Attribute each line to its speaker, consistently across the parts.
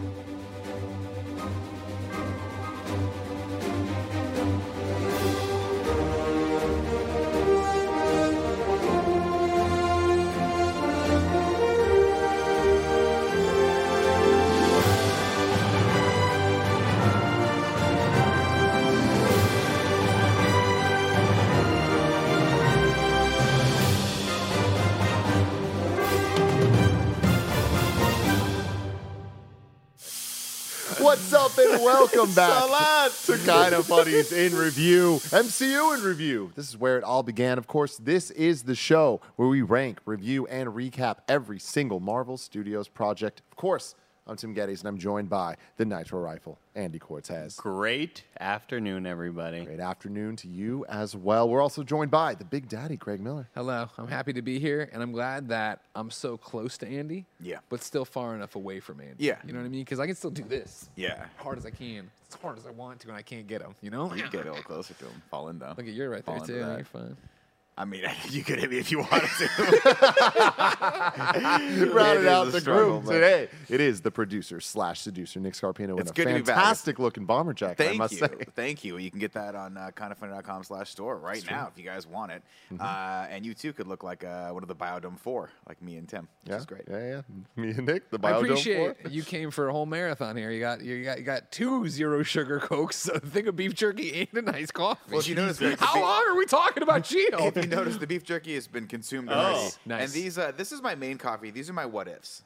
Speaker 1: Up and welcome back to Kinda Funny's in Review, MCU in Review. This is where it all began. Of course, this is the show where we rank, review, and recap every single Marvel Studios project. Of course, I'm Tim Gettys, and I'm joined by the Nitro Rifle, Andy Cortez.
Speaker 2: Great afternoon, everybody.
Speaker 1: Great afternoon to you as well. We're also joined by the Big Daddy, Greg Miller.
Speaker 3: Hello, I'm happy to be here, and I'm glad that I'm so close to Andy.
Speaker 4: Yeah.
Speaker 3: But still far enough away from Andy.
Speaker 4: Yeah.
Speaker 3: You know what I mean? Because I can still do this.
Speaker 4: Yeah.
Speaker 3: Hard as I can, as hard as I want to, and I can't get him. You know?
Speaker 4: You get a little closer to him. Fall in though.
Speaker 3: Look at you're right there
Speaker 4: Fall into
Speaker 3: too.
Speaker 4: that.
Speaker 3: You're fine.
Speaker 4: I mean, you could hit me if you wanted to.
Speaker 1: Rounded
Speaker 4: is
Speaker 1: out the
Speaker 4: struggle,
Speaker 1: group today. It is the producer slash seducer, Nick Scarpino,
Speaker 4: It's
Speaker 1: a
Speaker 4: good to be back.
Speaker 1: fantastic looking bomber jacket, I
Speaker 4: Thank
Speaker 1: must
Speaker 4: you.
Speaker 1: say.
Speaker 4: Thank you. You can get that on uh, kindafunny.com slash store right now if you guys want it.
Speaker 1: Mm-hmm.
Speaker 4: Uh, and you too could look like uh, one of the Biodome 4, like me and Tim, which
Speaker 1: yeah,
Speaker 4: is great.
Speaker 1: Yeah, yeah. Me and Nick, the Biodome I
Speaker 3: appreciate
Speaker 1: Four.
Speaker 3: you came for a whole marathon here. You got you got you got two zero sugar cokes, a thing of beef jerky, and a nice coffee.
Speaker 4: Well, you notice,
Speaker 3: how long are we talking about Cheeto?
Speaker 4: If you notice, the beef jerky has been consumed
Speaker 2: Oh,
Speaker 3: nice.
Speaker 4: And these, uh, this is my main coffee. These are my what ifs.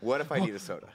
Speaker 4: What if I need a soda?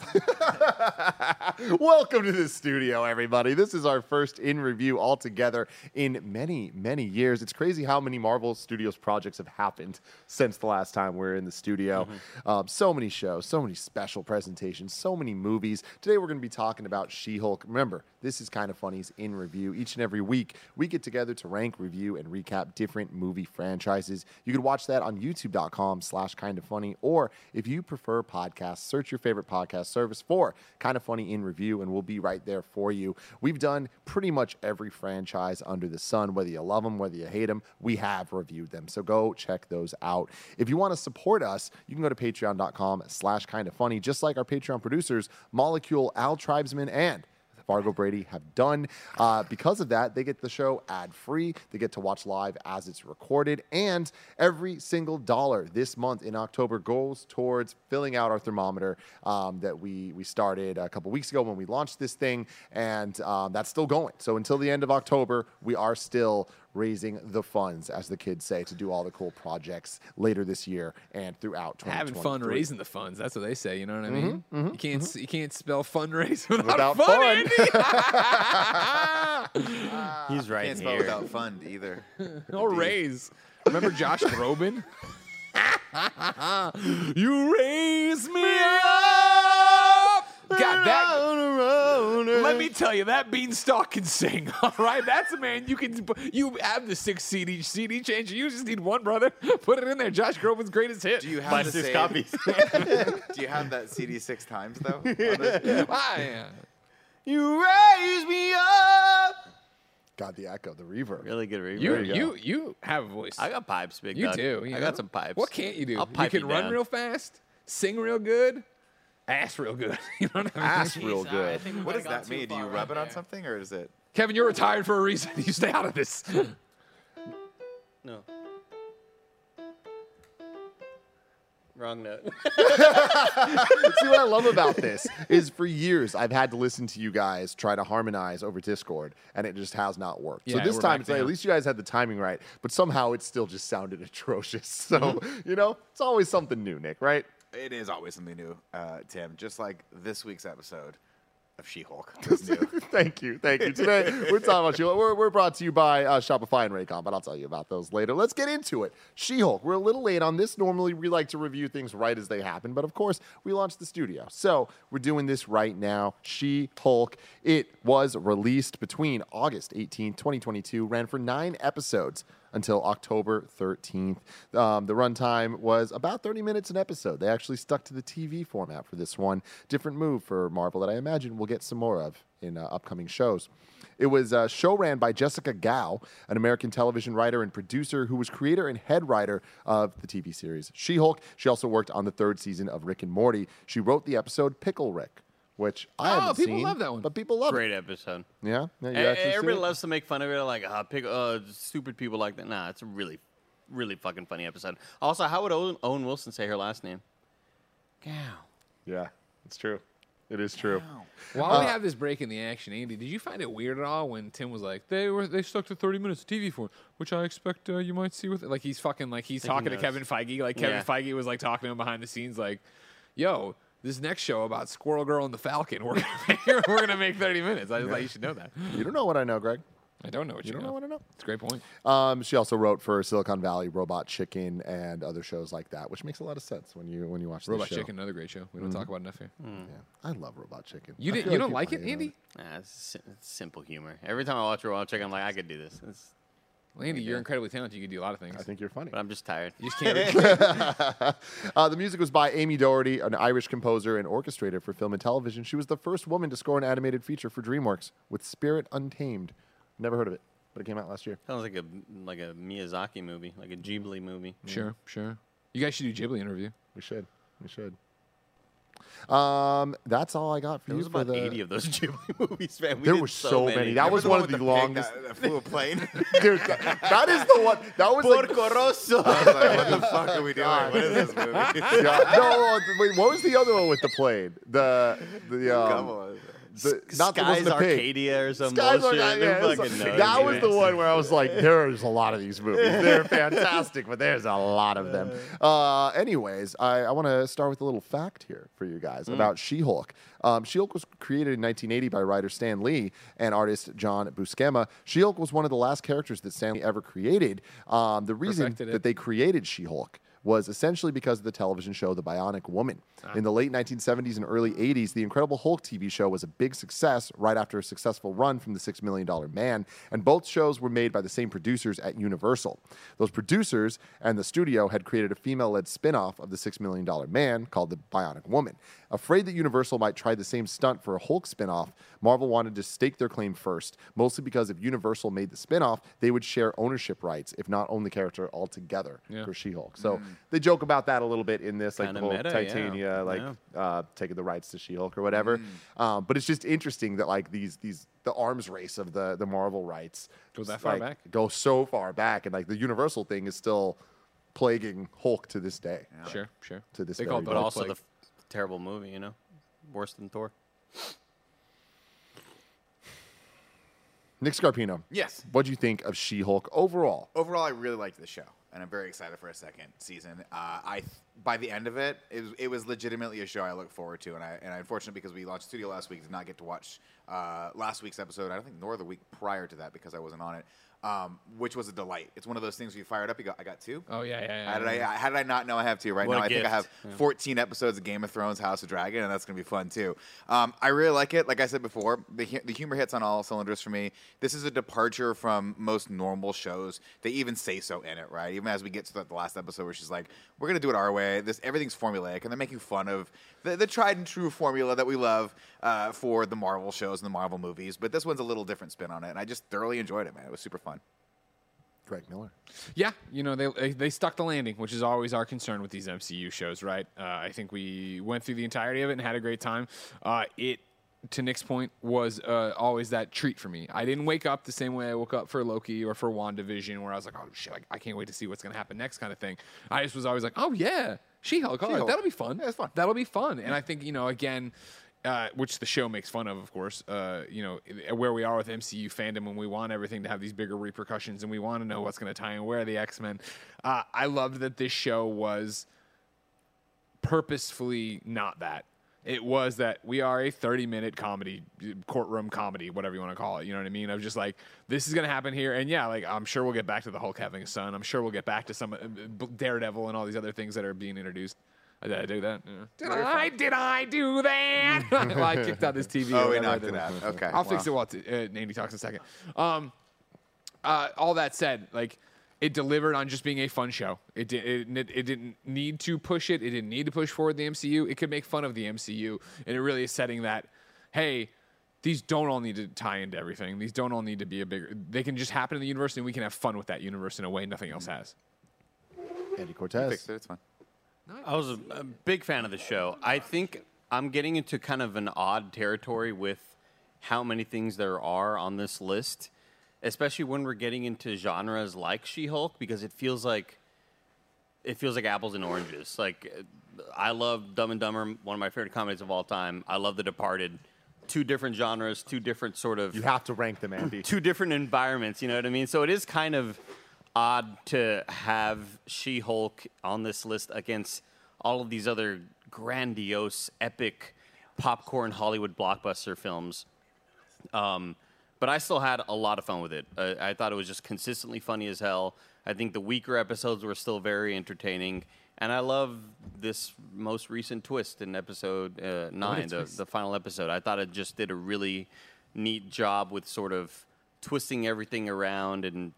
Speaker 1: Welcome to the studio, everybody. This is our first in review altogether in many, many years. It's crazy how many Marvel Studios projects have happened since the last time we were in the studio. Um, so many shows, so many special presentations, so many movies. Today we're going to be talking about She Hulk. Remember, this is kind of funny's in review. Each and every week, we get together to rank, review, and recap different movie franchises. You can watch that on youtube.com slash kind of funny, or if you prefer podcasts, search your favorite podcast service for kind of funny in review, and we'll be right there for you. We've done pretty much every franchise under the sun, whether you love them, whether you hate them, we have reviewed them. So go check those out. If you want to support us, you can go to patreon.com slash kind of funny, just like our Patreon producers, Molecule, Al Tribesman, and Fargo Brady have done. Uh, because of that, they get the show ad free. They get to watch live as it's recorded. And every single dollar this month in October goes towards filling out our thermometer um, that we, we started a couple weeks ago when we launched this thing. And um, that's still going. So until the end of October, we are still raising the funds, as the kids say, to do all the cool projects later this year and throughout
Speaker 3: Having fun raising the funds. That's what they say. You know what I mean? Mm-hmm, mm-hmm, you can't mm-hmm. s you can't spell fundraise without,
Speaker 1: Without
Speaker 3: fun.
Speaker 1: fun.
Speaker 3: Andy.
Speaker 2: He's right
Speaker 4: Can't spell
Speaker 2: here.
Speaker 4: without fund either.
Speaker 3: no raise. Remember Josh Groban? you raise me up. God, that. Let me tell you, that beanstalk can sing. All right, that's a man. You can. You have the six CD CD changer. You just need one, brother. Put it in there. Josh Groban's greatest hit.
Speaker 4: Do you have
Speaker 2: Buy
Speaker 4: the
Speaker 2: six
Speaker 4: same-
Speaker 2: copies.
Speaker 4: Do you have that CD six times though? on this?
Speaker 3: Ah.
Speaker 1: You raise me up. God, the echo, the reverb.
Speaker 2: really good reverb.
Speaker 3: You
Speaker 1: you
Speaker 3: you,
Speaker 1: go.
Speaker 3: you have a voice.
Speaker 2: I got pipes, big
Speaker 3: you
Speaker 2: dog.
Speaker 3: do. you
Speaker 2: I
Speaker 3: know?
Speaker 2: got some pipes.
Speaker 3: What can't you do?
Speaker 2: I'll pipe
Speaker 3: you can run
Speaker 2: down.
Speaker 3: real fast, sing real good, ass real good. you know what I mean?
Speaker 1: Ass real good.
Speaker 4: What does that mean? Do you rub it on something or is it?
Speaker 3: Kevin, you're retired for a reason. You stay out of this.
Speaker 2: No. Wrong note.
Speaker 1: See what I love about this is for years I've had to listen to you guys try to harmonize over Discord, and it just has not worked.
Speaker 3: Yeah,
Speaker 1: so
Speaker 3: this
Speaker 1: time, it's like, at least you guys had the timing right, but somehow it still just sounded atrocious. So
Speaker 3: Mm-hmm.
Speaker 1: you know, it's always something new, Nick. Right?
Speaker 4: It is always something new, uh, Tim. Just like this week's episode of She-Hulk was new.
Speaker 1: thank you, thank you. Today we're talking about She-Hulk. We're, we're brought to you by uh, Shopify and Raycon, but I'll tell you about those later. Let's get into it. She-Hulk. We're a little late on this. Normally we like to review things right as they happen, but of course we launched the studio, so we're doing this right now. She-Hulk. It was released between August 18, 2022, ran for nine episodes until October 13th. Um, the runtime was about 30 minutes an episode. They actually stuck to the TV format for this one. Different move for Marvel that I imagine we'll get some more of in uh, upcoming shows. It was uh, show ran by Jessica Gao, an American television writer and producer who was creator and head writer of the TV series She Hulk. She also worked on the third season of Rick and Morty. She wrote the episode Pickle Rick, which I
Speaker 3: Oh,
Speaker 1: haven't
Speaker 3: people
Speaker 1: seen,
Speaker 3: love that one.
Speaker 1: but people love
Speaker 2: Great
Speaker 1: it.
Speaker 2: episode.
Speaker 1: Yeah, yeah you
Speaker 2: E-
Speaker 1: actually see
Speaker 2: Everybody
Speaker 1: it?
Speaker 2: loves to make fun of it, like ah, pick uh, stupid people like that. Nah, it's a really, really fucking funny episode. Also, how would Owen, Owen Wilson say her last name? Gow.
Speaker 1: Yeah, it's true. It is true. Wow.
Speaker 3: While
Speaker 1: Uh,
Speaker 3: we have this break in the action, Andy, did you find it weird at all when Tim was like, "They were they stuck to 30 minutes of TV for, which I expect uh, you might see with it." Like he's fucking like he's
Speaker 2: Think he
Speaker 3: talking to
Speaker 2: knows.
Speaker 3: Kevin Feige, like Kevin
Speaker 2: Yeah.
Speaker 3: Feige was like talking to him behind the scenes, like, "Yo, this next show about Squirrel Girl and the Falcon, we're gonna make, we're gonna make 30 minutes." I just thought you should know that.
Speaker 1: You don't know what I know, Greg.
Speaker 3: I don't know what
Speaker 1: You
Speaker 3: you,
Speaker 1: don't know what I know.
Speaker 3: It's a great point.
Speaker 1: Um, she also wrote for Silicon Valley, Robot Chicken, and other shows like that, which makes a lot of sense when you when you watch
Speaker 3: Robot
Speaker 1: the show.
Speaker 3: Chicken, another great show. We don't talk about enough here.
Speaker 1: Yeah, I love Robot Chicken.
Speaker 3: You
Speaker 1: I
Speaker 3: didn't,
Speaker 1: feel
Speaker 3: you don't like it,
Speaker 1: hate on
Speaker 3: Andy?
Speaker 2: Nah, it's, it's simple humor. Every time I watch Robot Chicken, I'm like, I could do this. It's,
Speaker 3: Well, Andy, you're incredibly talented. You can do a lot of things.
Speaker 1: I think you're funny.
Speaker 2: but I'm just tired.
Speaker 3: you just can't.
Speaker 1: uh, the music was by Amie Doherty, an Irish composer and orchestrator for film and television. She was the first woman to score an animated feature for DreamWorks with Spirit Untamed. Never heard of it, but it came out last year.
Speaker 2: Sounds like a like a Miyazaki movie, like a Ghibli movie.
Speaker 3: sure, sure. You guys should do Ghibli interview.
Speaker 1: We should. We should. Um, that's all I got for
Speaker 2: There
Speaker 1: you
Speaker 2: was
Speaker 1: for
Speaker 2: about
Speaker 1: the.
Speaker 2: 80 of those Ghibli movies, man. We
Speaker 1: There were so many. That
Speaker 2: That
Speaker 1: was one of the longest-
Speaker 4: That, that flew a plane.
Speaker 1: Dude, that- that is the one. That was like.
Speaker 2: Porco Rosso.
Speaker 4: I was like, what the fuck are we doing?
Speaker 1: God.
Speaker 4: What is this movie?
Speaker 1: Yeah, no, wait. What was the other one with the plane? The the um,
Speaker 4: Come on.
Speaker 1: The, not
Speaker 2: Skies
Speaker 1: the.
Speaker 2: Arcadia or some
Speaker 1: Skies
Speaker 2: bullshit.
Speaker 1: Arcadia, yeah,
Speaker 2: fucking
Speaker 1: like- that was the one where I was like, there's a lot of these movies. They're fantastic, but there's a lot of them. Uh, anyways, I, I want to start with a little fact here for you guys about She-Hulk. Um, She-Hulk was created in 1980 by writer Stan Lee and artist John Buscema. She-Hulk was one of the last characters that Stan Lee ever created. Um, the reason
Speaker 3: Perfected it.
Speaker 1: that they created She-Hulk was essentially because of the television show The Bionic Woman. Ah. In the late 1970s and early 80s, the Incredible Hulk TV show was a big success right after a successful run from The Six Million Dollar Man, and both shows were made by the same producers at Universal. Those producers and the studio had created a female led spin off of The Six Million Dollar Man called The Bionic Woman. Afraid that Universal might try the same stunt for a Hulk spin off, Marvel wanted to stake their claim first, mostly because if Universal made the spin off, they would share ownership rights, if not own the character altogether
Speaker 3: Yeah.
Speaker 1: for She Hulk. So they joke about that a little bit in this, like the whole
Speaker 2: meta, yeah.
Speaker 1: Titania, like
Speaker 2: Yeah.
Speaker 1: uh, taking the rights to She Hulk or whatever. Um, but it's just interesting that like these these the arms race of the the Marvel rights
Speaker 3: Goes that far
Speaker 1: like,
Speaker 3: back.
Speaker 1: Go so far back, and like the Universal thing is still plaguing Hulk to this day.
Speaker 3: Sure, sure.
Speaker 1: To this
Speaker 3: they
Speaker 1: very
Speaker 3: call it
Speaker 1: day.
Speaker 2: But also
Speaker 3: Plague.
Speaker 2: the f- terrible movie, you know? Worse than Thor.
Speaker 1: Nick Scarpino,
Speaker 4: Yes.
Speaker 1: what do you think of She Hulk overall?
Speaker 4: Overall, I really liked the show, and I'm very excited for a second season. Uh, I th- by the end of it, it was, it was legitimately a show I look forward to, and I and I unfortunately because we launched studio last week, did not get to watch uh, last week's episode. I don't think nor the week prior to that because I wasn't on it, um, which was a delight. It's one of those things where you fire it up, you go, I got two.
Speaker 3: Oh yeah, yeah, yeah.
Speaker 4: How did
Speaker 3: yeah.
Speaker 4: I? How did I not know I have two right
Speaker 2: What
Speaker 4: now? I think I have 14 episodes of Game of Thrones, House of Dragon, and that's gonna be fun too. Um, I really like it. Like I said before, the the humor hits on all cylinders for me. This is a departure from most normal shows. They even say so in it, right? Even as we get to the, the last episode, where she's like, "We're gonna do it our way. This everything's formulaic," and they're making fun of the, the tried and true formula that we love uh, for the Marvel shows and the Marvel movies. But this one's a little different spin on it, and I just thoroughly enjoyed it, man. It was super fun.
Speaker 1: Greg Miller.
Speaker 3: Yeah, you know they they stuck the landing, which is always our concern with these MCU shows, right? Uh, I think we went through the entirety of it and had a great time. Uh, it, to Nick's point, was uh, always that treat for me. I didn't wake up the same way I woke up for Loki or for WandaVision, where I was like, oh shit, I, I can't wait to see what's gonna happen next, kind of thing. I just was always like, oh yeah, She-Hulk, all right, that'll be fun.
Speaker 4: Yeah, it's fun.
Speaker 3: That'll be fun. And I think you know again. Uh, which the show makes fun of, of course. Uh, you know where we are with MCU fandom, and we want everything to have these bigger repercussions, and we want to know what's going to tie in where are the X Men. Uh, I loved that this show was purposefully not that. It was that we are a 30 minute comedy, courtroom comedy, whatever you want to call it. You know what I mean? Of just like, this is going to happen here. And yeah, like, I'm sure we'll get back to the Hulk having a son. I'm sure we'll get back to some uh, Daredevil and all these other things that are being introduced. Did I do that? Yeah. Did
Speaker 4: Very
Speaker 3: I?
Speaker 4: fun.
Speaker 3: Did I do that? well, I kicked out this TV.
Speaker 4: Oh, we
Speaker 3: I
Speaker 4: knocked
Speaker 3: did.
Speaker 4: it out. Okay,
Speaker 3: I'll fix it
Speaker 4: wow.
Speaker 3: while t- uh, Andy talks in a second. Um, uh, all that said, like it delivered on just being a fun show. It, di- it it it didn't need to push it. It didn't need to push forward the MCU. It could make fun of the MCU, and it really is setting that. Hey, these don't all need to tie into everything. These don't all need to be a bigger. They can just happen in the universe, and we can have fun with that universe in a way nothing else has.
Speaker 1: Andy Cortez.
Speaker 4: Fixed it. It's fine.
Speaker 2: I was a, a big fan of the show. I think I'm getting into kind of an odd territory with how many things there are on this list, especially when we're getting into genres like She-Hulk, because it feels like it feels like apples and oranges. Like I love Dumb and Dumber, one of my favorite comedies of all time. I love The Departed. Two different genres, two different sort of
Speaker 1: You have to rank them, Andy.
Speaker 2: two different environments. You know what I mean? So it is kind of odd to have She Hulk on this list against all of these other grandiose, epic, popcorn Hollywood blockbuster films. Um, but I still had a lot of fun with it. Uh, I thought it was just consistently funny as hell. I think the weaker episodes were still very entertaining. And I love this most recent twist in episode uh, nine, the, the final episode. I thought it just did a really neat job with sort of twisting everything around and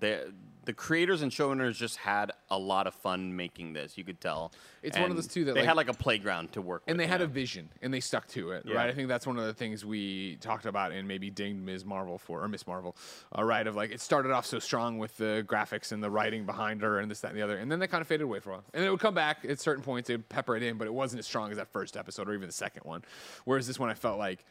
Speaker 2: the the creators and showrunners just had a lot of fun making this. You could tell.
Speaker 3: It's one of those, too, that,
Speaker 2: they
Speaker 3: like-
Speaker 2: had like a playground to work with.
Speaker 3: and they
Speaker 2: you
Speaker 3: had
Speaker 2: know?
Speaker 3: a vision and they stuck to it
Speaker 2: Yeah.
Speaker 3: right i think that's one of the things we talked about and maybe dinged ms marvel for or miss marvel uh, right of like it started off so strong with the graphics and the writing behind her and this that and the other and then they kind of faded away for a while and it would come back at certain points they'd pepper it in but it wasn't as strong as that first episode or even the second one whereas this one i felt like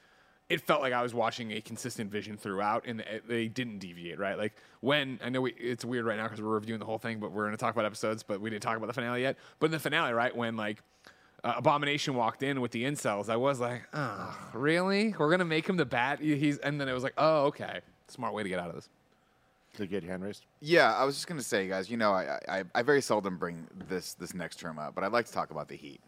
Speaker 3: it felt like I was watching a consistent vision throughout, and they didn't deviate. Right, like when I know we, it's weird right now because we're reviewing the whole thing, but we're going to talk about episodes, but we didn't talk about the finale yet. But in the finale, right, when like uh, Abomination walked in with the incels, I was like, oh, really? We're gonna make him the bat? He's, and then it was like, oh, okay, smart way to get out of this.
Speaker 1: to get your hand raised.
Speaker 4: Yeah, I was just gonna say, guys. You know, I, I I very seldom bring this this next term up, but I'd like to talk about the Heat.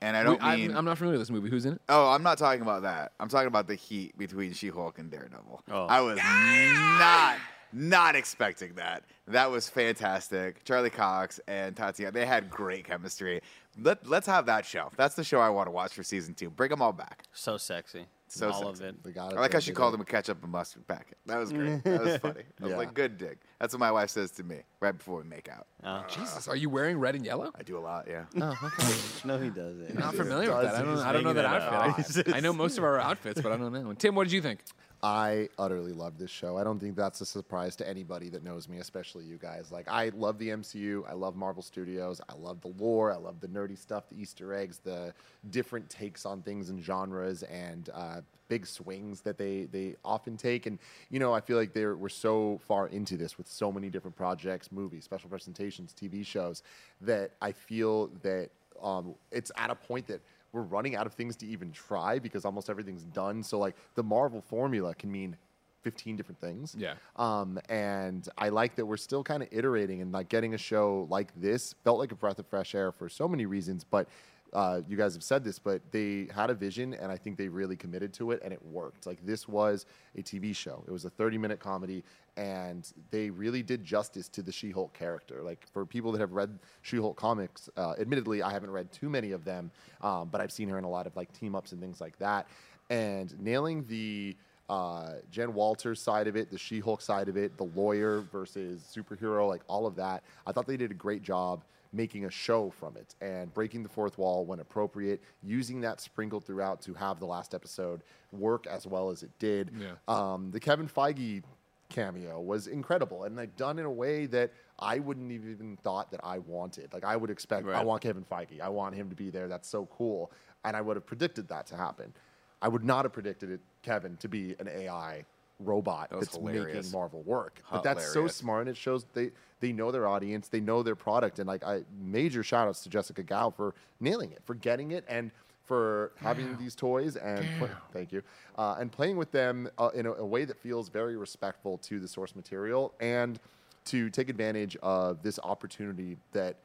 Speaker 4: And I don't
Speaker 3: I'm,
Speaker 4: mean.
Speaker 3: I'm not familiar with this movie. Who's in it?
Speaker 4: oh, I'm not talking about that. I'm talking about the heat between She-Hulk and Daredevil.
Speaker 2: Oh.
Speaker 4: I was not not expecting that. That was fantastic. Charlie Cox and Tatiana, they had great chemistry. Let, let's have that show. That's the show I want to watch for season two. Bring them all back.
Speaker 2: so sexy.
Speaker 4: So
Speaker 2: all
Speaker 4: sexy.
Speaker 2: of it.
Speaker 1: They got it.
Speaker 4: I like how she called
Speaker 1: it.
Speaker 4: him a ketchup and mustard packet. That was great. That was funny. I was
Speaker 1: Yeah.
Speaker 4: like, good dig. That's what my wife says to me right before we make out.
Speaker 2: Oh.
Speaker 3: Jesus, are you wearing red and yellow?
Speaker 4: I do a lot, yeah.
Speaker 2: Oh, no, he doesn't.
Speaker 3: Not familiar with that. I don't, I don't know that
Speaker 2: that
Speaker 3: outfit. I, I know most of our outfits, but I don't know. That one. Tim, what did you think?
Speaker 1: I utterly love this show. I don't think that's a surprise to anybody that knows me, especially you guys. Like, I love the MCU. I love Marvel Studios. I love the lore. I love the nerdy stuff, the Easter eggs, the different takes on things and genres, and uh, big swings that they they often take. And you know, I feel like they're we're so far into this with so many different projects, movies, special presentations, TV shows, that I feel that um, it's at a point that we're running out of things to even try because almost everything's done. So like the Marvel formula can mean 15 different things.
Speaker 3: Yeah.
Speaker 1: Um, and I like that we're still kind of iterating and like getting a show like this felt like a breath of fresh air for so many reasons. But uh, you guys have said this, but they had a vision and I think they really committed to it and it worked. Like this was a TV show. It was a 30 minute comedy and they really did justice to the She-Hulk character. Like for people that have read She-Hulk comics, uh, admittedly I haven't read too many of them, um, but I've seen her in a lot of like team ups and things like that. And nailing the uh, Jen Walters side of it, the She Hulk side of it, the lawyer versus superhero, like all of that. I thought they did a great job making a show from it and breaking the fourth wall when appropriate, using that sprinkled throughout to have the last episode work as well as it did.
Speaker 3: Yeah.
Speaker 1: Um, the Kevin Feige cameo was incredible and like done in a way that I wouldn't have even thought that I wanted. Like I would expect I want Kevin Feige. I want him to be there. That's so cool. And I would have predicted that to happen. I would not have predicted it, Kevin, to be an AI robot
Speaker 4: That
Speaker 1: that's
Speaker 4: hilarious.
Speaker 1: making Marvel work. But that's so smart and it shows they they know their audience, they know their product, and like I major shout outs to Jessica Gao for nailing it, for getting it, and for having these toys and thank you, uh, and playing with them uh, in a, a way that feels very respectful to the source material and to take advantage of this opportunity that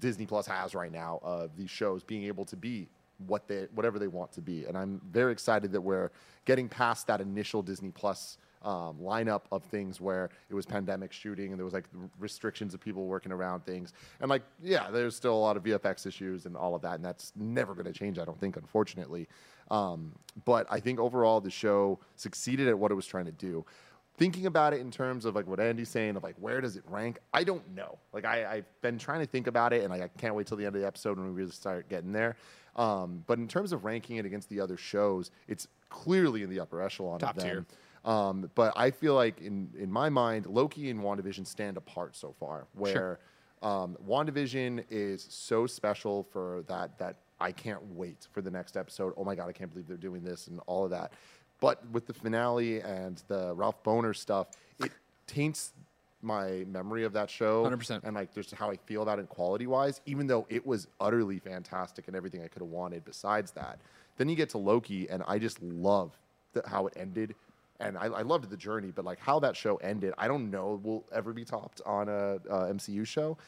Speaker 1: Disney Plus has right now of these shows being able to be what they whatever they want to be. And I'm very excited that we're getting past that initial Disney Plus um, lineup of things where it was pandemic shooting and there was like restrictions of people working around things. And like, yeah, there's still a lot of VFX issues and all of that, and that's never going to change, I don't think, unfortunately. Um, but I think overall the show succeeded at what it was trying to do thinking about it in terms of like what Andy's saying of like where does it rank? I don't know. Like I, I've been trying to think about it, and like, I can't wait till the end of the episode when we really start getting there. Um, but in terms of ranking it against the other shows, it's clearly in the upper echelon
Speaker 3: Top
Speaker 1: of them.
Speaker 3: tier.
Speaker 1: Um, but I feel like in in my mind, Loki and WandaVision stand apart so far. Where um, WandaVision is so special for that that I can't wait for the next episode. Oh my god, I can't believe they're doing this and all of that. But with the finale and the Ralph Bohner stuff, it taints my memory of that show
Speaker 3: 100%.
Speaker 1: and like just how I feel about it quality wise, even though it was utterly fantastic and everything I could have wanted besides that. Then you get to Loki, and I just love the, how it ended. And I, I loved the journey, but like how that show ended, I don't know will ever be topped on a, a MCU show.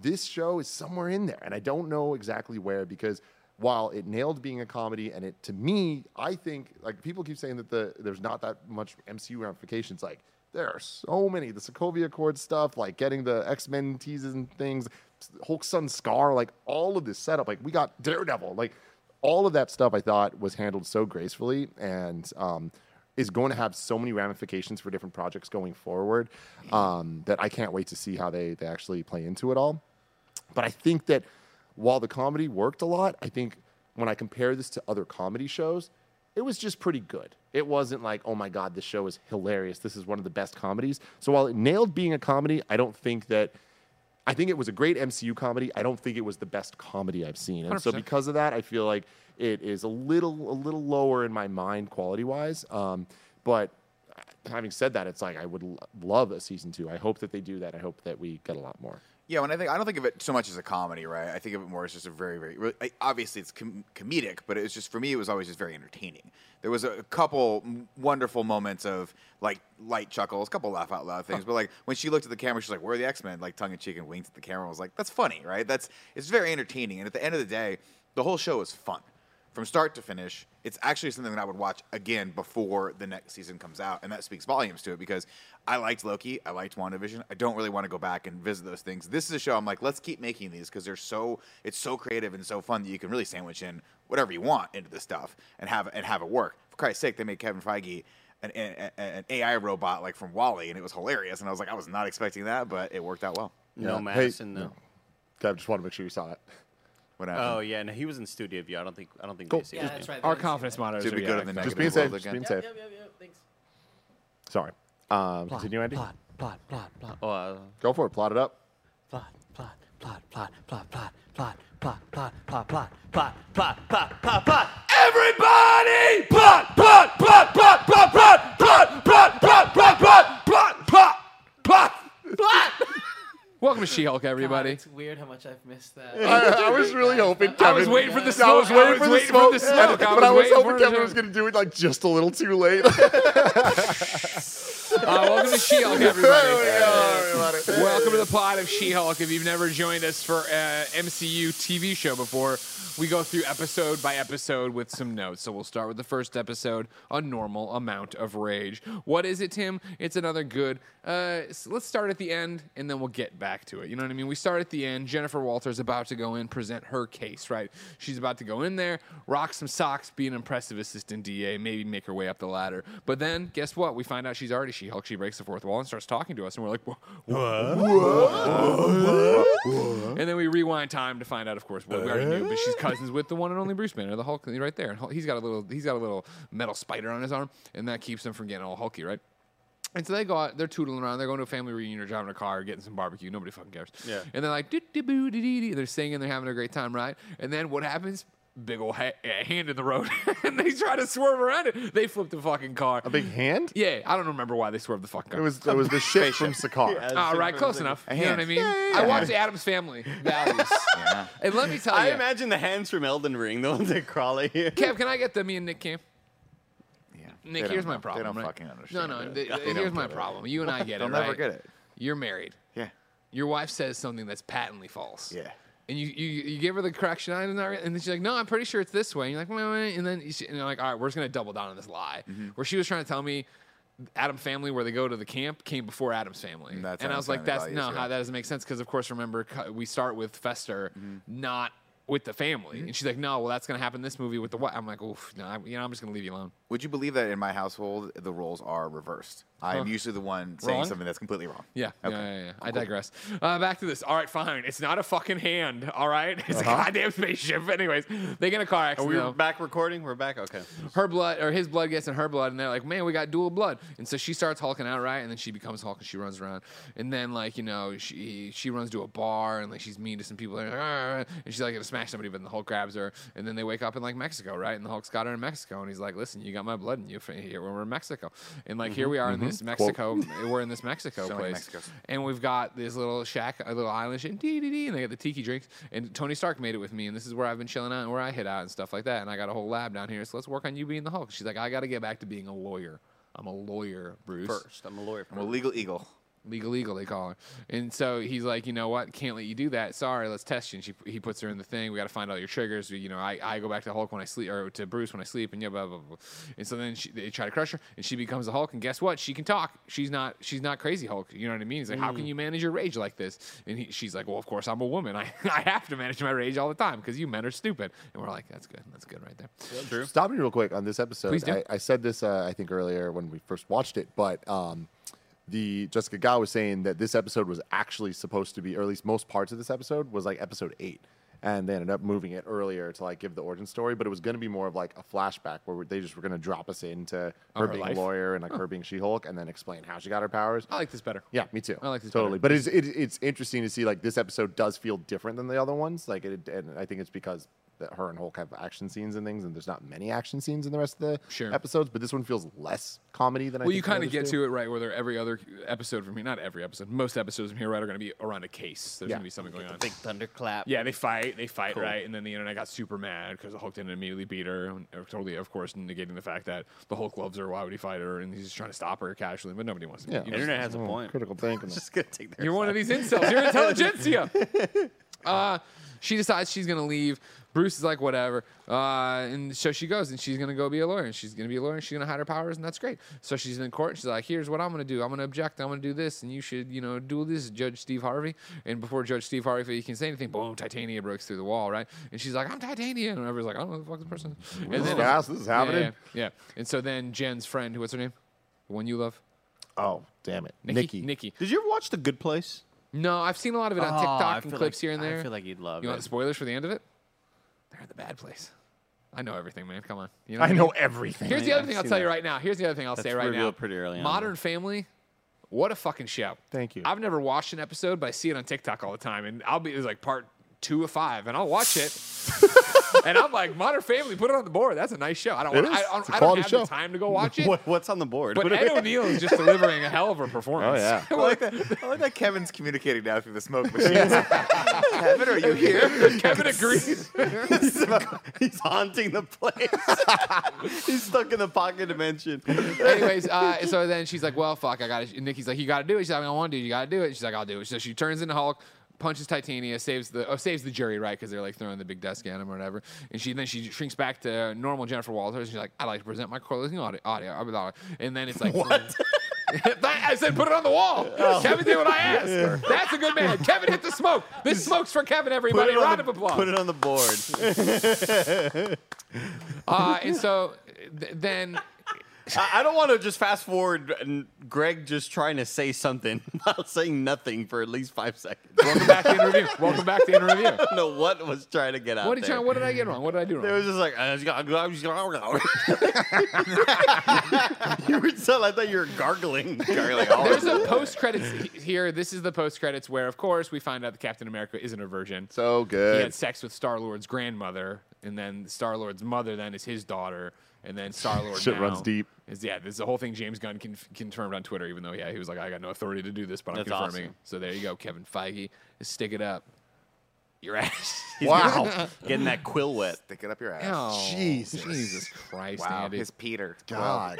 Speaker 1: This show is somewhere in there, and I don't know exactly where because while it nailed being a comedy, and it to me, I think like people keep saying that the there's not that much MCU ramifications. Like there are so many the Sokovia Accord stuff, like getting the X Men teases and things, Hulk's son Skaar, like all of this setup. Like we got Daredevil, like all of that stuff. I thought was handled so gracefully and um, is going to have so many ramifications for different projects going forward um, that I can't wait to see how they they actually play into it all. But I think that while the comedy worked a lot, I think when I compare this to other comedy shows, it was just pretty good. It wasn't like, oh my God, this show is hilarious. This is one of the best comedies. So while it nailed being a comedy, I don't think that. I think it was a great MCU comedy. I don't think it was the best comedy I've seen. And so
Speaker 3: 100%.
Speaker 1: because of that, I feel like it is a little a little lower in my mind quality wise. Um, but having said that, it's like I would l- love a season two. I hope that they do that. I hope that we get a lot more.
Speaker 4: Yeah, when I think I don't think of it so much as a comedy, right? I think of it more as just a very, very really- I- obviously it's com- comedic, but it was just for me it was always just very entertaining. There was a couple wonderful moments of like light chuckles, a couple laugh out loud things, but like when she looked at the camera, she's like, "Where are the X Men?" Like tongue in cheek and winked at the camera. I was like, "That's funny, right?" That's it's very entertaining, and at the end of the day, the whole show is fun from start to finish. It's actually something that I would watch again before the next season comes out, and that speaks volumes to it because I liked Loki, I liked WandaVision. I don't really want to go back and visit those things. This is a show I'm like, let's keep making these because they're so it's so creative and so fun that you can really sandwich in whatever you want into this stuff and have and have it work. For Christ's sake, they made Kevin Feige. An, an, an AI robot like from WALL-E, and it was hilarious. And I was like, I was not expecting that, but it worked out well.
Speaker 2: No
Speaker 1: Yeah.
Speaker 2: Madison
Speaker 1: Hey,
Speaker 2: though.
Speaker 1: I just want to make sure you saw that.
Speaker 4: What happened?
Speaker 2: Oh yeah, no, he was in Studio View. I don't think I don't think
Speaker 1: Cool.
Speaker 2: they see
Speaker 5: Yeah,
Speaker 2: him.
Speaker 5: that's right.
Speaker 3: Our
Speaker 5: they didn't see
Speaker 3: confidence
Speaker 5: that.
Speaker 3: monitors
Speaker 4: Should
Speaker 3: are
Speaker 4: we go to
Speaker 3: yeah,
Speaker 4: the
Speaker 3: exactly.
Speaker 1: Just
Speaker 4: negative
Speaker 1: being safe.
Speaker 4: world
Speaker 1: Just
Speaker 4: again?
Speaker 1: being
Speaker 5: Yep,
Speaker 1: safe.
Speaker 5: yep, yep, yep. Thanks.
Speaker 1: Sorry. Um, continue, Andy.
Speaker 6: Plot, plot, plot, plot,
Speaker 2: Oh, uh,
Speaker 1: Go for it. Plot it up.
Speaker 6: plot, plot, plot, plot, plot, plot, plot, plot, plot, plot, plot, plot, plot, plot, plot, plot. Everybody! Plot, plot, plot, plot, plot, plot, plot, plot, plot, plot, plot, plot, plot, plot, plot.
Speaker 3: Welcome to She-Hulk,
Speaker 5: God,
Speaker 3: everybody.
Speaker 5: it's weird how much I've missed that.
Speaker 1: I, I was really hoping Kevin.
Speaker 3: I was waiting for the
Speaker 1: I
Speaker 3: smoke. I was waiting for the smoke.
Speaker 1: But I was
Speaker 3: was
Speaker 1: hoping Kevin was going to do it like just a little too late.
Speaker 3: Uh, welcome to She-Hulk, everybody.
Speaker 1: Everybody.
Speaker 3: Welcome to the pod of She-Hulk. If you've never joined us for uh, MCU TV show before, we go through episode by episode with some notes. So we'll start with the first episode, a normal amount of rage. What is it, Tim? It's another good. Uh, s- let's start at the end, and then we'll get back to it. You know what I mean? We start at the end. Jennifer Walters about to go in, present her case. Right? She's about to go in there, rock some socks, be an impressive assistant DA, maybe make her way up the ladder. But then, guess what? We find out she's already She-Hulk. She breaks the fourth wall and starts talking to us, and we're like, "What?" And then we rewind time to find out, of course, what we already knew, but she's cousins with the one and only Bruce Banner, the Hulk, right there. And he's got a little, he's got a little metal spider on his arm, and that keeps him from getting all hulky, right? And so they go out, they're tootling around, they're going to a family reunion or driving a car, getting some barbecue. Nobody fucking cares.
Speaker 2: Yeah.
Speaker 3: And they're like, doo doo boo. They're singing, they're having a great time, right? And then what happens? Big old ha- hand in the road, and they try to swerve around it. They flip the fucking car.
Speaker 1: A big hand?
Speaker 3: Yeah, I don't remember why they swerved the fucking car.
Speaker 1: It was it was the ship from Sakaar.
Speaker 3: All right, close enough. You know what I
Speaker 4: hand.
Speaker 3: mean? I watched Addams Family Values.
Speaker 4: Yeah.
Speaker 3: And let me tell
Speaker 2: I
Speaker 3: you, I
Speaker 2: imagine the hands from Elden Ring, the ones that crawl at you.
Speaker 3: Kev, can I get the me and Nick cam?
Speaker 4: Yeah.
Speaker 3: Nick, here's my problem.
Speaker 4: They don't
Speaker 3: right?
Speaker 4: fucking understand.
Speaker 3: No, no.
Speaker 4: it.
Speaker 3: th-
Speaker 4: They
Speaker 3: here's my
Speaker 4: get it.
Speaker 3: problem. You and I get
Speaker 4: They'll
Speaker 3: it,
Speaker 4: never
Speaker 3: right?
Speaker 4: get it.
Speaker 3: You're married.
Speaker 4: Yeah.
Speaker 3: Your wife says something that's patently false.
Speaker 4: Yeah.
Speaker 3: And you, you, you give her the correction, and then she's like, "No, I'm pretty sure it's this way." And you're like, "Wait, wait," and then you and you're like, "All right, we're just gonna double down on this lie."
Speaker 4: Mm-hmm.
Speaker 3: Where she was trying to tell me, Adam family, where they go to the camp, came before Addams family,
Speaker 4: And
Speaker 3: and I was like, "That's
Speaker 4: values,
Speaker 3: no,
Speaker 4: yeah.
Speaker 3: how that doesn't make sense." Because of course, remember we start with Fester,
Speaker 4: Mm-hmm.
Speaker 3: not with the family, and she's like, "No, well, that's gonna happen in this movie with the what?" I'm like, "Oof, no, I, you know, I'm just gonna leave you alone."
Speaker 4: Would you believe that in my household the roles are reversed? I'm usually the one saying
Speaker 3: Wrong?
Speaker 4: something that's completely wrong.
Speaker 3: Yeah,
Speaker 4: Okay.
Speaker 3: yeah, yeah, yeah. I digress. Uh, back to this. All right, fine. It's not a fucking hand. All right, it's a goddamn spaceship. Anyways, they get in a car
Speaker 2: Are
Speaker 3: accident.
Speaker 2: we
Speaker 3: though.
Speaker 2: back recording? We're back. Okay.
Speaker 3: her blood or his blood gets in her blood, and they're like, "Man, we got dual blood." And so she starts hulking out, right? And then she becomes Hulk, and she runs around. And then like you know, she she runs to a bar, and like she's mean to some people, and and she's like gonna smash somebody, but then the Hulk grabs her, and then they wake up in like Mexico, right? And the Hulk's got her in Mexico, and he's like, "Listen, you got my blood in you. Here when we're in Mexico." And like here mm-hmm, we are in mm-hmm. this Mexico, we're in this Mexico
Speaker 4: So
Speaker 3: place,
Speaker 4: Mexicos.
Speaker 3: and we've got this little shack, a little island, and dee dee dee, and they got the tiki drinks. And Tony Stark made it with me, and this is where I've been chilling out and where I hit out and stuff like that. And I got a whole lab down here, so let's work on you being the Hulk. She's like, I got to get back to being a lawyer. I'm a lawyer, Bruce.
Speaker 2: First, I'm a lawyer.
Speaker 4: I'm a legal eagle.
Speaker 3: Legal Eagle, they call her. And so he's like, you know what? Can't let you do that. Sorry, let's test you. And she, he puts her in the thing. We got to find all your triggers. You know, I, I go back to Hulk when I sleep, or to Bruce when I sleep, and yeah, blah blah blah. And so then she, they try to crush her, and she becomes the Hulk. And guess what? She can talk. She's not she's not crazy Hulk. You know what I mean? He's like, how can you manage your rage like this? And he, she's like, well, of course I'm a woman. I, I have to manage my rage all the time because you men are stupid. And we're like, that's good. That's good right there.
Speaker 2: True.
Speaker 1: Stop me real quick on this episode.
Speaker 3: Please do.
Speaker 1: I, I said this, uh, I think, earlier when we first watched it, but um, the Jessica Gao was saying that this episode was actually supposed to be, or at least most parts of this episode was like episode eight. And they ended up moving it earlier to like give the origin story, but it was going to be more of like a flashback where they just were going to drop us into her,
Speaker 3: her
Speaker 1: being
Speaker 3: life?
Speaker 1: a lawyer and like her being She Hulk, and then explain how she got her powers.
Speaker 3: I like this better.
Speaker 1: Yeah, me too.
Speaker 3: I like this
Speaker 1: totally.
Speaker 3: better.
Speaker 1: But it's it, it's interesting to see like this episode does feel different than the other ones. Like, it, and I think it's because that her and Hulk have action scenes and things, and there's not many action scenes in the rest of the
Speaker 3: Sure.
Speaker 1: episodes. But this one feels less comedy than I.
Speaker 3: Well,
Speaker 1: think
Speaker 3: you kind of get
Speaker 1: do.
Speaker 3: to it right where they're every other episode from here. Not every episode. Most episodes from here, right, are going to be around a case. There's
Speaker 1: Yeah.
Speaker 3: going to be something going on.
Speaker 2: Big thunderclap.
Speaker 3: Yeah, they fight, they fight,
Speaker 2: Cool.
Speaker 3: right? And then the internet got super mad because the Hulk didn't immediately beat her. Uh, totally, of course, negating the fact that the Hulk loves her. Why would he fight her? And he's just trying to stop her casually, but nobody wants to.
Speaker 1: Yeah.
Speaker 3: you know,
Speaker 2: Internet has a
Speaker 1: Oh,
Speaker 2: point.
Speaker 1: Critical thinking.
Speaker 2: Just gonna take their
Speaker 3: You're one of these incels. You're intelligentsia. uh, she decides she's gonna leave. Bruce is like, whatever. Uh, and so she goes, and she's gonna go be a lawyer, and she's gonna be a lawyer, and she's gonna hide her powers, and that's great. So she's in court, and she's like, here's what I'm gonna do. I'm gonna object. I'm gonna do this, and you should, you know, do this, Judge Steve Harvey. And before Judge Steve Harvey can say anything, boom, Titania breaks through the wall, right? And she's like, I'm Titania, and everybody's like, I don't know who the fuck this person. is. And
Speaker 1: This is fast. This is
Speaker 3: yeah,
Speaker 1: happening.
Speaker 3: yeah, yeah. And so then Jen's friend, who, what's her name? The one you love,
Speaker 1: Oh, damn it,
Speaker 3: Nikki.
Speaker 1: Nikki.
Speaker 3: Nikki.
Speaker 2: Did you ever watch The Good Place?
Speaker 3: No, I've seen a lot of it on
Speaker 2: Oh, I
Speaker 3: TikTok and
Speaker 2: feel
Speaker 3: clips
Speaker 2: like-
Speaker 3: here and there.
Speaker 2: I feel like you'd love
Speaker 3: You
Speaker 2: it.
Speaker 3: want spoilers for the end of it? They're in the bad place. I know everything, man. Come on. You know
Speaker 1: I
Speaker 3: what
Speaker 1: know
Speaker 3: mean?
Speaker 1: everything.
Speaker 3: Here's the other
Speaker 2: I've
Speaker 3: thing I'll
Speaker 2: seen
Speaker 3: tell you right now. Here's the other thing I'll say
Speaker 2: That's
Speaker 3: right now.
Speaker 2: revealed pretty early on,
Speaker 3: Modern
Speaker 2: though.
Speaker 3: Family. What a fucking show.
Speaker 1: Thank you.
Speaker 3: I've never watched an episode, but I see it on TikTok all the time, and I'll be it's like part two of five, and I'll watch it. and I'm like, Modern Family, put it on the board. That's a nice show. I don't.
Speaker 1: It
Speaker 3: want, I,
Speaker 1: is.
Speaker 3: I,
Speaker 1: It's a
Speaker 3: I don't
Speaker 1: quality
Speaker 3: have
Speaker 1: show.
Speaker 3: the time to go watch it.
Speaker 2: What, what's on the board?
Speaker 3: But
Speaker 2: What do
Speaker 3: Ed
Speaker 2: we-
Speaker 3: O'Neill is just delivering a hell of a performance.
Speaker 1: Oh, yeah.
Speaker 4: I like that. I like that Kevin's communicating now through the smoke machine. Kevin, are you here?
Speaker 3: Kevin agrees.
Speaker 2: He's haunting the place. He's stuck in the pocket dimension.
Speaker 3: Anyways, uh, so then she's like, "Well, fuck, I got to." Nikki's like, "You got to do it." She's like, "I don't want to do it. You got to do it." She's like, "I'll do it." So she turns into Hulk, punches Titania, saves the oh, saves the jury, right? Because they're like throwing the big desk at him or whatever. And she then she shrinks back to normal Jennifer Walters. And She's like, "I'd like to present my closing audio." audio. And then it's like, "What?" I said, "Put it on the wall." Kevin did what I asked. That's a good man. Kevin hit the smoke. This smoke's for Kevin. Everybody, round
Speaker 2: the,
Speaker 3: of applause.
Speaker 2: put it on the board.
Speaker 3: Uh, and so th- then.
Speaker 2: I, I don't want to just fast forward and Greg just trying to say something while saying nothing for at least five seconds.
Speaker 3: Welcome back to in review. Welcome back to in review.
Speaker 2: I don't know what was trying to get out
Speaker 3: What did,
Speaker 2: there.
Speaker 3: you, what did I get wrong? What did I do wrong?
Speaker 2: It was just like uh, you were so I thought you were gargling.
Speaker 4: Gargling all
Speaker 3: There's a post credits here. This is the post credits where, of course, we find out that Captain America isn't a virgin.
Speaker 1: So good.
Speaker 3: he
Speaker 1: good.
Speaker 3: had sex with Star Lord's grandmother, and then Star Lord's mother then is his daughter, and then Star Lord
Speaker 1: Shit runs deep.
Speaker 3: Is yeah, this is the whole thing. James Gunn conf- confirmed on Twitter, even though yeah, he was like, I got no authority to do this, but I'm
Speaker 2: That's
Speaker 3: confirming.
Speaker 2: awesome.
Speaker 3: So there you go, Kevin Feige. Stick it up, your ass.
Speaker 1: Wow.
Speaker 2: Getting that quill wet.
Speaker 4: Stick it up your ass.
Speaker 3: Oh,
Speaker 1: Jesus.
Speaker 3: Jesus Christ,
Speaker 4: wow,
Speaker 3: Andy.
Speaker 4: his Peter.
Speaker 1: God.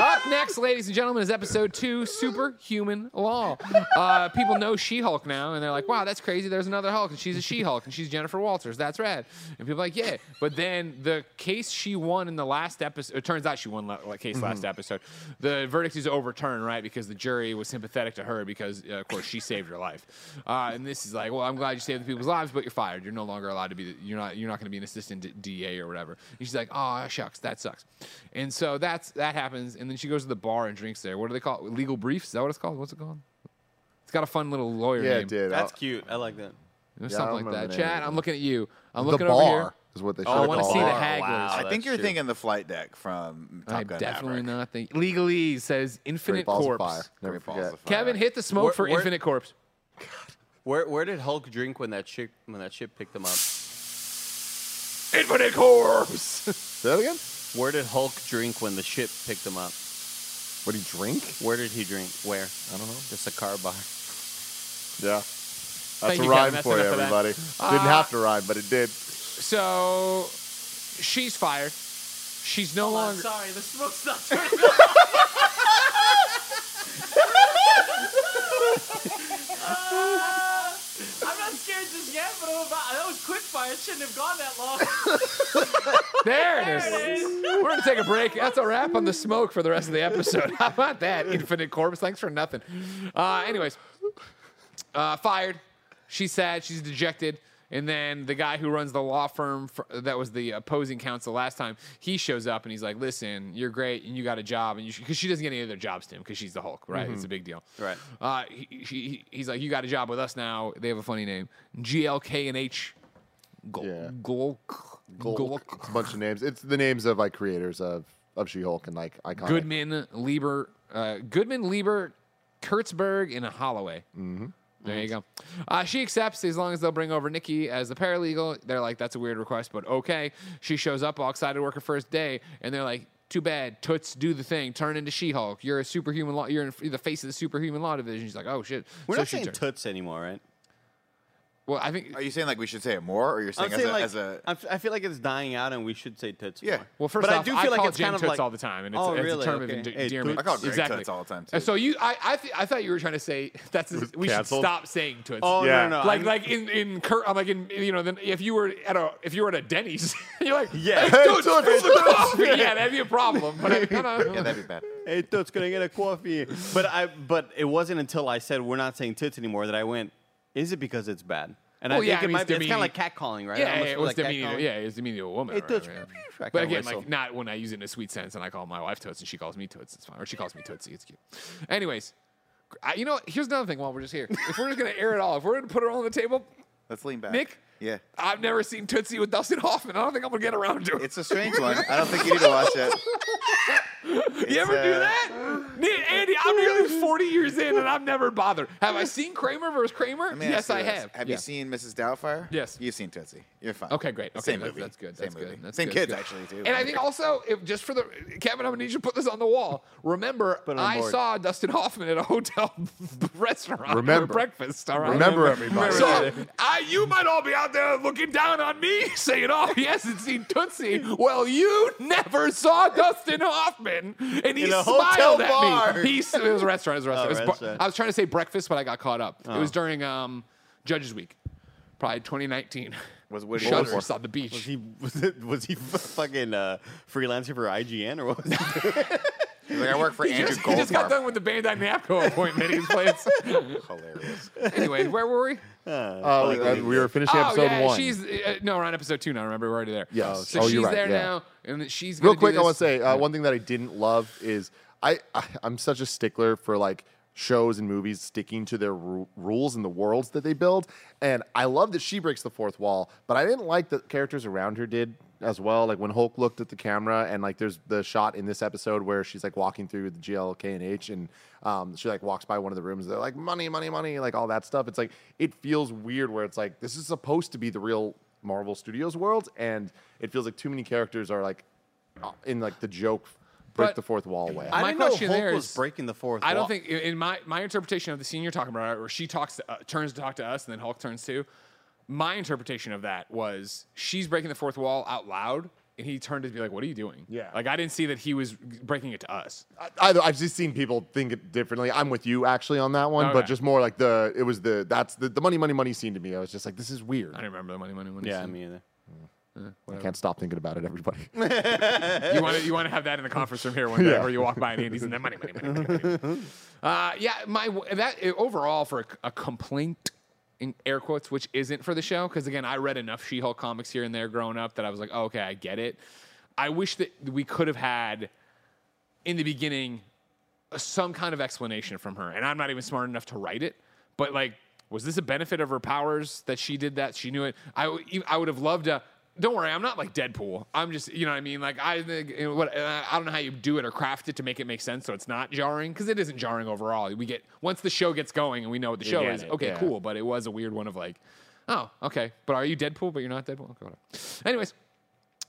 Speaker 3: Up next, ladies and gentlemen, is episode two, Superhuman Law. Uh, people know She-Hulk now, and they're like, "Wow, that's crazy." There's another Hulk, and she's a She-Hulk, and she's Jennifer Walters. That's rad. And people are like, "Yeah." But then the case she won in the last episode. It turns out she won the case last episode. The verdict is overturned, right? Because the jury was sympathetic to her because, uh, of course, she saved her life. Uh, and this is like, "Well, I'm glad you saved the people's lives, but you're fired. You're no longer allowed to be. You're not. You're not going to be an assistant D- DA or whatever." And she's like, "Oh shucks, that sucks." And so that's that happens, and then she goes to the bar and drinks there. What do they call it? Legal briefs? Is that what it's called? What's it called? It's got a fun little lawyer
Speaker 1: Yeah,
Speaker 3: name.
Speaker 1: it did.
Speaker 2: That's
Speaker 1: Uh,
Speaker 2: cute. I like that.
Speaker 3: Or
Speaker 1: Yeah,
Speaker 3: something like that. Chad. I'm looking at you. I'm
Speaker 1: the
Speaker 3: looking
Speaker 1: bar
Speaker 3: over here.
Speaker 1: is what they should
Speaker 3: Oh, I wanna see the
Speaker 1: it.
Speaker 3: hagglers.
Speaker 2: Wow,
Speaker 4: I think you're
Speaker 2: true.
Speaker 4: thinking the flight deck from Top
Speaker 3: I'm
Speaker 4: Gun
Speaker 3: definitely
Speaker 4: Maverick.
Speaker 3: not thinking. Legalese says Infinite
Speaker 1: Great Balls of
Speaker 3: Corpse.
Speaker 1: Fire. Never
Speaker 4: Great Balls
Speaker 1: forget.
Speaker 4: of Fire.
Speaker 3: Kevin, hit the smoke
Speaker 2: Where-
Speaker 3: for
Speaker 2: where-
Speaker 3: Infinite Corpse.
Speaker 2: Where where did Hulk drink when that ship when that ship picked him up?
Speaker 3: Infinite Corpse.
Speaker 1: Say that again?
Speaker 2: Where did Hulk drink when the ship picked him up?
Speaker 1: What did he drink?
Speaker 2: Where did he drink? Where?
Speaker 1: I don't know.
Speaker 2: Just a car bar.
Speaker 1: Yeah. That's
Speaker 3: Thank
Speaker 1: a
Speaker 3: you,
Speaker 1: rhyme
Speaker 3: Kevin. That's
Speaker 1: for you,
Speaker 3: enough of that.
Speaker 1: everybody. Didn't
Speaker 3: Uh,
Speaker 1: have to rhyme, but it did.
Speaker 3: so she's fired. She's no
Speaker 5: Hold on,
Speaker 3: longer.
Speaker 5: sorry, the smoke's not turning off. I'm not scared just yet, but I'm about, that was quick fire. It shouldn't have gone that long.
Speaker 3: There it
Speaker 5: There
Speaker 3: is.
Speaker 5: it is.
Speaker 3: We're gonna take a break. That's a wrap on the smoke for the rest of the episode. How about that? Infinite Corpse. Thanks for nothing. Uh, anyways, uh, fired. She's sad. She's dejected. And then the guy who runs the law firm for, that was the opposing counsel last time, he shows up and he's like, "Listen, you're great and you got a job, and you because she doesn't get any other jobs to him because she's the Hulk, right? It's a big deal,
Speaker 2: Right.
Speaker 3: Uh, he, he, he's like, "You got a job with us now." They have a funny name, GLK and H. Gol-
Speaker 1: Yeah.
Speaker 3: Golk.
Speaker 1: Golk. It's a bunch of names. It's the names of like creators of of She-Hulk and like iconic.
Speaker 3: Goodman, Lieber, uh, Goodman, Lieber, Kurtzberg, and Holloway. Mm-hmm. There you go. Uh, she accepts as long as they'll bring over Nikki as the paralegal. They're like, that's a weird request, but okay. She shows up all excited to work her first day, and they're like, too bad. Toots, do the thing. Turn into She-Hulk. You're a superhuman law. You're in the face of the superhuman law division. She's like, oh shit.
Speaker 2: We're
Speaker 3: So
Speaker 2: not
Speaker 3: she
Speaker 2: saying
Speaker 3: turns-
Speaker 2: toots anymore, right?
Speaker 3: Well, I think.
Speaker 4: Are you saying like we should say it more, or you're saying,
Speaker 2: I'm saying
Speaker 4: as,
Speaker 2: like
Speaker 4: as a
Speaker 2: I f- I feel like it's dying out, and we should say toots.
Speaker 4: Yeah.
Speaker 2: more.
Speaker 3: Well, first
Speaker 2: but
Speaker 3: off,
Speaker 2: I do feel like
Speaker 3: call
Speaker 2: it's
Speaker 3: Jane
Speaker 2: kind of
Speaker 3: Toots
Speaker 2: like
Speaker 3: all the time, and it's,
Speaker 2: Oh,
Speaker 3: it's
Speaker 2: really?
Speaker 3: a term
Speaker 2: Okay.
Speaker 3: of
Speaker 2: Hey,
Speaker 3: endearment.
Speaker 4: I call Greg
Speaker 3: exactly.
Speaker 4: Toots all the time,
Speaker 3: And
Speaker 4: too.
Speaker 3: so you, I, I, th- I thought you were trying to say that's we should stop saying tits.
Speaker 2: Oh
Speaker 1: Yeah.
Speaker 2: no, no, no.
Speaker 3: like
Speaker 2: I'm-
Speaker 3: like in in Kurt, I'm like in you know then if you were at a if you were at a Denny's you're like
Speaker 2: Yeah.
Speaker 3: hey,
Speaker 2: Hey,
Speaker 3: Toots,
Speaker 1: Toots,
Speaker 3: fill the
Speaker 1: Toots.
Speaker 3: yeah that'd be a problem but I, no, no,
Speaker 4: yeah, that'd be bad.
Speaker 2: hey toots, can I get a coffee? But I but it wasn't until I said we're not saying tits anymore that I went. Is it because it's bad? And
Speaker 3: Well,
Speaker 2: I
Speaker 3: yeah,
Speaker 2: think
Speaker 3: I
Speaker 2: it
Speaker 3: mean,
Speaker 2: might
Speaker 3: it's
Speaker 2: be. It's kind of like catcalling, right?
Speaker 3: yeah,
Speaker 2: Almost
Speaker 3: yeah, it
Speaker 2: feels
Speaker 3: was
Speaker 2: like
Speaker 3: demeaning
Speaker 2: catcalling.
Speaker 3: yeah it's demeaning to a woman
Speaker 2: Hey,
Speaker 3: right,
Speaker 2: Toots.
Speaker 3: right, right. But again
Speaker 2: whistle.
Speaker 3: like not when I use it in a sweet sense and I call my wife Toots and she calls me Toots it's fine or she calls me Tootsie it's cute anyways I, you know here's another thing while we're just here if we're just gonna air it all if we're gonna put it all on the table
Speaker 4: Let's lean back.
Speaker 3: Nick?
Speaker 4: Yeah.
Speaker 3: I've never seen Tootsie with Dustin Hoffman I don't think I'm gonna get around to it
Speaker 4: It's a strange one. I don't think you need to watch it.
Speaker 3: You ever do
Speaker 4: uh,
Speaker 3: that? Andy, I'm nearly 40 years in and I've never bothered. Have I seen Kramer versus Kramer? Yes, I have.
Speaker 4: Have
Speaker 3: Yeah.
Speaker 4: you seen Mrs. Doubtfire?
Speaker 3: Yes.
Speaker 4: You've seen Tootsie. You're fine.
Speaker 3: Okay, great. Okay,
Speaker 4: Same
Speaker 3: that's,
Speaker 4: movie.
Speaker 3: that's good.
Speaker 4: Same
Speaker 3: That's
Speaker 4: movie.
Speaker 3: That's
Speaker 4: Same
Speaker 3: good.
Speaker 4: kids,
Speaker 3: That's good.
Speaker 4: actually, too.
Speaker 3: And I think also, if just for the Kevin, I'm gonna need you to put this on the wall. Remember, I
Speaker 2: board.
Speaker 3: saw Dustin Hoffman at a hotel restaurant
Speaker 1: Remember.
Speaker 3: for breakfast. All right.
Speaker 1: Remember, everybody.
Speaker 3: So I, you might all be out there looking down on me, saying, "Oh, he hasn't seen Tootsie." Well, you never saw Dustin Hoffman, and he smiled at
Speaker 2: bar.
Speaker 3: me. He, it was a restaurant. It was a restaurant.
Speaker 2: Oh,
Speaker 3: was bar- I was trying to say breakfast, but I got caught up. It was during um, Judges Week, probably 2019.
Speaker 4: Was Woody
Speaker 3: Shutters on the beach.
Speaker 2: Was he was it was he fucking uh, freelancer for IGN or what? Was he
Speaker 4: He's like, I work for
Speaker 3: He
Speaker 4: Andrew
Speaker 3: just, he just got done with the Bandai Namco appointment. He's playing.
Speaker 4: Hilarious.
Speaker 3: anyway, where were we?
Speaker 1: Uh, uh, we were finishing
Speaker 3: oh
Speaker 1: episode
Speaker 3: yeah,
Speaker 1: one.
Speaker 3: she's uh, no, we're on episode two now. Remember, we're already there.
Speaker 1: Yeah.
Speaker 3: So
Speaker 1: Oh,
Speaker 3: she's
Speaker 1: you're right,
Speaker 3: there
Speaker 1: yeah.
Speaker 3: now, and she's
Speaker 1: Real
Speaker 3: gonna do
Speaker 1: quick, I want to say uh, one thing that I didn't love is I, I I'm such a stickler for like shows and movies sticking to their ru- rules and the worlds that they build, and I love that she breaks the fourth wall, but I didn't like that characters around her did as well. Like when Hulk looked at the camera, and like there's the shot in this episode where she's like walking through the GLK and H, and um, she like walks by one of the rooms. They're like money, money, money, like all that stuff. It's like it feels weird where it's like this is supposed to be the real Marvel Studios world, and it feels like too many characters are like uh, in like the joke break
Speaker 3: But-
Speaker 1: the fourth wall way.
Speaker 2: I
Speaker 3: My
Speaker 2: didn't know
Speaker 3: question
Speaker 2: Hulk
Speaker 3: there
Speaker 2: was breaking the fourth. wall.
Speaker 3: I don't
Speaker 2: wall.
Speaker 3: think in- in my my interpretation of the scene you're talking about, where she talks to, uh, turns to talk to us, and then Hulk turns to. My interpretation of that was she's breaking the fourth wall out loud, and he turned to be like, "What are you doing?"
Speaker 1: Yeah.
Speaker 3: like I didn't see that he was breaking it to us.
Speaker 1: I, I've just seen people think it differently. I'm with you actually on that one,
Speaker 3: Okay.
Speaker 1: but just more like the it was the that's the, the money, money, money scene to me. I was just like, this is weird.
Speaker 3: I don't remember the money, money, money.
Speaker 2: Yeah,
Speaker 3: scene.
Speaker 2: me either.
Speaker 1: I can't stop thinking about it. Everybody.
Speaker 3: You want to you want to have that in the conference room here one day,
Speaker 1: Yeah.
Speaker 3: where you walk by and Andy's and then money, money, money, money, money. Uh, yeah, my that overall for a, a complaint in air quotes, which isn't for the show, because again, I read enough She-Hulk comics here and there growing up that I was like, oh, okay, I get it. I wish that we could have had in the beginning uh, some kind of explanation from her, and I'm not even smart enough to write it. But like, was this a benefit of her powers that she did that? She knew it. I w- I would have loved to. Don't worry, I'm not like Deadpool. I'm just, you know what I mean? Like, I think, you know, what, uh, I don't know how you do it or craft it to make it make sense so it's not jarring, because it isn't jarring overall. We get, once the show gets going and we know what the show
Speaker 1: get
Speaker 3: is,
Speaker 1: it,
Speaker 3: okay,
Speaker 1: yeah.
Speaker 3: cool. But it was a weird one of like, oh, okay. But are you Deadpool, but you're not Deadpool? Okay, whatever. Anyways,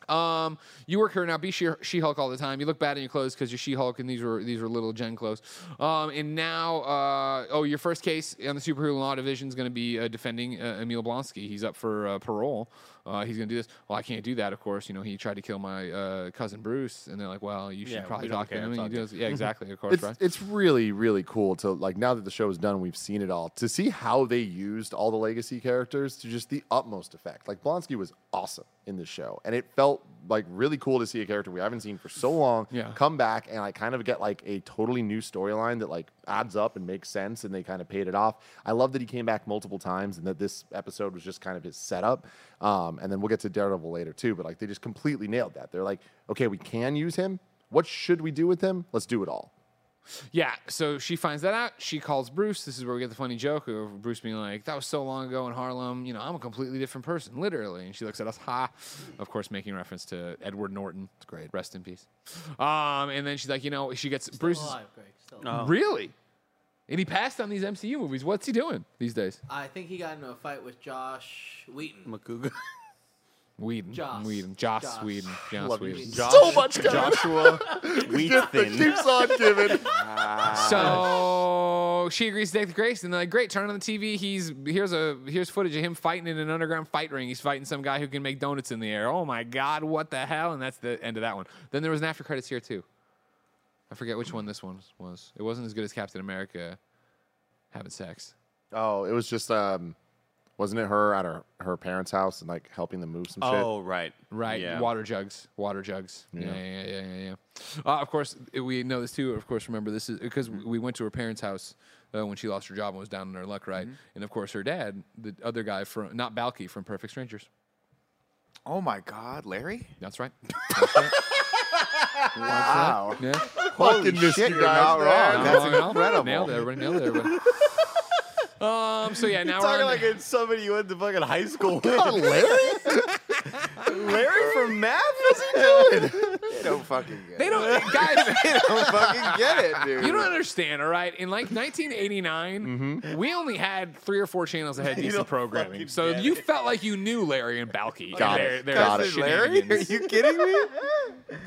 Speaker 3: um, you work here now. Be She- She-Hulk all the time. You look bad in your clothes because you're She-Hulk, and these were these were little Jen clothes. Um, and now, uh, oh, your first case on the superhero law division is going to be uh, defending uh, Emil Blonsky. He's up for uh, parole. Uh, he's going to do this. Well, I can't do that, of course. You know, he tried to kill my uh, cousin Bruce, and they're like, "Well, you should
Speaker 2: Yeah,
Speaker 3: probably talk to him." And
Speaker 2: all
Speaker 3: you. Yeah, exactly. Of course,
Speaker 1: It's,
Speaker 3: right?
Speaker 1: it's really, really cool to like now that the show is done, we've seen it all. To see how they used all the legacy characters to just the utmost effect. Like Blonsky was awesome in the show, and it felt like really cool to see a character we haven't seen for so long
Speaker 3: Yeah.
Speaker 1: come back and I kind of get like a totally new storyline that like adds up and makes sense, and they kind of paid it off. I love that he came back multiple times, and that this episode was just kind of his setup. Um, and then we'll get to Daredevil later too, but like they just completely nailed that. They're like, okay, we can use him. What should we do with him? Let's do it all.
Speaker 3: Yeah, so she finds that out. She calls Bruce. This is where we get the funny joke of Bruce being like, "That was so long ago in Harlem. You know, I'm a completely different person, literally." And she looks at us, ha, of course, making reference to Edward Norton. It's
Speaker 1: great.
Speaker 3: Rest in peace. Um, and then she's like, you know, she gets Bruce.
Speaker 5: Still alive, Greg. Still alive.
Speaker 3: Really? And he passed on these MCU movies. What's he doing these days?
Speaker 5: I think he got into a fight with Josh Wheaton.
Speaker 2: Makuga.
Speaker 3: Whedon.
Speaker 5: Joss.
Speaker 3: Whedon. Joss,
Speaker 5: Joss.
Speaker 3: Whedon. Joss
Speaker 2: Love you.
Speaker 3: Whedon.
Speaker 2: Josh,
Speaker 1: So much good.
Speaker 2: Joshua Wheat
Speaker 1: Gift that
Speaker 2: Thin.
Speaker 1: keeps on giving.
Speaker 3: So she agrees to take the grace, and they're like, "Great, turn on the TV. He's here's a here's footage of him fighting in an underground fight ring. He's fighting some guy who can make donuts in the air. Oh my god, what the hell?" And that's the end of that one. Then there was an after credits here too. I forget which one this one was. It wasn't as good as Captain America having sex.
Speaker 1: Oh, it was just um, wasn't it her at her her parents' house and like helping them move some shit?
Speaker 2: Oh, right.
Speaker 3: Right,
Speaker 2: Yeah.
Speaker 3: water jugs, water jugs. Yeah, yeah, yeah, yeah, yeah. yeah. Uh, of course, we know this too. Of course, remember this is because we went to her parents' house uh, when she lost her job and was down in her luck, right? And of course, her dad, the other guy from not Balki from Perfect Strangers.
Speaker 4: Oh my God, Larry!
Speaker 3: That's right. That's right.
Speaker 4: Wow.
Speaker 3: Yeah.
Speaker 1: Fucking missed
Speaker 4: shit,
Speaker 1: you
Speaker 4: you're
Speaker 1: guys,
Speaker 4: not
Speaker 1: man.
Speaker 4: wrong. That's
Speaker 3: Nailed it.
Speaker 4: incredible.
Speaker 3: Nailed it. Everybody nailed it. Everybody. Um. So yeah, now we're
Speaker 2: Talking
Speaker 3: on
Speaker 2: like it's somebody you went to fucking high school with.
Speaker 1: Larry?
Speaker 2: Larry from math? What's he doing?
Speaker 4: They don't fucking get
Speaker 3: they
Speaker 4: it.
Speaker 3: don't, guys.
Speaker 4: They don't fucking get it, dude.
Speaker 3: You don't understand, all right? In like 1989, we only had three or four channels that had decent
Speaker 2: don't
Speaker 3: programming.
Speaker 2: fucking
Speaker 3: So
Speaker 2: get
Speaker 3: you felt like you knew Larry and Balki.
Speaker 1: Got
Speaker 3: and
Speaker 1: it.
Speaker 3: their- their
Speaker 1: Got it.
Speaker 4: Larry? Are
Speaker 3: shenanigans.
Speaker 4: you kidding me?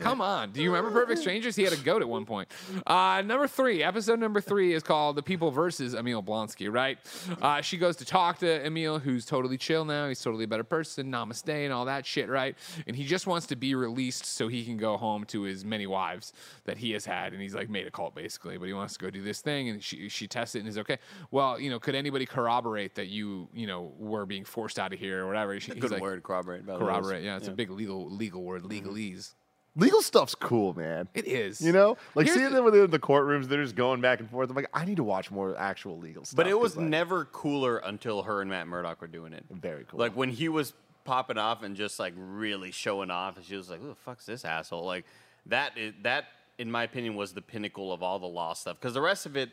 Speaker 3: Come on. Do you remember Perfect Strangers? He had a goat at one point. Uh, number three, episode number three is called The People versus Emil Blonsky, right? Uh, she goes to talk to Emil, who's totally chill now. He's totally a better person, namaste, and all that shit, right? And he just wants to be released so he can go home to his many wives that he has had. And he's like made a cult, basically, but he wants to go do this thing. And she, she tests it and is okay. Well, you know, could anybody corroborate that you, you know, were being forced out of here or whatever? She, he's
Speaker 2: Good
Speaker 3: like,
Speaker 2: word, corroborate. by the way.
Speaker 3: Corroborate, yeah. It's a big legal legal word, mm-hmm. legalese.
Speaker 1: Legal stuff's cool, man.
Speaker 3: It is.
Speaker 1: You know, like
Speaker 3: Here's
Speaker 1: seeing them within the courtrooms, they're just going back and forth. I'm like, I need to watch more actual legal stuff.
Speaker 2: But it was
Speaker 1: like,
Speaker 2: never cooler until her and Matt Murdock were doing it.
Speaker 1: very cool.
Speaker 2: Like when he was popping off and just like really showing off, and she was like, "Who the fuck's this asshole?" Like that. Is, that, in my opinion, was the pinnacle of all the law stuff. Because the rest of it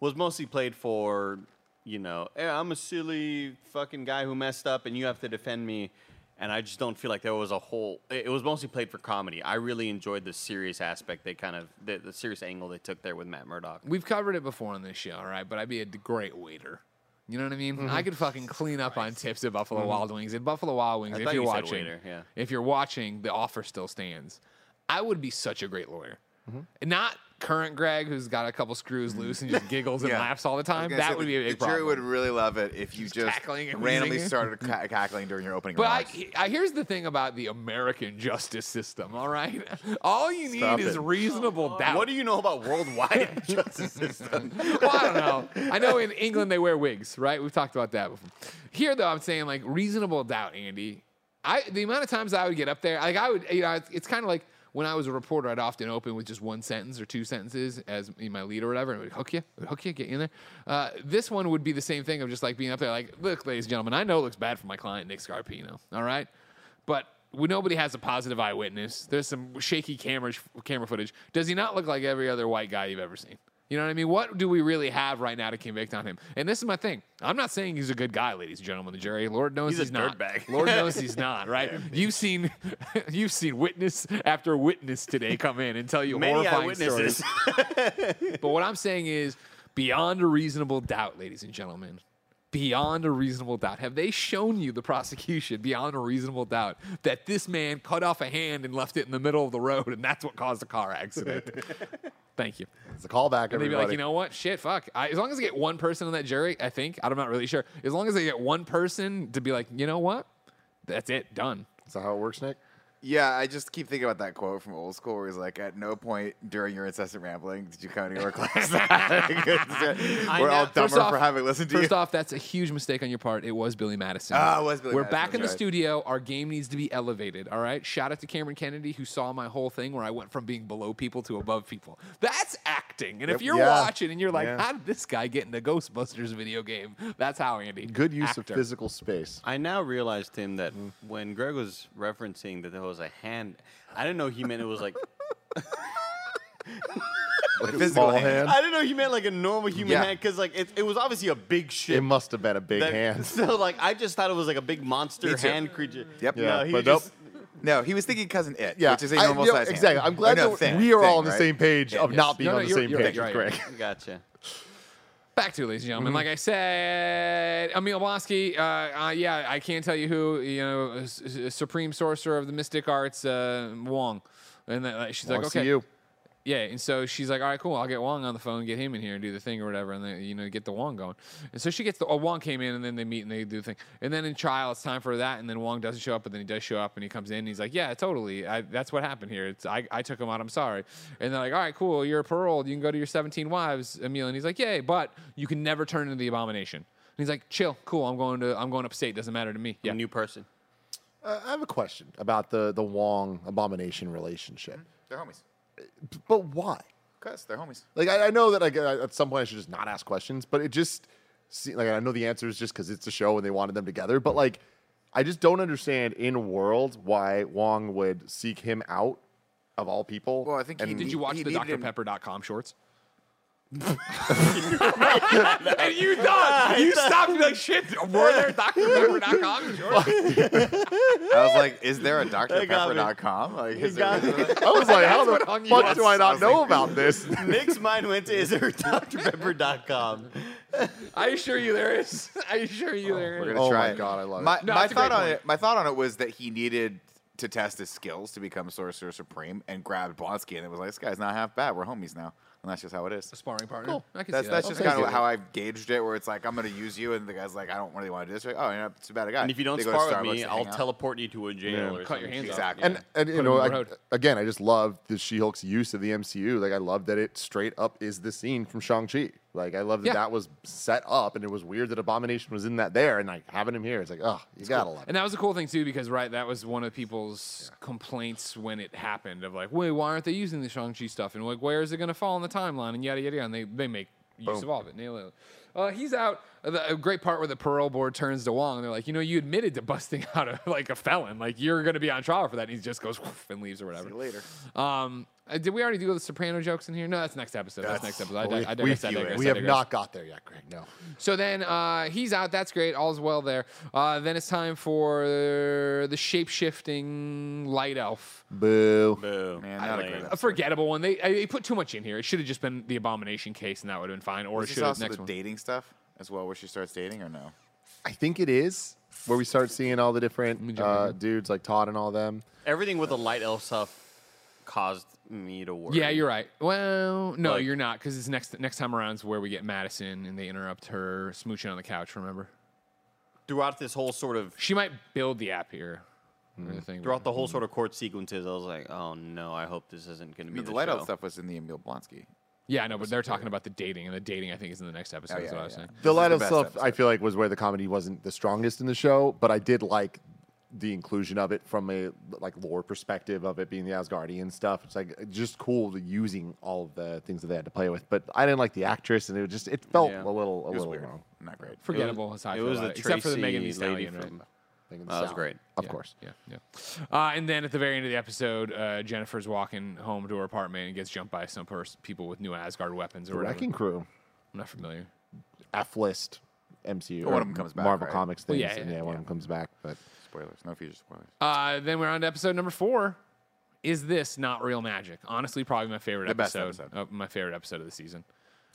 Speaker 2: was mostly played for, you know, hey, I'm a silly fucking guy who messed up, and you have to defend me. And I just don't feel like there was a whole. It was mostly played for comedy. I really enjoyed the serious aspect they kind of the, the serious angle they took there with Matt Murdock.
Speaker 3: We've covered it before on this show, all right? But I'd be a great waiter. You know what I mean?
Speaker 2: Mm-hmm.
Speaker 3: I could fucking clean up on tips at Buffalo Wild Wings. At Buffalo Wild Wings, if you're
Speaker 2: you
Speaker 3: watching,
Speaker 2: waiter, yeah.
Speaker 3: if you're watching, the offer still stands. I would be such a great lawyer.
Speaker 2: Mm-hmm.
Speaker 3: Not current Greg, who's got a couple screws mm-hmm. loose and just giggles and
Speaker 4: Yeah.
Speaker 3: laughs all the time. That
Speaker 4: say,
Speaker 3: would be a big
Speaker 4: The jury
Speaker 3: problem.
Speaker 4: would really love it if you just
Speaker 3: cackling and
Speaker 4: randomly
Speaker 3: wheezing.
Speaker 4: started ca- cackling during your opening
Speaker 3: But I,
Speaker 4: remarks.
Speaker 3: I, here's the thing about the American justice system, all right? All you need
Speaker 1: Stop
Speaker 3: is
Speaker 1: it.
Speaker 3: reasonable doubt.
Speaker 2: What do you know about worldwide justice system?
Speaker 3: well, I don't know. I know in England they wear wigs, right? We've talked about that before. Here, though, I'm saying like reasonable doubt, Andy. I the amount of times I would get up there, like I would, you know, it's, it's kind of like when I was a reporter, I'd often open with just one sentence or two sentences as in my lead or whatever, and it would hook you, would hook you, get you in there. Uh, this one would be the same thing of just like being up there, like, look, ladies and gentlemen, I know it looks bad for my client Nick Scarpino, all right, but we, nobody has a positive eyewitness. There's some shaky camera camera footage. Does he not look like every other white guy you've ever seen? You know what I mean? What do we really have right now to convict on him? And this is my thing. I'm not saying he's a good guy, ladies and gentlemen. The jury, Lord knows
Speaker 2: He's
Speaker 3: he's, not. Lord knows he's not. Right? you've seen, you've seen witness after witness today come in and tell you
Speaker 2: Many
Speaker 3: horrifying stories. But what I'm saying is, beyond a reasonable doubt, ladies and gentlemen, beyond a reasonable doubt, have they shown you the prosecution beyond a reasonable doubt that this man cut off a hand and left it in the middle of the road, and that's what caused the car accident? Thank you.
Speaker 1: It's a callback,
Speaker 3: And they'd be like, you know what? Shit, fuck. I, as long as I get one person on that jury, I think, I'm not really sure. As long as I get one person to be like, you know what? That's it, done.
Speaker 1: Is that how it works, Nick?
Speaker 4: Yeah, I just keep thinking about that quote from old school where he's like, "At no point during your incessant rambling did you come to your class." We're all
Speaker 2: know.
Speaker 4: dumber
Speaker 3: off-
Speaker 4: for having listened to
Speaker 3: First
Speaker 4: you.
Speaker 3: off, that's a huge mistake on your part. It was Billy Madison.
Speaker 4: Ah, it was Billy
Speaker 3: We're
Speaker 4: Madison,
Speaker 3: back in the
Speaker 4: right.
Speaker 3: studio. Our game needs to be elevated. All right. Shout out to Cameron Kennedy who saw my whole thing where I went from being below people to above people. That's acting. And if you're
Speaker 1: Yeah.
Speaker 3: watching and you're like,
Speaker 1: Yeah.
Speaker 3: how did this guy get in the Ghostbusters video game? That's how Andy.
Speaker 1: Good use
Speaker 3: Actor.
Speaker 1: of physical space.
Speaker 2: I now realized, Tim, that when Greg was referencing that there was a hand, I didn't know he meant it was like.
Speaker 4: Like
Speaker 1: a
Speaker 4: physical
Speaker 1: small
Speaker 4: hand.
Speaker 1: hand.
Speaker 2: I didn't know he meant like a normal human
Speaker 4: Yeah.
Speaker 2: hand because like it, it was obviously a big shit.
Speaker 1: It must have been a big
Speaker 2: that-
Speaker 1: hand.
Speaker 2: So like I just thought it was like a big monster
Speaker 4: Me too.
Speaker 2: hand creature.
Speaker 4: Yep.
Speaker 2: No, he
Speaker 1: but
Speaker 2: just,
Speaker 4: No, he was thinking cousin it,
Speaker 1: Yeah,
Speaker 4: which is a
Speaker 1: I-
Speaker 4: normal
Speaker 1: you know,
Speaker 4: size hand.
Speaker 1: Exactly. I'm glad
Speaker 4: no,
Speaker 1: that
Speaker 4: thing,
Speaker 1: we are all
Speaker 4: thing,
Speaker 1: on the
Speaker 4: right?
Speaker 1: same page
Speaker 4: Yeah,
Speaker 1: of
Speaker 4: yes.
Speaker 1: not being
Speaker 3: No, no,
Speaker 1: on the
Speaker 3: you're-
Speaker 1: same
Speaker 3: you're
Speaker 1: page
Speaker 3: right,
Speaker 1: with
Speaker 3: you're
Speaker 1: Greg.
Speaker 3: right.
Speaker 2: Gotcha.
Speaker 3: Back to ladies and gentlemen. Like I said, Emil Blonsky, uh, uh, yeah, I can't tell you who, you know, s- s- supreme sorcerer of the mystic arts, uh, Wong. And then, she's
Speaker 1: Wanna
Speaker 3: like, okay.
Speaker 1: you.
Speaker 3: Yeah, and so she's like, all right, cool. I'll get Wong on the phone, get him in here and do the thing or whatever, and then you know get the Wong going. And so she gets the oh, Wong came in, and then they meet and they do the thing. And then in trial, it's time for that, and then Wong doesn't show up, but then he does show up, and he comes in, and he's like, yeah, totally. I, that's what happened here. It's I, I took him out. I'm sorry. And they're like, all right, cool. You're paroled. You can go to your 17 wives, Emil. And he's like, yay, but you can never turn into the abomination. And he's like, chill, cool. I'm going to I'm going upstate. Doesn't matter to me.
Speaker 2: Yeah.
Speaker 3: Yeah.
Speaker 2: new person.
Speaker 1: Uh, I have a question about the the Wong abomination relationship.
Speaker 4: They're homies.
Speaker 1: But why?
Speaker 4: Cause they're homies.
Speaker 1: Like I, I know that like, at some point I should just not ask questions, but it just see, like I know the answer is just because it's a show and they wanted them together. But like, I just don't understand in world why Wong would seek him out of all people.
Speaker 4: Well, I think he
Speaker 1: and
Speaker 3: Did you watch
Speaker 4: He
Speaker 3: the
Speaker 4: needed him-
Speaker 3: drpepper.com shorts? And you thought you stopped and like shit. Were there drpepper.com shorts?
Speaker 4: I was like, is there a
Speaker 2: got me.
Speaker 4: drpepper.com? Like, is
Speaker 2: got
Speaker 4: there,
Speaker 1: I was like, how
Speaker 3: what
Speaker 1: the fuck do I
Speaker 4: I
Speaker 1: not
Speaker 4: was
Speaker 1: know
Speaker 4: like-
Speaker 1: about this?
Speaker 2: Nick's mind went to is there drpepper.com.
Speaker 3: I assure you there is. I assure you oh, there
Speaker 4: We're
Speaker 3: is.
Speaker 4: gonna try.
Speaker 1: Oh
Speaker 4: try
Speaker 1: my. God, I love it.
Speaker 4: my,
Speaker 3: No,
Speaker 4: my thought on
Speaker 3: point.
Speaker 4: it. My thought on it was that he needed to test his skills to become Sorcerer Supreme, and grabbed Blonsky, and it was like, this guy's not half bad. We're homies now, and that's just how it is.
Speaker 3: A sparring partner.
Speaker 1: Cool.
Speaker 3: I can
Speaker 4: That's
Speaker 3: see
Speaker 4: that's
Speaker 3: that.
Speaker 4: just
Speaker 1: Okay.
Speaker 4: kind of how I've gauged it. Where it's like, I'm gonna use you, and the guy's like, I don't really want to do this. Like, oh, you're not too bad a guy.
Speaker 2: And if you don't
Speaker 4: They
Speaker 2: spar with me, I'll
Speaker 4: out.
Speaker 2: teleport you to a jail
Speaker 1: Yeah.
Speaker 2: or
Speaker 3: Cut your
Speaker 2: something.
Speaker 3: hands off.
Speaker 4: Exactly.
Speaker 1: And and you
Speaker 3: Put
Speaker 1: know,
Speaker 3: him on the
Speaker 1: I, again, I just love the She-Hulk's use of the MCU. Like I love that it straight up is the scene from Shang Chi. Like I love that
Speaker 3: Yeah.
Speaker 1: that was set up, and it was weird that Abomination was in that there, and like having him here, it's like, oh, you gotta love it.
Speaker 3: And that was a cool thing too, because right, that was one of people's complaints when it happened of like, wait, why aren't they using the Shang Chi stuff? And like, where is it going to fall in the timeline? And yada yada. yada. And they they make use of all of it. Nail it. Uh, he's out. Uh, the, a great part where the parole board turns to Wong. And they're like, you know, you admitted to busting out a, like a felon. Like you're going to be on trial for that. And he just goes and leaves or whatever.
Speaker 4: See you later.
Speaker 3: Um, uh, did we already do the Soprano jokes in here? No, that's next episode. That's, next episode. I,
Speaker 1: we,
Speaker 3: I, I
Speaker 1: we-
Speaker 3: digress, I digress,
Speaker 1: we have
Speaker 3: digress.
Speaker 1: not got there yet, Greg. No.
Speaker 3: So then uh, he's out. That's great. All's well there. Uh, then it's time for the shape shifting light elf.
Speaker 1: Boo.
Speaker 2: Boo.
Speaker 4: Man, not a great
Speaker 3: A forgettable one. They, they put too much in here. It should have just been the abomination case, and that would have been fine. Or
Speaker 4: Is
Speaker 3: it
Speaker 4: this
Speaker 3: should have
Speaker 4: also
Speaker 3: next
Speaker 4: the
Speaker 3: one.
Speaker 4: dating stuff as well, where she starts dating, or no?
Speaker 1: I think it is where we start seeing all the different uh, dudes like Todd and all them.
Speaker 2: Everything with the light elf stuff caused me to worry.
Speaker 3: Yeah, you're right. Well, no,
Speaker 2: Like-
Speaker 3: you're not, because it's next next time around is where we get Madisynn and they interrupt her smooching on the couch. Remember,
Speaker 2: Throughout this whole sort of
Speaker 3: she might build the app here. Or the thing,
Speaker 2: throughout the whole sort of court sequences, I was like, oh no, I hope this isn't going to be
Speaker 4: the
Speaker 2: the,
Speaker 4: light
Speaker 2: show.
Speaker 4: out stuff was in the Emil Blonsky.
Speaker 3: Yeah, I know, but they're talking about the dating, and the dating I think is in the next episode.
Speaker 4: Oh,
Speaker 3: is
Speaker 4: yeah,
Speaker 3: what I was
Speaker 4: yeah.
Speaker 3: saying.
Speaker 1: The
Speaker 4: This
Speaker 1: light
Speaker 4: the
Speaker 1: of
Speaker 4: best
Speaker 1: stuff, I feel like, was where the comedy wasn't the strongest in the show, but I did like the inclusion of it from a like lore perspective of it being the Asgardian stuff. It's like just cool to using all of the things that they had to play with. But I didn't like the actress, and it was just it felt
Speaker 2: Yeah.
Speaker 1: a little a
Speaker 4: It was
Speaker 1: little
Speaker 4: weird.
Speaker 1: wrong.
Speaker 4: Not great.
Speaker 3: Forgettable is how I
Speaker 2: It was
Speaker 3: about
Speaker 2: the
Speaker 3: it. except for the
Speaker 2: Tracy
Speaker 3: Megan Thee Stallion, right?
Speaker 2: from
Speaker 1: Thinking
Speaker 2: That was
Speaker 1: South.
Speaker 2: great.
Speaker 1: Of
Speaker 3: Yeah,
Speaker 1: course.
Speaker 3: Yeah, yeah. Uh, and then at the very end of the episode, uh, Jennifer's walking home to her apartment and gets jumped by some pers- people with new Asgard weapons or
Speaker 1: The
Speaker 3: whatever.
Speaker 1: Wrecking Crew,
Speaker 3: I'm not familiar.
Speaker 1: F list MCU.
Speaker 4: One
Speaker 1: or
Speaker 4: of 'em comes back,
Speaker 1: Marvel
Speaker 4: right?
Speaker 1: Comics
Speaker 3: Well,
Speaker 1: things.
Speaker 3: yeah,
Speaker 1: and
Speaker 3: yeah,
Speaker 1: yeah, one of them comes back. But
Speaker 4: Spoilers. No future spoilers.
Speaker 3: Uh, then we're on to episode number four. Is this not real magic? Honestly, probably my favorite
Speaker 4: The best
Speaker 3: episode.
Speaker 4: episode.
Speaker 3: Of my favorite episode of the season.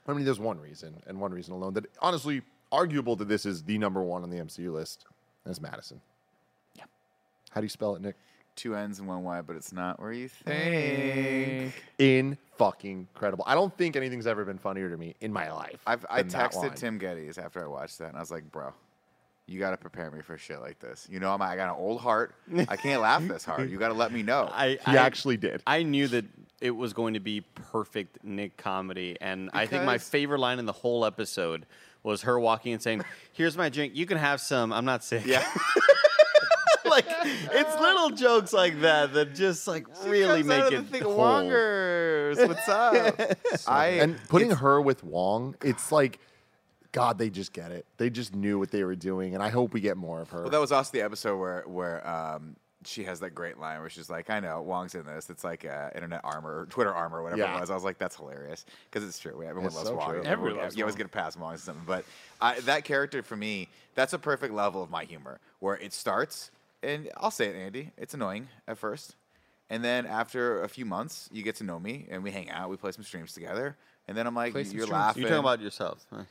Speaker 1: I mean, there's one reason, and one reason alone that honestly arguable that this is the number one on the MCU list. That's Madisynn.
Speaker 4: Yeah.
Speaker 1: How do you spell it, Nick?
Speaker 4: Two N's and one Y, but it's not where you think.
Speaker 1: In fucking incredible. I don't think anything's ever been funnier to me in my life.
Speaker 4: I've, I
Speaker 1: than that
Speaker 4: texted
Speaker 1: line.
Speaker 4: Tim Gettys after I watched that, and I was like, bro, you got to prepare me for shit like this. You know, I'm, I got an old heart. I can't laugh this hard. You got to let me know.
Speaker 2: I,
Speaker 1: He
Speaker 2: I
Speaker 1: actually did.
Speaker 2: I knew that it was going to be perfect Nick comedy, and I think my
Speaker 4: Because-
Speaker 2: favorite line in the whole episode was her walking and saying, "Here's my drink. You can have some. I'm not sick."
Speaker 4: yeah.
Speaker 2: like it's little jokes like that that just like really
Speaker 4: Comes out
Speaker 2: make
Speaker 4: of
Speaker 2: it
Speaker 4: the thing,
Speaker 2: whole.
Speaker 4: Wongers. What's up? I
Speaker 1: and putting her with Wong, it's like, God, they just get it. They just knew what they were doing, and I hope we get more of her.
Speaker 4: Well, that was also the episode where where um, she has that great line where she's like, "I know Wong's in this. It's like uh, internet armor, Twitter armor, whatever
Speaker 1: Yeah.
Speaker 4: it was." I was like, "That's hilarious," because it's true. Everyone
Speaker 1: It's
Speaker 4: loves
Speaker 1: so
Speaker 4: Wong.
Speaker 1: true.
Speaker 4: Everyone,
Speaker 3: Everyone loves
Speaker 4: you always
Speaker 3: Wong.
Speaker 4: get a pass Wong or something. But I, that character for me, that's a perfect level of my humor, where it starts, and I'll say it, Andy, it's annoying at first, and then after a few months, you get to know me, and we hang out, we play some streams together, and then I'm like,
Speaker 3: Play
Speaker 4: "You're
Speaker 3: streams.
Speaker 4: laughing."
Speaker 2: You're talking about yourself. huh?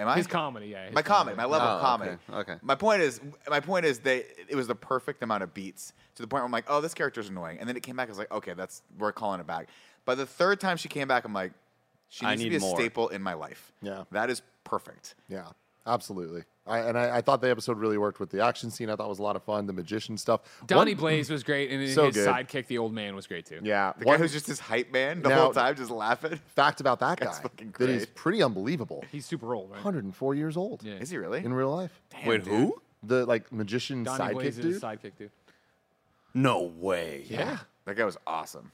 Speaker 4: Am I?
Speaker 3: His comedy, yeah. his
Speaker 4: my comedy, my level of
Speaker 2: Oh,
Speaker 4: comedy.
Speaker 2: okay, okay.
Speaker 4: My point is, my point is they it was the perfect amount of beats to the point where I'm like, oh, this character's annoying, and then it came back. I was like, okay, that's we're calling it back. By the third time she came back, I'm like, she
Speaker 2: I
Speaker 4: needs to
Speaker 2: need
Speaker 4: be a
Speaker 2: more.
Speaker 4: staple in my life.
Speaker 1: Yeah.
Speaker 4: that is perfect.
Speaker 1: Yeah, absolutely. I, and I, I thought the episode really worked with the action scene. I thought it was a lot of fun. The magician stuff.
Speaker 3: Donnie
Speaker 1: One-
Speaker 3: Blaze was great, and
Speaker 1: So
Speaker 3: his
Speaker 1: good.
Speaker 3: sidekick, the old man, was great too.
Speaker 1: Yeah.
Speaker 4: The
Speaker 1: one
Speaker 4: guy who's just his hype man the
Speaker 1: Now-
Speaker 4: whole time, just laughing.
Speaker 1: fact about that guy
Speaker 4: That's fucking
Speaker 1: that is
Speaker 4: great.
Speaker 1: pretty unbelievable.
Speaker 3: He's super old, right?
Speaker 1: 104 years old
Speaker 3: Yeah.
Speaker 4: Is he really?
Speaker 1: in real life.
Speaker 4: Damn,
Speaker 2: Wait,
Speaker 4: dude.
Speaker 2: who?
Speaker 1: The like magician
Speaker 3: Donnie
Speaker 1: sidekick
Speaker 3: Blaze is
Speaker 1: dude.
Speaker 3: his sidekick dude.
Speaker 2: No way.
Speaker 1: yeah.
Speaker 4: That guy was awesome.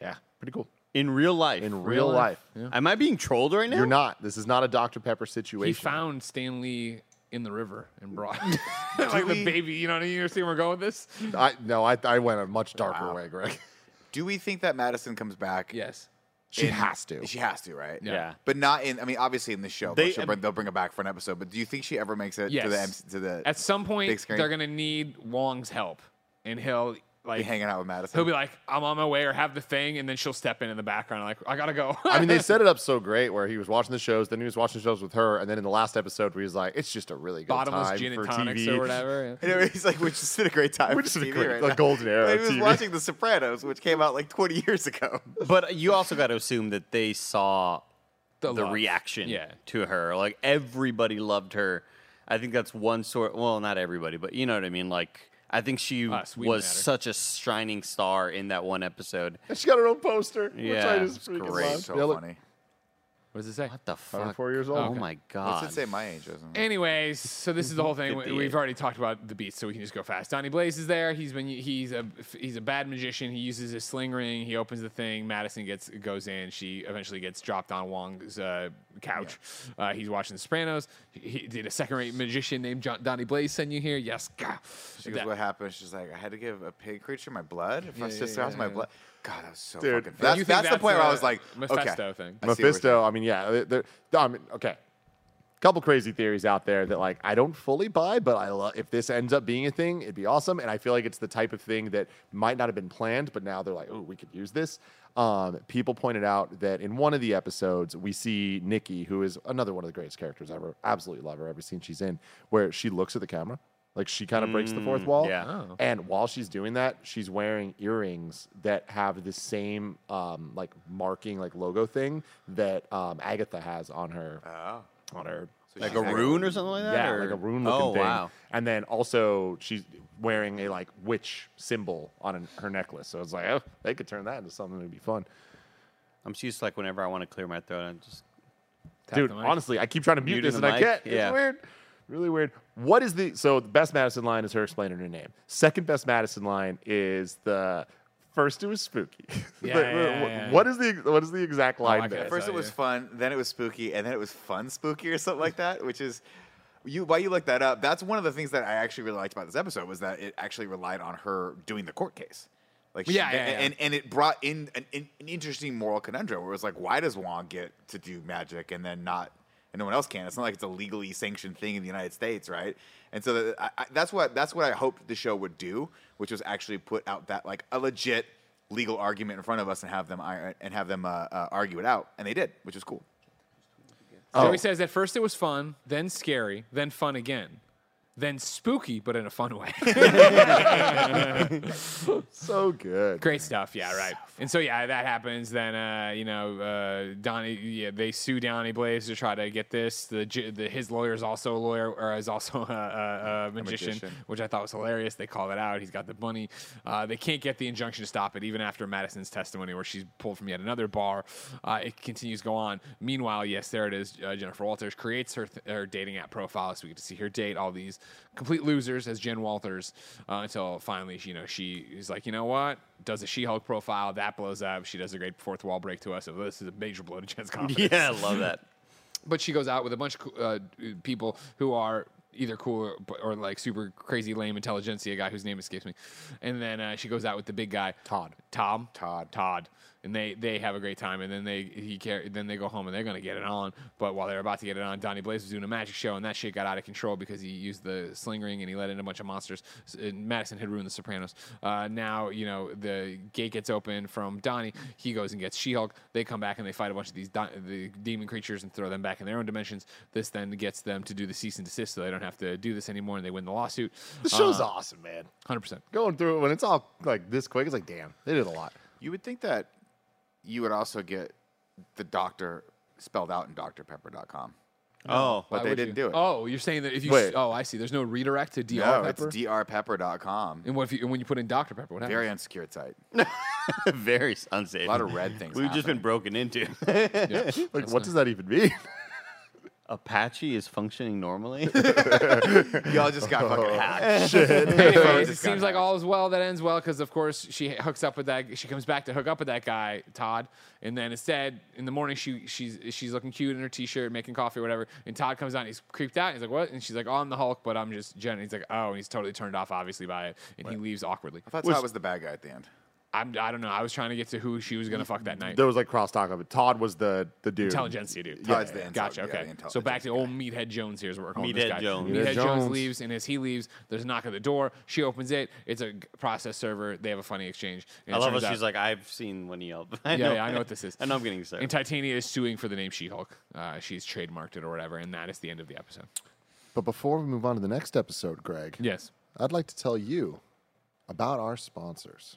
Speaker 1: Yeah. Pretty cool.
Speaker 2: In real life.
Speaker 1: In real life.
Speaker 2: Am I being trolled right now?
Speaker 1: You're not. This is not a Dr. Pepper situation.
Speaker 3: He
Speaker 1: situation.
Speaker 3: found Stanley in the river and brought like
Speaker 4: we-
Speaker 3: the baby. You know what I mean? You see where we're going with this?
Speaker 1: I no, I, I went a much darker
Speaker 4: Wow.
Speaker 1: way, Greg.
Speaker 4: Do we think that Madisynn comes back?
Speaker 3: Yes.
Speaker 1: She
Speaker 4: in-
Speaker 1: has to.
Speaker 4: She has to, right?
Speaker 2: Yeah.
Speaker 4: But not in. I mean, obviously in the show,
Speaker 2: They-
Speaker 4: they'll, bring, they'll bring it back for an episode. But do you think she ever makes it
Speaker 3: Yes.
Speaker 4: to the MC, to the
Speaker 3: At some point, they're gonna need Wong's help, and he'll
Speaker 4: be
Speaker 3: like
Speaker 4: hanging out with Madisynn?
Speaker 3: he'll be like, "I'm on my way," or have the thing, and then she'll step in in the background, like, "I gotta go."
Speaker 1: I mean, they set it up so great where he was watching the shows, then he was watching the shows with her, and then in the last episode where he's like, "It's just a really good
Speaker 3: bottomless
Speaker 1: time
Speaker 3: gin
Speaker 1: for
Speaker 3: and tonics
Speaker 1: TV.
Speaker 3: or whatever.
Speaker 4: Anyway, he's like, we just had a great time.
Speaker 1: We
Speaker 4: for
Speaker 1: just had a great-
Speaker 4: right
Speaker 1: the golden era
Speaker 4: But He was
Speaker 1: TV.
Speaker 4: watching The Sopranos, which came out like 20 years ago.
Speaker 2: But you also got to assume that they saw
Speaker 3: The
Speaker 2: the, reaction
Speaker 3: Yeah.
Speaker 2: to her. Like everybody loved her. I think that's one sort. Well, not everybody, but you know what I mean. Like I think she
Speaker 3: Us, we
Speaker 2: was
Speaker 3: matter.
Speaker 2: such a shining star in that one episode.
Speaker 1: And she got her own poster, which
Speaker 2: Yeah,
Speaker 1: I just
Speaker 2: it's
Speaker 1: freaking
Speaker 2: great.
Speaker 1: loved.
Speaker 4: So
Speaker 1: Yeah, look,
Speaker 4: funny.
Speaker 3: What does it say?
Speaker 2: What the fuck?
Speaker 1: Four years old.
Speaker 2: Oh my god!
Speaker 4: What's it say my age, doesn't it?
Speaker 3: Anyways, so this is the whole thing. We-
Speaker 2: 58.
Speaker 3: We've already talked about the beats, so we can just go fast. Donnie Blaze is there. He's been he's a he's a bad magician. He uses his sling ring. He opens the thing. Madisynn gets goes in. She eventually gets dropped on Wong's uh, couch. Uh, he's watching The Sopranos. He, he did a second-rate magician named John, Donnie Blaze send you here. Yes, gah.
Speaker 4: She goes,
Speaker 3: That-
Speaker 4: what happened? She's like, I had to give a pig creature my blood. If my
Speaker 3: Yeah,
Speaker 4: sister
Speaker 3: yeah,
Speaker 4: has my
Speaker 3: yeah.
Speaker 4: blood. God, that was so
Speaker 1: Dude,
Speaker 4: fucking.
Speaker 1: do
Speaker 4: That's, that's the point where I was like,
Speaker 3: Mephisto
Speaker 4: okay.
Speaker 3: thing?
Speaker 4: I see what we're
Speaker 1: Mephisto. I mean, yeah. they're- they're- I mean, okay. A couple crazy theories out there that like I don't fully buy, but I love if this ends up being a thing, it'd be awesome. And I feel like it's the type of thing that might not have been planned, but now they're like, oh, we could use this. Um, people pointed out that in one of the episodes we see Nikki, who is another one of the greatest characters ever. Absolutely love her every scene she's in, where she looks at the camera, like she kind of breaks the fourth wall.
Speaker 2: yeah.
Speaker 3: Oh.
Speaker 1: And while she's doing that, she's wearing earrings that have the same um, like marking, like logo thing that um, Agatha has on her
Speaker 4: Oh.
Speaker 1: on her.
Speaker 4: So
Speaker 2: like a rune or something like that.
Speaker 1: Yeah,
Speaker 2: or-
Speaker 1: like a rune looking
Speaker 2: Oh
Speaker 1: thing.
Speaker 2: wow!
Speaker 1: And then also she's wearing a like witch symbol on an, her necklace. So it's like, oh, they could turn that into something that'd be fun.
Speaker 2: I'm just used to like whenever I want to clear my throat, I'm just
Speaker 3: Tap
Speaker 1: Dude,
Speaker 3: the mic.
Speaker 1: honestly, I keep trying to mute
Speaker 2: Muting
Speaker 1: this
Speaker 2: the
Speaker 1: and I
Speaker 2: mic?
Speaker 1: can't.
Speaker 2: Yeah.
Speaker 1: It's weird. Really weird. What is the so the best Madisynn line is her explaining her name. Second best Madisynn line is the first it was spooky.
Speaker 3: Yeah,
Speaker 1: The-
Speaker 3: yeah,
Speaker 1: the-
Speaker 3: yeah, yeah.
Speaker 1: what is the what is the exact line
Speaker 3: I
Speaker 1: there?
Speaker 3: can't
Speaker 4: First it was
Speaker 3: you.
Speaker 4: fun, then it was spooky, and then it was fun spooky or something like that, which is You while you look that up, that's one of the things that I actually really liked about this episode was that it actually relied on her doing the court case. Like she-
Speaker 3: Yeah, yeah,
Speaker 4: and,
Speaker 3: yeah.
Speaker 4: and and it brought in an, an, an interesting moral conundrum where it was like, why does Wong get to do magic and then not, and no one else can? It's not like it's a legally sanctioned thing in the United States, right? And so that, I, I, that's what that's what I hoped the show would do, which was actually put out that like a legit legal argument in front of us and have them and have them uh, uh, argue it out, and they did, which is cool.
Speaker 3: Joey says at first it was fun, then scary, then fun again, then spooky, but in a fun way.
Speaker 1: So good.
Speaker 3: Great stuff, yeah, right. And so yeah, that happens. Then uh, you know, uh, Donnie, yeah, they sue Donnie Blaze to try to get this. The, the his lawyer is also a lawyer, or is also a, a, a, magician,
Speaker 4: magician.
Speaker 3: which I thought was hilarious. They call it out. He's got the money. Uh, they can't get the injunction to stop it, even after Madisynn's testimony, where she's pulled from yet another bar. Uh, it continues to go on. Meanwhile, yes, there it is. Uh, Jennifer Walters creates her, th- her dating app profile, so we get to see her date all these complete losers as Jen Walters uh, until finally, you know, she is like, you know what? Does a She-Hulk profile that blows up? She does a great fourth wall break to us. So this is a major blow to Jen's confidence.
Speaker 2: Yeah, I love that.
Speaker 3: But she goes out with a bunch of uh, people who are either cool or, or like super crazy lame Intelligencia guy whose name escapes me, and then uh, she goes out with the big guy
Speaker 1: Todd.
Speaker 3: Tom,
Speaker 4: Todd.
Speaker 3: Todd, and they they have a great time, and then they he car- then they go home and they're gonna get it on. But while they're about to get it on, Donnie Blaze was doing a magic show, and that shit got out of control because he used the sling ring and he let in a bunch of monsters. And Madisynn had ruined the Sopranos. Uh, now you know the gate gets open from Donnie. He goes and gets She-Hulk. They come back and they fight a bunch of these di- the demon creatures and throw them back in their own dimensions. This then gets them to do the cease and desist, so they don't have to do this anymore, and they win the lawsuit.
Speaker 1: The show's
Speaker 3: Uh,
Speaker 1: awesome, man.
Speaker 3: Hundred percent.
Speaker 1: Going through it when it's all like this quick, it's like, damn, they did a lot.
Speaker 4: You would think that you would also get the doctor spelled out in drpepper.com.
Speaker 2: Oh,
Speaker 4: But they didn't do it.
Speaker 3: Oh, you're saying that if you
Speaker 1: Wait.
Speaker 3: oh I see. There's no redirect to DR
Speaker 4: no,
Speaker 3: Pepper.
Speaker 4: it's drpepper.com.
Speaker 3: and what if you, and when you put in Dr Pepper? What happens?
Speaker 4: Very unsecured site.
Speaker 2: very unsafe.
Speaker 4: A lot of red things.
Speaker 2: We've just been
Speaker 4: happening.
Speaker 2: broken into.
Speaker 3: Yeah.
Speaker 1: Like, what does that even mean?
Speaker 2: Apache is functioning normally.
Speaker 4: Y'all just got fucking oh, hacked.
Speaker 3: Anyways, it
Speaker 4: Just
Speaker 3: seems
Speaker 4: got
Speaker 3: like all is well that ends well because, of course, she hooks up with that. She comes back to hook up with that guy, Todd, and then instead, in the morning, she she's she's looking cute in her t-shirt, making coffee or whatever. And Todd comes out, and he's creeped out. He's like, "What?" And she's like, "Oh, I'm the Hulk, but I'm just Jen." And he's like, "Oh," and he's totally turned off, obviously, by it, and he leaves awkwardly.
Speaker 4: I thought Todd was the bad guy at the end.
Speaker 3: I'm, I don't know. I was trying to get to who she was gonna fuck that night.
Speaker 1: There was like crosstalk of it. Todd was the the dude.
Speaker 3: Intelligencia, dude.
Speaker 4: Todd's the intel-
Speaker 3: Gotcha.
Speaker 4: yeah,
Speaker 3: Okay.
Speaker 4: the
Speaker 3: so back to
Speaker 4: Intelligencia
Speaker 3: old Meathead Jones here is what we're calling
Speaker 2: Meathead
Speaker 3: this guy.
Speaker 2: Jones.
Speaker 3: Meathead
Speaker 1: Meathead
Speaker 3: Jones.
Speaker 1: Jones.
Speaker 3: leaves, and as he leaves, there's a knock at the door. She opens it. It's a g- process server. They have a funny exchange. And
Speaker 2: I
Speaker 3: it
Speaker 2: love how
Speaker 3: turns
Speaker 2: she's
Speaker 3: out-
Speaker 2: like, I've seen Winnie Yelp. I
Speaker 3: Yeah, yeah, I know what this is.
Speaker 2: I know I'm getting excited.
Speaker 3: And Titania is suing for the name She-Hulk. Uh, she's trademarked it or whatever, and that is the end of the episode.
Speaker 1: But before we move on to the next episode, Greg,
Speaker 3: Yes.
Speaker 1: I'd like to tell you about our sponsors.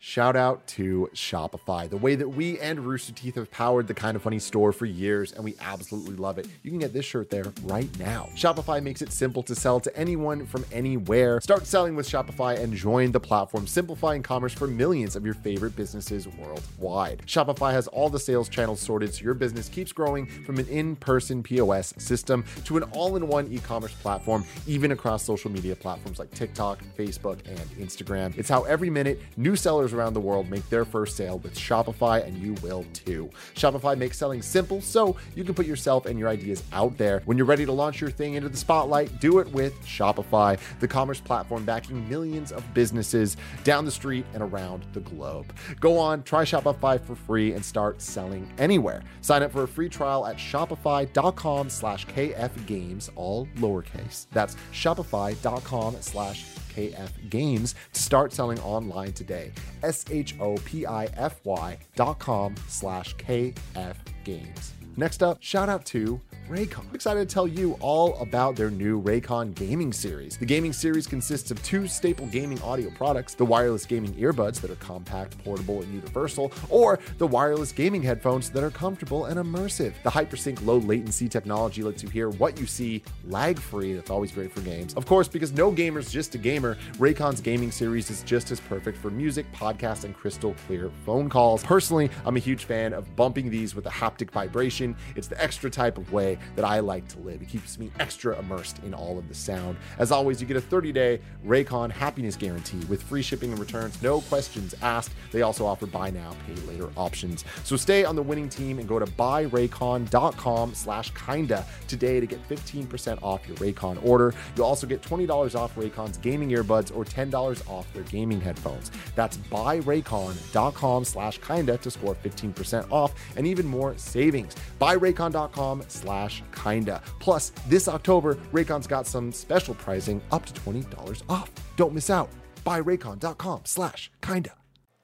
Speaker 1: Shout out to Shopify, the way that we and Rooster Teeth have powered the Kinda Funny store for years, and we absolutely love it. You can get this shirt there right now. Shopify makes it simple to sell to anyone from anywhere. Start selling with Shopify and join the platform simplifying commerce for millions of your favorite businesses worldwide. Shopify has all the sales channels sorted so your business keeps growing from an in person POS system to an all in one e commerce platform, even across social media platforms like TikTok, Facebook, and Instagram. It's how every minute new sellers around the world make their first sale with Shopify, and you will too. Shopify makes selling simple so you can put yourself and your ideas out there. When you're ready to launch your thing into the spotlight, do it with Shopify, the commerce platform backing millions of businesses down the street and around the globe. Go on, try Shopify for free and start selling anywhere. Sign up for a free trial at shopify.com slash kfgames, all lowercase. That's shopify.com slash KF Games to start selling online today. S H O P I F Y dot com slash KF Games. Next up, shout out to Raycon. I'm excited to tell you all about their new Raycon gaming series. The gaming series consists of two staple gaming audio products the wireless gaming earbuds that are compact, portable, and universal, or the wireless gaming headphones that are comfortable and immersive. The HyperSync low latency technology lets you hear what you see lag free. That's always great for games. Of course, because no gamer's just a gamer, Raycon's gaming series is just as perfect for music, podcasts, and crystal clear phone calls. Personally, I'm a huge fan of bumping these with a haptic vibration vacation. It's the extra type of way that I like to live. It keeps me extra immersed in all of the sound. As always, you get a 30 day Raycon happiness guarantee with free shipping and returns, no questions asked. They also offer buy now, pay later options. So stay on the winning team and go to buyraycon.com slash kinda today to get 15% off your Raycon order. You'll also get $20 off Raycon's gaming earbuds or $10 off their gaming headphones. That's buyraycon.com slash kinda to score 15% off and even more savings. Buyraycon.com slash kinda. Plus, this October, Raycon's got some special pricing up to $20 off. Don't miss out. Buyraycon.com slash kinda.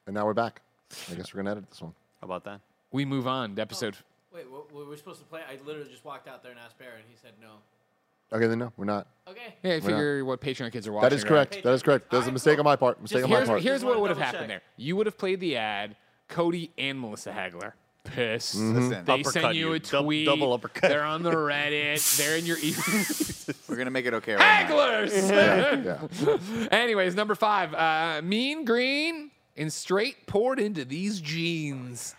Speaker 1: And now we're back. I guess we're gonna edit this one.
Speaker 2: How about that?
Speaker 3: We move on to episode.
Speaker 5: Oh, wait, what, what we're supposed to play? I literally just walked out there and asked Barry, and he said no.
Speaker 1: Okay, then no, we're not.
Speaker 5: Okay.
Speaker 3: Yeah, I
Speaker 1: not.
Speaker 3: figure what Patreon kids are watching.
Speaker 1: That is
Speaker 3: right?
Speaker 1: correct. That is correct. That was a mistake
Speaker 5: cool.
Speaker 1: on my part. Mistake
Speaker 5: Just
Speaker 1: on my
Speaker 3: Here's,
Speaker 1: part.
Speaker 3: here's what would have happened
Speaker 5: check.
Speaker 3: there. You would have played the ad. Cody and Melissa Hagler. Pissed.
Speaker 4: Listen,
Speaker 3: They
Speaker 2: Uppercut
Speaker 3: send you
Speaker 2: you.
Speaker 3: a
Speaker 2: Dou-
Speaker 3: tweet.
Speaker 2: double uppercut.
Speaker 3: They're on the Reddit. They're in your email.
Speaker 4: we're gonna make it okay. Right now.
Speaker 3: Haglers.
Speaker 1: yeah, yeah.
Speaker 3: Anyways, number five, uh, mean green and straight poured into these jeans.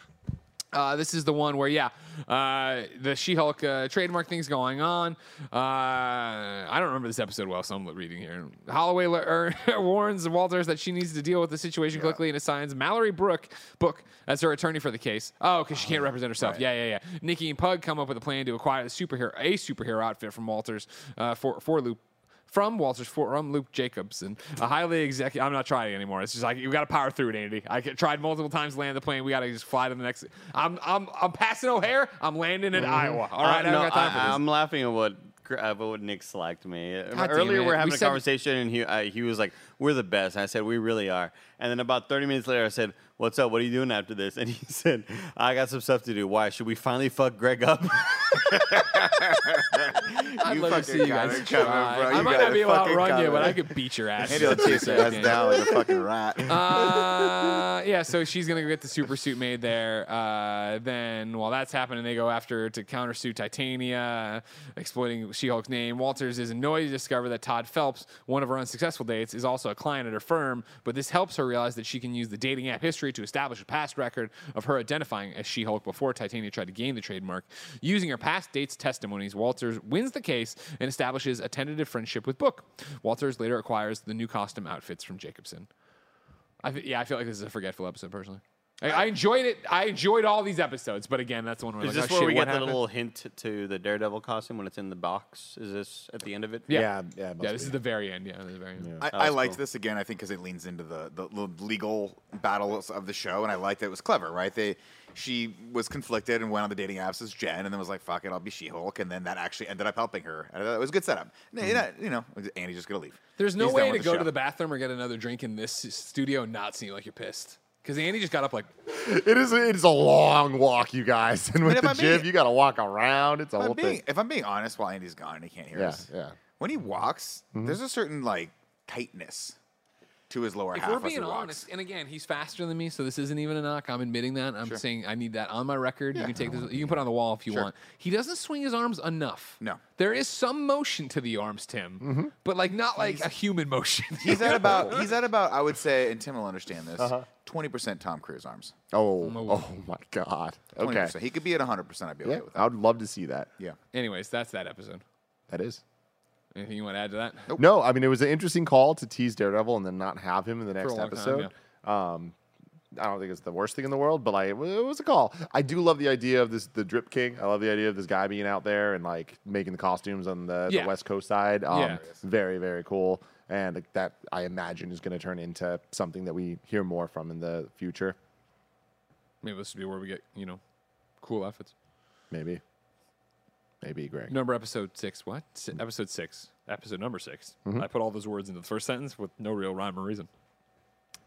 Speaker 3: Uh, this is the one where, yeah, uh, the She-Hulk uh, trademark thing's going on. Uh, I don't remember this episode well, so I'm reading here. Holloway le- er, warns Walters that she needs to deal with the situation quickly and assigns Mallory Brooke Book as her attorney for the case. Oh, because she can't represent herself. Yeah, yeah, yeah. Nikki and Pug come up with a plan to acquire the superhero, a superhero outfit from Walters uh, for for Loop from Walters from Luke Jacobson, a highly executive. I'm not trying anymore. It's just like you got to power through it, Andy. I tried multiple times to land the plane. We got to just fly to the next. I'm I'm I'm passing O'Hare. I'm landing in Iowa. All right,
Speaker 2: Uh,
Speaker 3: I
Speaker 2: no,
Speaker 3: don't got time for
Speaker 2: I,
Speaker 3: this.
Speaker 2: am laughing at what uh, what Nick slacked me.
Speaker 3: Damn
Speaker 2: Earlier, were having
Speaker 3: We
Speaker 2: a
Speaker 3: said-
Speaker 2: conversation, and he uh, he was like, "We're the best." And I said, "We really are." And then about 30 minutes later, I said, "What's up? What are you doing after this?" And he said, "I got some stuff to do. Why? Should we finally fuck Greg up?"
Speaker 3: I'd love to see you guys
Speaker 4: it coming,
Speaker 3: try.
Speaker 4: bro.
Speaker 3: I
Speaker 4: You
Speaker 3: might
Speaker 4: got
Speaker 3: not be able to
Speaker 4: fucking
Speaker 3: outrun you, but
Speaker 4: coming.
Speaker 3: I could beat your ass.
Speaker 4: Maybe I'll chase your ass down like a fucking rat.
Speaker 3: uh, yeah, so she's gonna go get the super suit made there. Uh, then while that's happening, they go after to countersuit Titania, exploiting She-Hulk's name. Walters is annoyed to discover that Todd Phelps, one of her unsuccessful dates, is also a client at her firm. But this helps her realize that she can use the dating app history to establish a past record of her identifying as She-Hulk before Titania tried to gain the trademark. Using her past dates' testimonies, Walters wins the case and establishes a tentative friendship with Book. Walters later acquires the new costume outfits from Jacobson. Yeah, I feel like this is a forgetful episode personally. I, I enjoyed it. I enjoyed all these episodes, but again, that's the one where
Speaker 2: Is
Speaker 3: like,
Speaker 2: this
Speaker 3: oh,
Speaker 2: where
Speaker 3: shit,
Speaker 2: we
Speaker 3: what
Speaker 2: get the
Speaker 3: happened?
Speaker 2: little hint to the Daredevil costume when it's in the box? Is this at the end of it?
Speaker 3: Yeah.
Speaker 1: Yeah, yeah, it must
Speaker 3: Yeah, this
Speaker 1: be.
Speaker 3: is the very end. Yeah, the very end.
Speaker 4: I,
Speaker 2: That
Speaker 4: I liked
Speaker 2: cool.
Speaker 4: this again. I think because it leans into the, the the legal battles of the show, and I liked that it was clever. Right? They she was conflicted and went on the dating apps as Jen, and then was like, "Fuck it, I'll be She-Hulk," and then that actually ended up helping her. And I it was a good setup. And,
Speaker 3: Mm-hmm.
Speaker 4: You know, Andy's just gonna leave.
Speaker 3: There's no
Speaker 4: He's
Speaker 3: way to
Speaker 4: with
Speaker 3: go
Speaker 4: show.
Speaker 3: to the bathroom or get another drink in this studio and not seem like you're pissed. Because Andy just got up like,
Speaker 1: It is. It is a long walk, you guys. And with
Speaker 4: if
Speaker 1: the
Speaker 4: I'm
Speaker 1: gym,
Speaker 4: being-
Speaker 1: you got to walk around. It's a
Speaker 4: If
Speaker 1: whole
Speaker 4: I'm, being,
Speaker 1: thing.
Speaker 4: if I'm being honest, while Andy's gone and he can't hear
Speaker 1: Yeah,
Speaker 4: us,
Speaker 1: yeah.
Speaker 4: when he walks, mm-hmm. there's a certain like tightness to his lower
Speaker 3: if
Speaker 4: half.
Speaker 3: we're
Speaker 4: as
Speaker 3: being
Speaker 4: he walks.
Speaker 3: honest, and again, he's faster than me, so this isn't even a knock. I'm admitting that. I'm
Speaker 4: Sure.
Speaker 3: saying I need that on my record. you can take this. You can put it on the wall if you
Speaker 4: Sure.
Speaker 3: want. He doesn't swing his arms enough.
Speaker 4: No.
Speaker 3: There is some motion to the arms, Tim, but like not like a human motion.
Speaker 4: He's at about he's at about I would say, and Tim will understand this.
Speaker 3: Uh-huh.
Speaker 4: 20 percent Tom Cruise arms.
Speaker 1: Oh, oh my God.
Speaker 4: 20%.
Speaker 1: Okay.
Speaker 4: He could be at 100. percent I'd be okay
Speaker 1: Yeah,
Speaker 4: with that.
Speaker 1: I would love to see that.
Speaker 4: Yeah.
Speaker 3: Anyways, that's that episode.
Speaker 1: That is.
Speaker 3: Anything you want to add to that?
Speaker 1: No, I mean it was an interesting call to tease Daredevil and then not have him in the next
Speaker 3: long time,
Speaker 1: episode. um, I don't think it's the worst thing in the world, but like it it was a call. I do love the idea of this the Drip King. I love the idea of this guy being out there and like making the costumes on the,
Speaker 3: Yeah.
Speaker 1: the West Coast side. Um,
Speaker 3: Yeah.
Speaker 1: very very cool, and like, that I imagine is going to turn into something that we hear more from in the future.
Speaker 3: Maybe this would be where we get you know cool outfits.
Speaker 1: Maybe, maybe Greg.
Speaker 3: Number episode six. What? Si- episode six. Episode number 6
Speaker 1: Mm-hmm.
Speaker 3: I put all those words into the first sentence with no real rhyme or reason.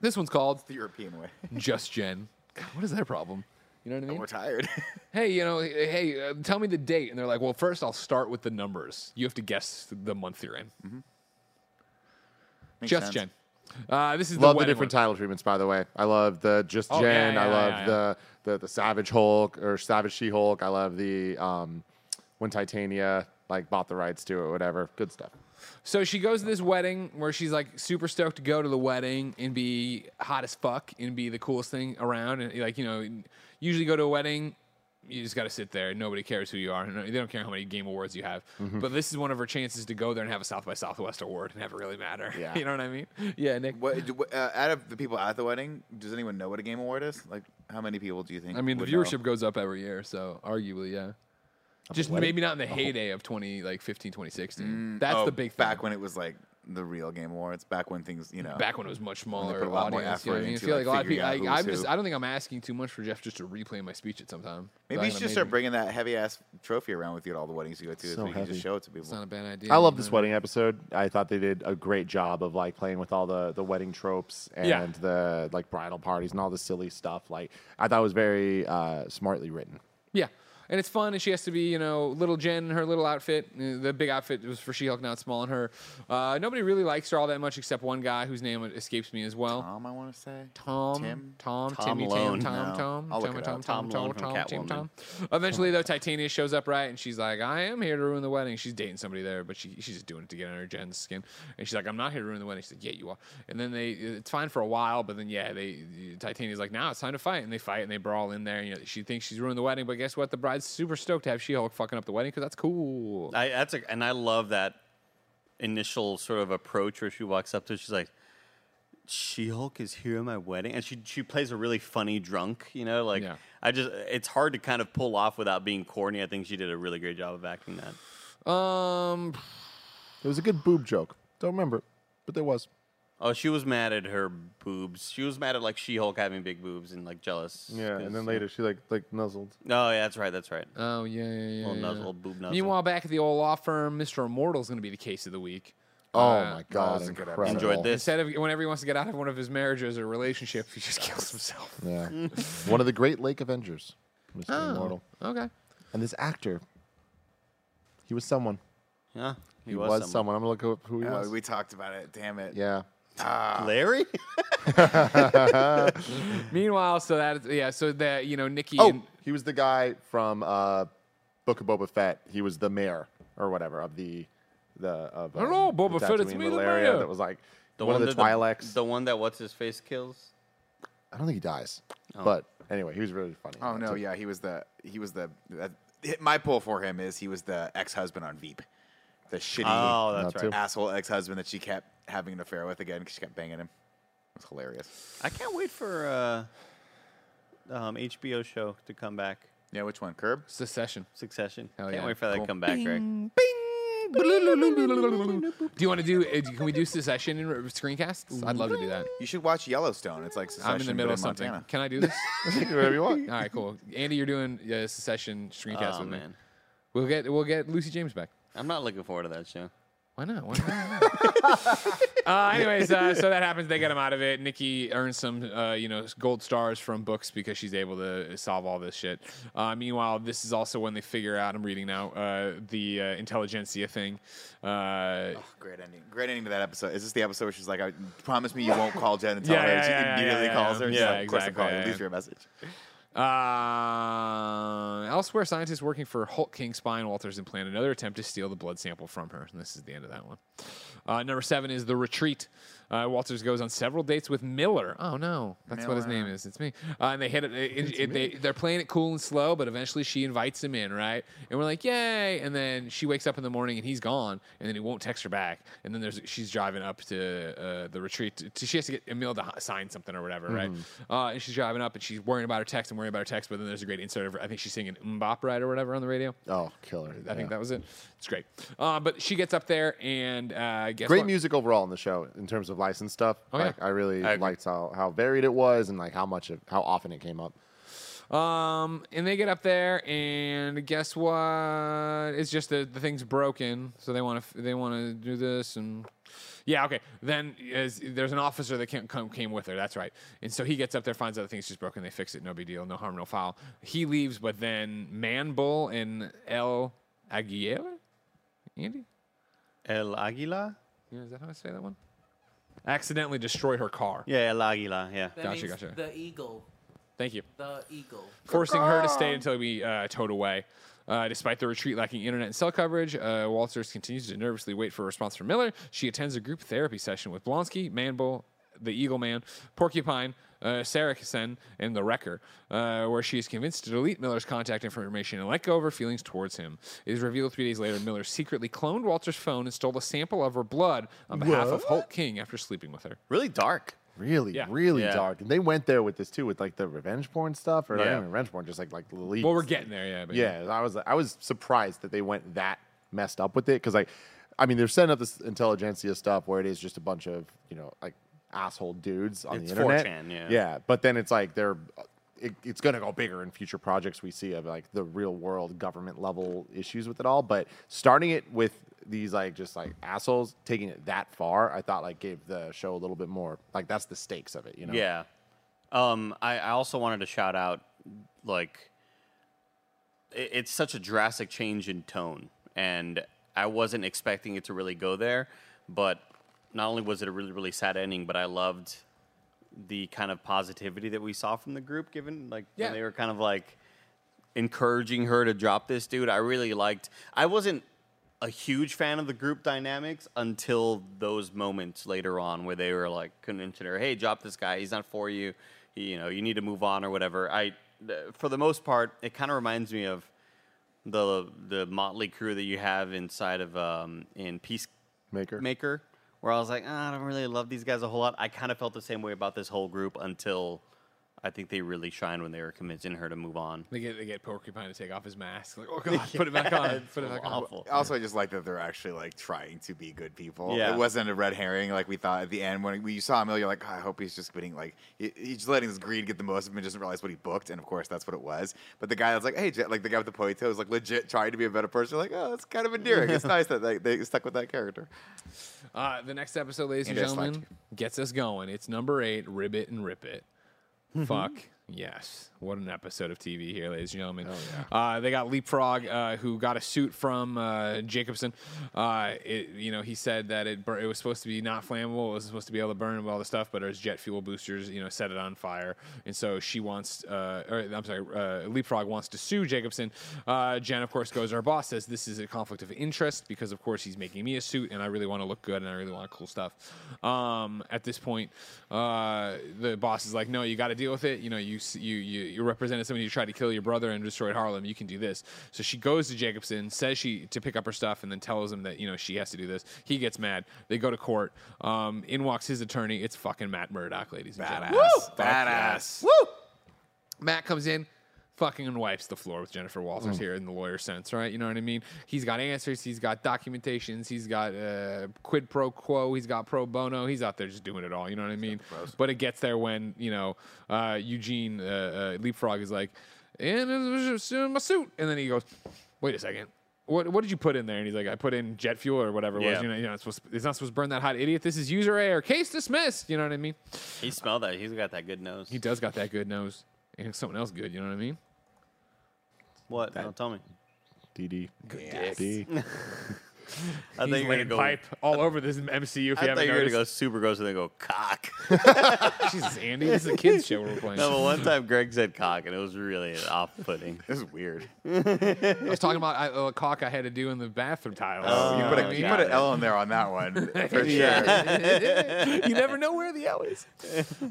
Speaker 3: This one's called
Speaker 4: The European way.
Speaker 3: Just Jen. God, what is their problem? You know what I mean?
Speaker 4: We're tired.
Speaker 3: Hey, you know, hey, uh, tell me the date. And they're like, well, first I'll start with the numbers. You have to guess the month you're in.
Speaker 4: Makes
Speaker 3: Just
Speaker 4: sense.
Speaker 3: Jen. Uh, this is
Speaker 1: Love the
Speaker 3: wedding
Speaker 1: different
Speaker 3: one.
Speaker 1: title treatments, by the way. I love the Just
Speaker 3: Oh, yeah,
Speaker 1: Jen. I
Speaker 3: yeah,
Speaker 1: love
Speaker 3: yeah, yeah.
Speaker 1: the, the the Savage Hulk or Savage She Hulk. I love the um, when Titania like bought the rights to it, whatever. Good stuff.
Speaker 3: So she goes to this wedding where she's like super stoked to go to the wedding and be hot as fuck and be the coolest thing around. And like, you know, usually go to a wedding, you just got to sit there. Nobody cares who you are. They don't care how many game awards you have. But this is one of her chances to go there and have a South by Southwest award and have it really matter.
Speaker 1: Yeah.
Speaker 3: you know what I mean? Yeah, Nick.
Speaker 4: What, do- uh, out of the people at the wedding, does anyone know what a game award is? Like, how many people do you think?
Speaker 3: I mean, the
Speaker 4: would know?
Speaker 3: viewership goes up every year, so arguably, yeah. Just
Speaker 1: wedding?
Speaker 3: maybe not in the heyday of 20 like 15, 2016. That's
Speaker 4: Oh,
Speaker 3: the big thing.
Speaker 4: back when it was like the real game awards. Back when things, you know,
Speaker 3: back when it was much smaller
Speaker 4: put a lot more
Speaker 3: audience. you know
Speaker 4: effort
Speaker 3: I mean? Feel
Speaker 4: like,
Speaker 3: like a lot of people. I, I'm just.
Speaker 4: who.
Speaker 3: I don't think I'm asking too much for Jeff just to replay my speech at some time.
Speaker 4: maybe
Speaker 3: I
Speaker 4: you should
Speaker 3: know,
Speaker 4: just start bringing that heavy ass trophy around with you at all the weddings you go to,
Speaker 1: So
Speaker 4: so you can
Speaker 1: heavy.
Speaker 4: just show it to people.
Speaker 3: It's not a bad idea.
Speaker 1: I love
Speaker 3: you
Speaker 1: this wedding episode. I thought they did a great job of like playing with all the the wedding tropes and
Speaker 3: Yeah.
Speaker 1: the like bridal parties and all the silly stuff. Like I thought it was very uh, smartly written.
Speaker 3: Yeah. And it's fun, and she has to be, you know, little Jen in her little outfit. Uh, The big outfit was for She-Hulk, now it's small on her. Uh, nobody really likes her all that much except one guy whose name escapes me as well.
Speaker 4: Tom, I want to say.
Speaker 3: Tom,
Speaker 4: Tim?
Speaker 3: Tom,
Speaker 2: Tom
Speaker 3: Timmy,
Speaker 2: Malone.
Speaker 3: Tim, Tom,
Speaker 4: No.
Speaker 3: Tom,
Speaker 4: I'll
Speaker 3: Tom, Tom. Tom,
Speaker 2: Tom
Speaker 3: Tom, Tom, Tim, Tom. Eventually, though, Titania shows up right, and she's like, "I am here to ruin the wedding." She's dating somebody there, but she she's just doing it to get under Jen's skin. And she's like, "I'm not here to ruin the wedding." She's like, "Yeah, you are." And then they, it's fine for a while, but then yeah, they Titania's like, "Now it's time to fight," and they fight and they brawl in there. You know, she thinks she's ruined the wedding, but guess what? The bride's super stoked to have She-Hulk fucking up the wedding because that's cool.
Speaker 2: I, that's a, and I love that initial sort of approach where she walks up to. She's like, "She Hulk is here at my wedding," and she she plays a really funny drunk. You know, like
Speaker 3: Yeah.
Speaker 2: I just it's hard to kind of pull off without being corny. I think she did a really great job of acting that.
Speaker 3: Um,
Speaker 1: It was a good boob joke. Don't remember, but there was.
Speaker 2: Oh, she was mad at her boobs. She was mad at like She Hulk having big boobs and like jealous.
Speaker 1: Yeah,
Speaker 2: 'cause-
Speaker 1: and then later she like like nuzzled.
Speaker 2: Oh yeah, that's right. That's right.
Speaker 3: oh yeah, yeah, yeah.
Speaker 2: Little
Speaker 3: yeah.
Speaker 2: nuzzle, boob nuzzle.
Speaker 3: Meanwhile, back at the old law firm, Mr. Immortal is going to be the case of the week.
Speaker 1: Oh
Speaker 3: Uh,
Speaker 1: my god,
Speaker 4: was a good episode.
Speaker 1: incredible.
Speaker 2: Enjoyed this.
Speaker 3: Instead of whenever he wants to get out of one of his marriages or relationships, he just kills himself.
Speaker 1: Yeah, one of the great Lake Avengers, Mr.
Speaker 3: Oh,
Speaker 1: Immortal,
Speaker 3: okay.
Speaker 1: and this actor. He was someone.
Speaker 2: Yeah,
Speaker 1: He, was, someone.
Speaker 2: someone.
Speaker 1: I'm gonna look up who he
Speaker 4: Oh,
Speaker 1: was.
Speaker 4: we talked about it. Damn it.
Speaker 1: yeah,
Speaker 2: Larry.
Speaker 3: Meanwhile, so that yeah, so that you know Nikki.
Speaker 1: Oh,
Speaker 3: and,
Speaker 1: he was the guy from uh, Book of Boba Fett. He was the mayor or whatever of the the of um,
Speaker 3: Hello,
Speaker 1: the
Speaker 3: Boba Fett, it's me,
Speaker 1: little
Speaker 3: the mayor.
Speaker 1: That was like
Speaker 2: The
Speaker 1: one, of the
Speaker 2: that
Speaker 1: Twi'leks.
Speaker 2: The, one that what's his face kills.
Speaker 1: I don't think he dies,
Speaker 2: Oh.
Speaker 1: but anyway, he was really funny.
Speaker 4: Oh no, yeah, he was the he was the that, my pull for him is he was the ex husband on Veep, the shitty
Speaker 2: Oh, that's
Speaker 1: Not
Speaker 2: right.
Speaker 4: asshole ex husband that she kept having an affair with again because she kept banging him. It was hilarious.
Speaker 2: I can't wait for uh, um, HBO show to come back.
Speaker 4: Yeah, which one? Curb.
Speaker 3: Secession.
Speaker 2: Succession.
Speaker 3: Hell
Speaker 2: can't
Speaker 3: yeah.
Speaker 2: wait for that
Speaker 4: Cool.
Speaker 2: to come back, Greg.
Speaker 3: Do you want to do? uh, Can we do Secession in screencasts? I'd love to do that.
Speaker 4: You should watch Yellowstone. It's like
Speaker 3: I'm in the
Speaker 4: Succession,
Speaker 3: middle
Speaker 4: but
Speaker 3: of something.
Speaker 4: Montana.
Speaker 3: Can I do this?
Speaker 1: whatever you want.
Speaker 3: All right, cool. Andy, you're doing uh, Secession screencast
Speaker 2: Oh
Speaker 3: with me.
Speaker 2: man,
Speaker 3: We'll get we'll get Lucy James back.
Speaker 2: I'm not looking forward to that show.
Speaker 3: Why not? Why not? uh, anyways, uh, so that happens. They get him out of it. Nikki earns some, uh, you know, gold stars from books because she's able to solve all this shit. Uh, meanwhile, this is also when they figure out. I'm reading now uh, the uh, Intelligencia thing. Uh,
Speaker 4: Great ending. Great ending to that episode. Is this the episode where she's like, I promise me you won't call Jen and tell
Speaker 3: Yeah,
Speaker 4: her?
Speaker 3: yeah,
Speaker 4: and she
Speaker 3: yeah, yeah,
Speaker 4: immediately
Speaker 3: yeah,
Speaker 4: calls
Speaker 3: yeah.
Speaker 4: her. She's
Speaker 3: Yeah,
Speaker 4: like, of course I'm
Speaker 3: exactly,
Speaker 4: calling
Speaker 3: yeah,
Speaker 4: Leave
Speaker 3: yeah.
Speaker 4: her a message.
Speaker 3: Uh, elsewhere, scientists working for Hulk King Spine Walters and plan another attempt to steal the blood sample from her. And this is the end of that one. Uh, number seven is The Retreat. Uh, Walters goes on several dates with Miller. Oh, no. That's what his name is. It's me. Uh, and they hit it. it, it- they, they're playing it cool and slow, but eventually she invites him in, right? And we're like, yay. And then she wakes up in the morning and he's gone. And then he won't text her back. And then there's she's driving up to uh, the retreat. To, to- she has to get Emil to sign something or whatever, right? Uh, and she's driving up and she's worrying about her text and worrying about her text. But then there's a great insert of her. I think she's singing MMMBop, right, or whatever on the radio.
Speaker 1: Oh, killer!
Speaker 3: I think that was it. It's great. Uh, but she gets up there and uh, guess
Speaker 1: great
Speaker 3: what?
Speaker 1: music overall in the show in terms of licensed stuff.
Speaker 3: Oh, yeah.
Speaker 1: like, I really
Speaker 2: I
Speaker 1: liked how, how varied it was and like how much of how often it came up.
Speaker 3: Um, and they get up there, and guess what? It's just that the thing's broken, so they want to they want to do this, and yeah, okay. Then is, there's an officer that came, come, came with her. That's right. And so he gets up there, finds out the thing's just broken. They fix it. No big deal. No harm, no foul. He leaves, but then Man Bull and El Aguilera, Andy,
Speaker 2: El Aguila.
Speaker 3: yeah, is that how I say that one? Accidentally destroy her car.
Speaker 2: Yeah, El Aguila. Yeah.
Speaker 5: That
Speaker 3: Gotcha,
Speaker 5: means
Speaker 3: gotcha.
Speaker 5: The eagle.
Speaker 3: Thank you.
Speaker 5: The eagle.
Speaker 3: forcing her to stay until we uh, towed away. Uh, despite the retreat lacking internet and cell coverage, uh, Walters continues to nervously wait for a response from Miller. She attends a group therapy session with Blonsky, Manbull, the Eagle Man, Porcupine, uh, Saracen, and the Wrecker, uh, where she is convinced to delete Miller's contact information and let go of her feelings towards him. It is revealed three days later Miller secretly cloned Walter's phone and stole a sample of her blood on behalf of Hulk King after sleeping with her.
Speaker 2: Really dark.
Speaker 1: Really,
Speaker 3: Yeah.
Speaker 1: really
Speaker 2: Yeah.
Speaker 1: dark. And they went there with this too, with like the revenge porn stuff, or not
Speaker 2: Yeah.
Speaker 1: even revenge porn, just like like the leaks.
Speaker 3: Well, we're getting there, yeah. But
Speaker 1: Yeah, I was I was surprised that they went that messed up with it because like, I mean, they're setting up this Intelligencia stuff where it is just a bunch of you know like asshole dudes on
Speaker 2: It's
Speaker 1: the internet.
Speaker 2: 4chan, yeah.
Speaker 1: yeah, but then it's like they're. It, it's going to go bigger in future projects we see of like the real world government level issues with it all. But starting it with these like just like assholes taking it that far, I thought like gave the show a little bit more like that's the stakes of it, you know?
Speaker 2: Yeah. Um, I, I also wanted to shout out, like, it, it's such a drastic change in tone, and I wasn't expecting it to really go there. But not only was it a really, really sad ending, but I loved the kind of positivity that we saw from the group, given like
Speaker 3: Yeah.
Speaker 2: when they were kind of like encouraging her to drop this dude. I really liked. I wasn't a huge fan of the group dynamics until those moments later on where they were like convincing her, "Hey, drop this guy. He's not for you. He, you know, you need to move on or whatever." I, th- for the most part, it kind of reminds me of the the motley crew that you have inside of um, in
Speaker 1: Maker.
Speaker 2: Where I was like, ah, I don't really love these guys a whole lot. I kind of felt the same way about this whole group until I think they really shined when they were convincing her to move on.
Speaker 3: They get they get Porcupine to take off his mask. Like, oh god, put it back on.
Speaker 2: it's
Speaker 3: Put it
Speaker 2: so
Speaker 3: back on.
Speaker 4: Also, I just like that they're actually like trying to be good people.
Speaker 2: Yeah.
Speaker 4: It wasn't a red herring like we thought at the end when we saw Emil. You're like, "God, I hope he's just getting like he- he's just letting his greed get the most of him and doesn't realize what he booked. And of course, that's what it was. But the guy that's like, hey, like the guy with the ponytail is like legit trying to be a better person. You're like, oh, that's kind of endearing. it's nice that they, they stuck with that character.
Speaker 3: Uh, the next episode, ladies and
Speaker 4: And
Speaker 3: gentlemen, gets us going. It's number eight, Ribbit and Rip It. Fuck yes. What an episode of TV here, ladies and gentlemen. uh, they got Leapfrog, uh, who got a suit from uh, Jacobson. Uh, it, you know, he said that it, bur- it was supposed to be not flammable. It was supposed to be able to burn all the stuff, but his jet fuel boosters, you know, set it on fire. And so she wants, uh, or, I'm sorry, uh, Leapfrog wants to sue Jacobson. Uh, Jen, of course, goes, our boss says this is a conflict of interest because, of course, he's making me a suit and I really want to look good and I really want cool stuff. Um, at this point, uh, the boss is like, no, you got to deal with it. You know, you, you, you, you represented somebody who tried to kill your brother and destroyed Harlem. You can do this. So she goes to Jacobson, says she to pick up her stuff, and then tells him that, you know, she has to do this. He gets mad. They go to court. Um, in walks his attorney. It's fucking Matt Murdock, ladies and gentlemen.
Speaker 4: Badass. Badass.
Speaker 3: Woo! Matt comes in, fucking wipes the floor with Jennifer Walters
Speaker 1: Mm.
Speaker 3: here in the lawyer sense, right? You know what I mean? He's got answers, he's got documentations, he's got uh, quid pro quo, he's got pro bono, he's out there just doing it all. You know what I mean? But it gets there when you know uh, Eugene uh, uh, Leapfrog is like, and it was just in my suit, and then he goes, wait a second. What, what did you put in there? And he's like, I put in jet fuel or whatever it was.
Speaker 2: Yeah.
Speaker 3: You know, you're not supposed to, it's not supposed to burn that hot, idiot. This is user error. Case dismissed. You know what I mean?
Speaker 2: He smelled that. He's got that good nose.
Speaker 3: He does got that good nose. And something else good, you know what I mean?
Speaker 2: What? No, oh, tell me.
Speaker 1: DD.
Speaker 4: Yes.
Speaker 1: D.
Speaker 2: I
Speaker 3: He's
Speaker 2: think you're gonna go.
Speaker 3: pipe all over this MCU. If you
Speaker 2: I thought
Speaker 3: haven't
Speaker 2: you were gonna
Speaker 3: noticed.
Speaker 2: go super gross and then go cock.
Speaker 3: Jesus, Andy, this is a kids show we're playing.
Speaker 2: no, but one time Greg said cock and it was really off-putting.
Speaker 4: This is weird.
Speaker 3: I was talking about I, a cock I had to do in the bathroom tile.
Speaker 2: Oh,
Speaker 3: you
Speaker 4: You put,
Speaker 3: what
Speaker 4: a,
Speaker 3: I
Speaker 4: you put an L in there on that one for sure.
Speaker 3: you never know where the L is.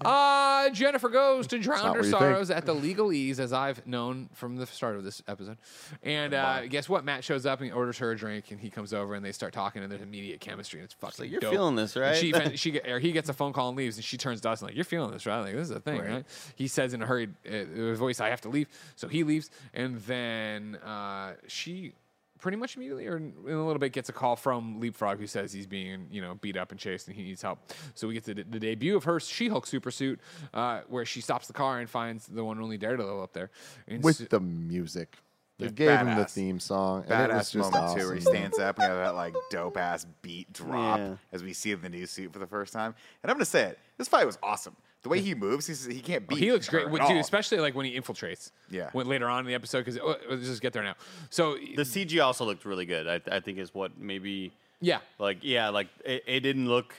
Speaker 3: Uh, Jennifer goes to drown
Speaker 1: not
Speaker 3: her
Speaker 1: what you think.
Speaker 3: sorrows at the legalese, as I've known from the start of this episode. And uh, guess what? Matt shows up and he orders her a drink, and he comes over and they start talking, and there's immediate chemistry, and it's fucking.
Speaker 2: like, "You're
Speaker 3: dope."
Speaker 2: feeling this,
Speaker 3: And
Speaker 2: right?
Speaker 3: she, fin- she, or he gets a phone call and leaves, and she turns to us and like, "You're feeling this, right? Like this is a thing, right?" He says in a hurried uh, voice, "I have to leave," so he leaves, and then uh, she pretty much immediately or in a little bit gets a call from Leapfrog who says he's being you know beat up and chased and he needs help. So we get to the, the debut of her She-Hulk super suit, uh, where she stops the car and finds the one and only Daredevil up there. And
Speaker 1: With
Speaker 3: s-
Speaker 1: the music. They gave him the theme song. and it was
Speaker 4: Badass
Speaker 1: just
Speaker 4: moment
Speaker 1: awesome.
Speaker 4: too, where he stands up and you have that like dope ass beat drop
Speaker 2: Yeah.
Speaker 4: as we see the new suit for the first time. And I'm gonna say it, this fight was awesome. The way he moves, he's, he can't beat.
Speaker 3: he looks great,
Speaker 4: at
Speaker 3: dude,
Speaker 4: all.
Speaker 3: especially like when he infiltrates.
Speaker 4: Yeah.
Speaker 3: When, later on in the episode, because oh, let's just get there now. So
Speaker 2: The CG also looked really good. I, I think is what maybe
Speaker 3: yeah,
Speaker 2: like yeah like it, it didn't look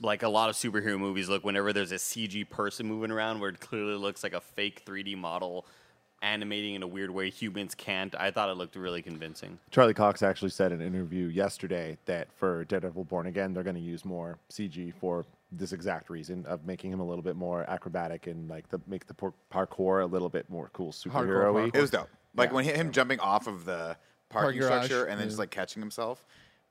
Speaker 2: like a lot of superhero movies look whenever there's a CG person moving around where it clearly looks like a fake 3D model animating in a weird way humans can't. I thought it looked really convincing.
Speaker 1: Charlie Cox actually said in an interview yesterday that for Daredevil Born Again, they're going to use more CG for this exact reason of making him a little bit more acrobatic and like the make the por- parkour a little bit more cool superhero
Speaker 3: parkour.
Speaker 4: It was dope. Like
Speaker 1: Yeah.
Speaker 4: when hi- him jumping off of the parking
Speaker 3: garage,
Speaker 4: structure and then
Speaker 3: yeah.
Speaker 4: just like catching himself.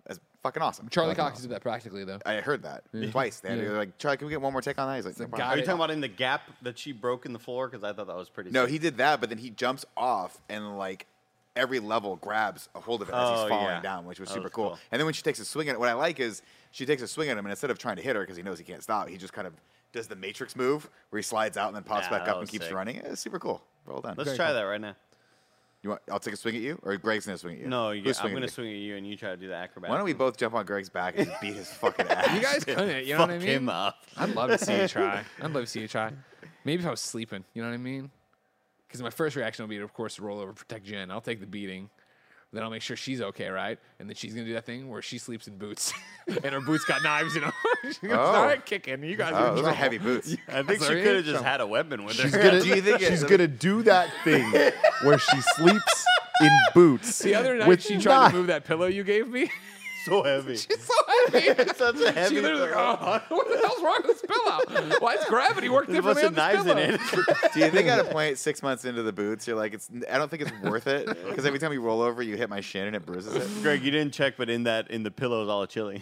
Speaker 4: That's fucking awesome.
Speaker 3: Charlie Cox did that practically though.
Speaker 4: I heard that twice. They had,
Speaker 3: Yeah.
Speaker 4: they were like, Charlie, can we get one more take on that? He's like, no, problem."
Speaker 2: Are you talking about in the gap that she broke in the floor? Because I thought that was pretty.
Speaker 4: No,
Speaker 2: sick.
Speaker 4: he did that, but then he jumps off and like every level grabs a hold of it as
Speaker 2: Oh,
Speaker 4: he's falling
Speaker 2: yeah.
Speaker 4: down, which was
Speaker 2: That
Speaker 4: super
Speaker 2: was
Speaker 4: cool.
Speaker 2: cool.
Speaker 4: And then when she takes a swing at it, what I like is she takes a swing at him, and instead of trying to hit her because he knows he can't stop, he just kind of does the Matrix move where he slides out and then pops
Speaker 2: Yeah,
Speaker 4: back
Speaker 2: that
Speaker 4: up and
Speaker 2: was
Speaker 4: keeps
Speaker 2: sick.
Speaker 4: running. It's super cool. Well done.
Speaker 2: Let's try that right now.
Speaker 4: You want? I'll take a swing at you, or Greg's gonna swing at you.
Speaker 2: No, you
Speaker 4: Who's
Speaker 2: I'm gonna swing at you, and you try to do the acrobat.
Speaker 4: Why don't we both jump on Greg's back and beat his fucking ass?
Speaker 3: You guys couldn't, you know what I
Speaker 2: fuck
Speaker 3: mean?
Speaker 2: him up?
Speaker 3: I'd love to see you try. I'd love to see you try. Maybe if I was sleeping, you know what I mean? Because my first reaction will be, to, of course, roll over, protect Jen. I'll take the beating. Then I'll make sure she's okay, right? And then she's gonna do that thing where she sleeps in boots, and her boots got knives in them. She's gonna
Speaker 4: Oh.
Speaker 3: start kicking. You guys oh, are
Speaker 4: Oh,
Speaker 3: in
Speaker 4: those are heavy boots.
Speaker 2: I think she could have just had a weapon with
Speaker 1: She's
Speaker 2: her.
Speaker 1: gonna,
Speaker 4: Do you think
Speaker 1: she's gonna do that thing where she sleeps in boots.
Speaker 3: The other night
Speaker 1: with
Speaker 3: she tried
Speaker 1: knives.
Speaker 3: to move that pillow you gave me.
Speaker 2: So heavy.
Speaker 3: it's so heavy.
Speaker 2: It's such a heavy.
Speaker 3: she literally like, oh, what the hell's wrong with this pillow? Why is gravity work
Speaker 2: There's
Speaker 3: differently
Speaker 2: bunch
Speaker 3: on this
Speaker 2: knives
Speaker 3: pillow?
Speaker 2: in it.
Speaker 4: Do you think at a point six months into the boots, you're like, it's? I don't think it's worth it because every time you roll over, you hit my shin and it bruises it.
Speaker 2: Greg, you didn't check, but in that in the pillow is all the chili.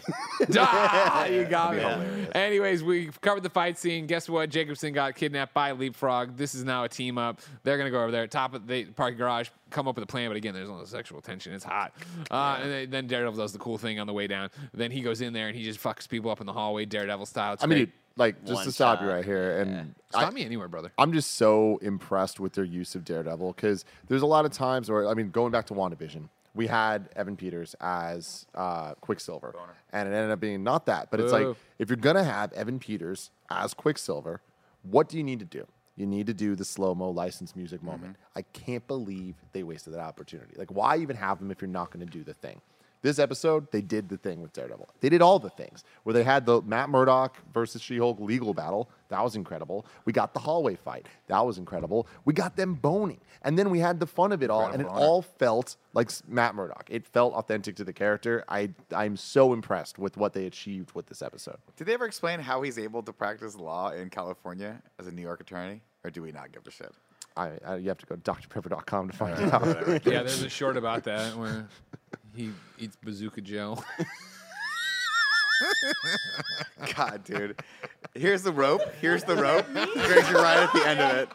Speaker 3: Ah, you got me.
Speaker 4: hilarious.
Speaker 3: Anyways, we've covered the fight scene. Guess what? Jacobson got kidnapped by Leapfrog. This is now a team up. They're gonna go over there, top of the parking garage, come up with a plan. But again, there's no sexual tension. It's hot. Uh, and then- then Daredevil does the cool thing on the way down. Then he goes in there and he just fucks people up in the hallway, Daredevil style. It's
Speaker 1: I mean,
Speaker 3: great.
Speaker 1: like just
Speaker 2: One
Speaker 1: to stop you
Speaker 2: shot.
Speaker 1: right here, and I,
Speaker 3: stop me anywhere, brother.
Speaker 1: I'm just so impressed with their use of Daredevil because there's a lot of times where I mean, going back to WandaVision, we had Evan Peters as uh, Quicksilver, and it ended up being not that. But it's
Speaker 3: Boo.
Speaker 1: like if you're gonna have Evan Peters as Quicksilver, what do you need to do? You need to do the slow mo licensed music mm-hmm. moment. I can't believe they wasted that opportunity. Like, why even have them if you're not going to do the thing? This episode, they did the thing with Daredevil. They did all the things where they had the Matt Murdock versus She Hulk legal battle. That was incredible. We got the hallway fight. That was incredible. We got them boning. And then we had the fun of it all. And it
Speaker 4: Incredible
Speaker 1: all felt like Matt Murdock. It felt authentic to the character. I, I'm so impressed with what they achieved with this episode.
Speaker 4: Did they ever explain how he's able to practice law in California as a New York attorney, or do we not give a shit?
Speaker 1: I, I, you have to go to drpepper.com to find it out.
Speaker 3: Yeah, there's a short about that where he eats bazooka gel.
Speaker 4: God, dude. Here's the rope. Here's the rope. Greg's right at the end of it.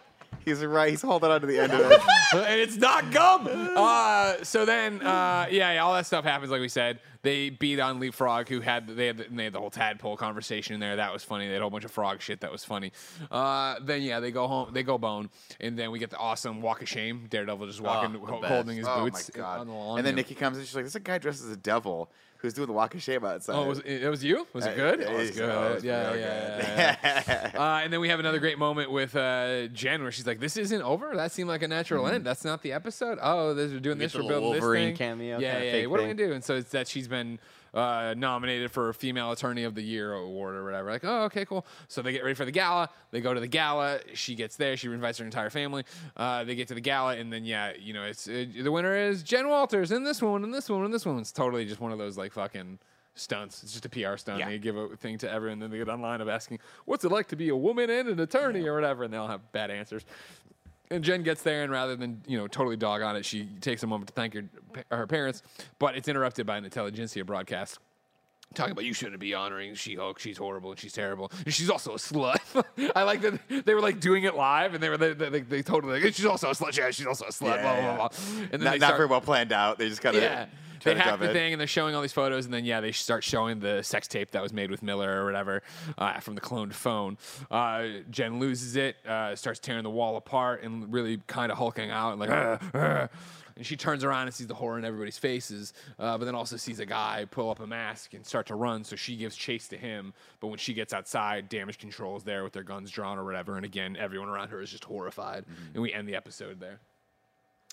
Speaker 4: He's right. He's holding on to the end of it.
Speaker 3: and it's not gum. Uh, so then, uh, yeah, yeah, all that stuff happens. Like we said, they beat on Leapfrog, who had they had, they had the whole tadpole conversation in there. That was funny. They had a whole bunch of frog shit. That was funny. Uh, then yeah, they go home. They go bone, and then we get the awesome walk of shame. Daredevil just walking,
Speaker 2: the
Speaker 3: ho-
Speaker 2: best.
Speaker 3: holding his
Speaker 4: Oh
Speaker 3: boots
Speaker 4: my god!
Speaker 3: on the lawn.
Speaker 4: and then
Speaker 3: yeah.
Speaker 4: Nikki comes and she's like, "There's a guy dressed as a devil who's doing the walk of shame outside."
Speaker 3: Oh, was it, it was you? Was it
Speaker 4: Uh,
Speaker 3: good?
Speaker 4: it
Speaker 3: Oh, it was good.
Speaker 4: it was
Speaker 3: yeah, yeah,
Speaker 4: good.
Speaker 3: yeah, yeah. uh, and then we have another great moment with uh, Jen where she's like, "This isn't over. That seemed like a natural end. That's not the episode. Oh, they're doing
Speaker 2: get
Speaker 3: this.
Speaker 2: the
Speaker 3: We're
Speaker 2: little
Speaker 3: building
Speaker 2: Wolverine
Speaker 3: this thing.
Speaker 2: cameo
Speaker 3: Yeah, yeah.
Speaker 2: fake
Speaker 3: What are we gonna do? And so it's that she's been uh, nominated for a Female Attorney of the Year award or whatever. Like, oh, okay, cool. So they get ready for the gala. They go to the gala. She gets there. She invites her entire family. Uh, they get to the gala, and then yeah, you know, it's uh, the winner is Jen Walters, and this one, and this one, and this one. It's totally just one of those like fucking stunts. It's just a PR stunt.
Speaker 4: Yeah.
Speaker 3: They give a thing to everyone, then they get online of asking, "What's it like to be a woman and an attorney?" or whatever, and they all have bad answers. And Jen gets there, and rather than you know totally dog on it, she takes a moment to thank her her parents, but it's interrupted by an Intelligencia broadcast. Talking about you shouldn't be honoring She-Hulk. She's horrible and she's terrible. And she's also a slut. I like that they were like doing it live, and they were they, they, they totally like she's also a slut. Yeah, she's also a slut.
Speaker 4: Yeah,
Speaker 3: blah,
Speaker 4: yeah.
Speaker 3: blah, blah, blah. And then
Speaker 4: not,
Speaker 3: they
Speaker 4: not very well planned out. They just kind of
Speaker 3: yeah. They hack the thing and they're showing all these photos, and then yeah, they start showing the sex tape that was made with Miller or whatever uh, from the cloned phone. Uh, Jen loses it, uh, starts tearing the wall apart, and really kind of hulking out, and like, and she turns around and sees the horror in everybody's faces, uh, but then also sees a guy pull up a mask and start to run. So she gives chase to him, but when she gets outside, damage control is there with their guns drawn or whatever, and again, everyone around her is just horrified, and we end the episode there.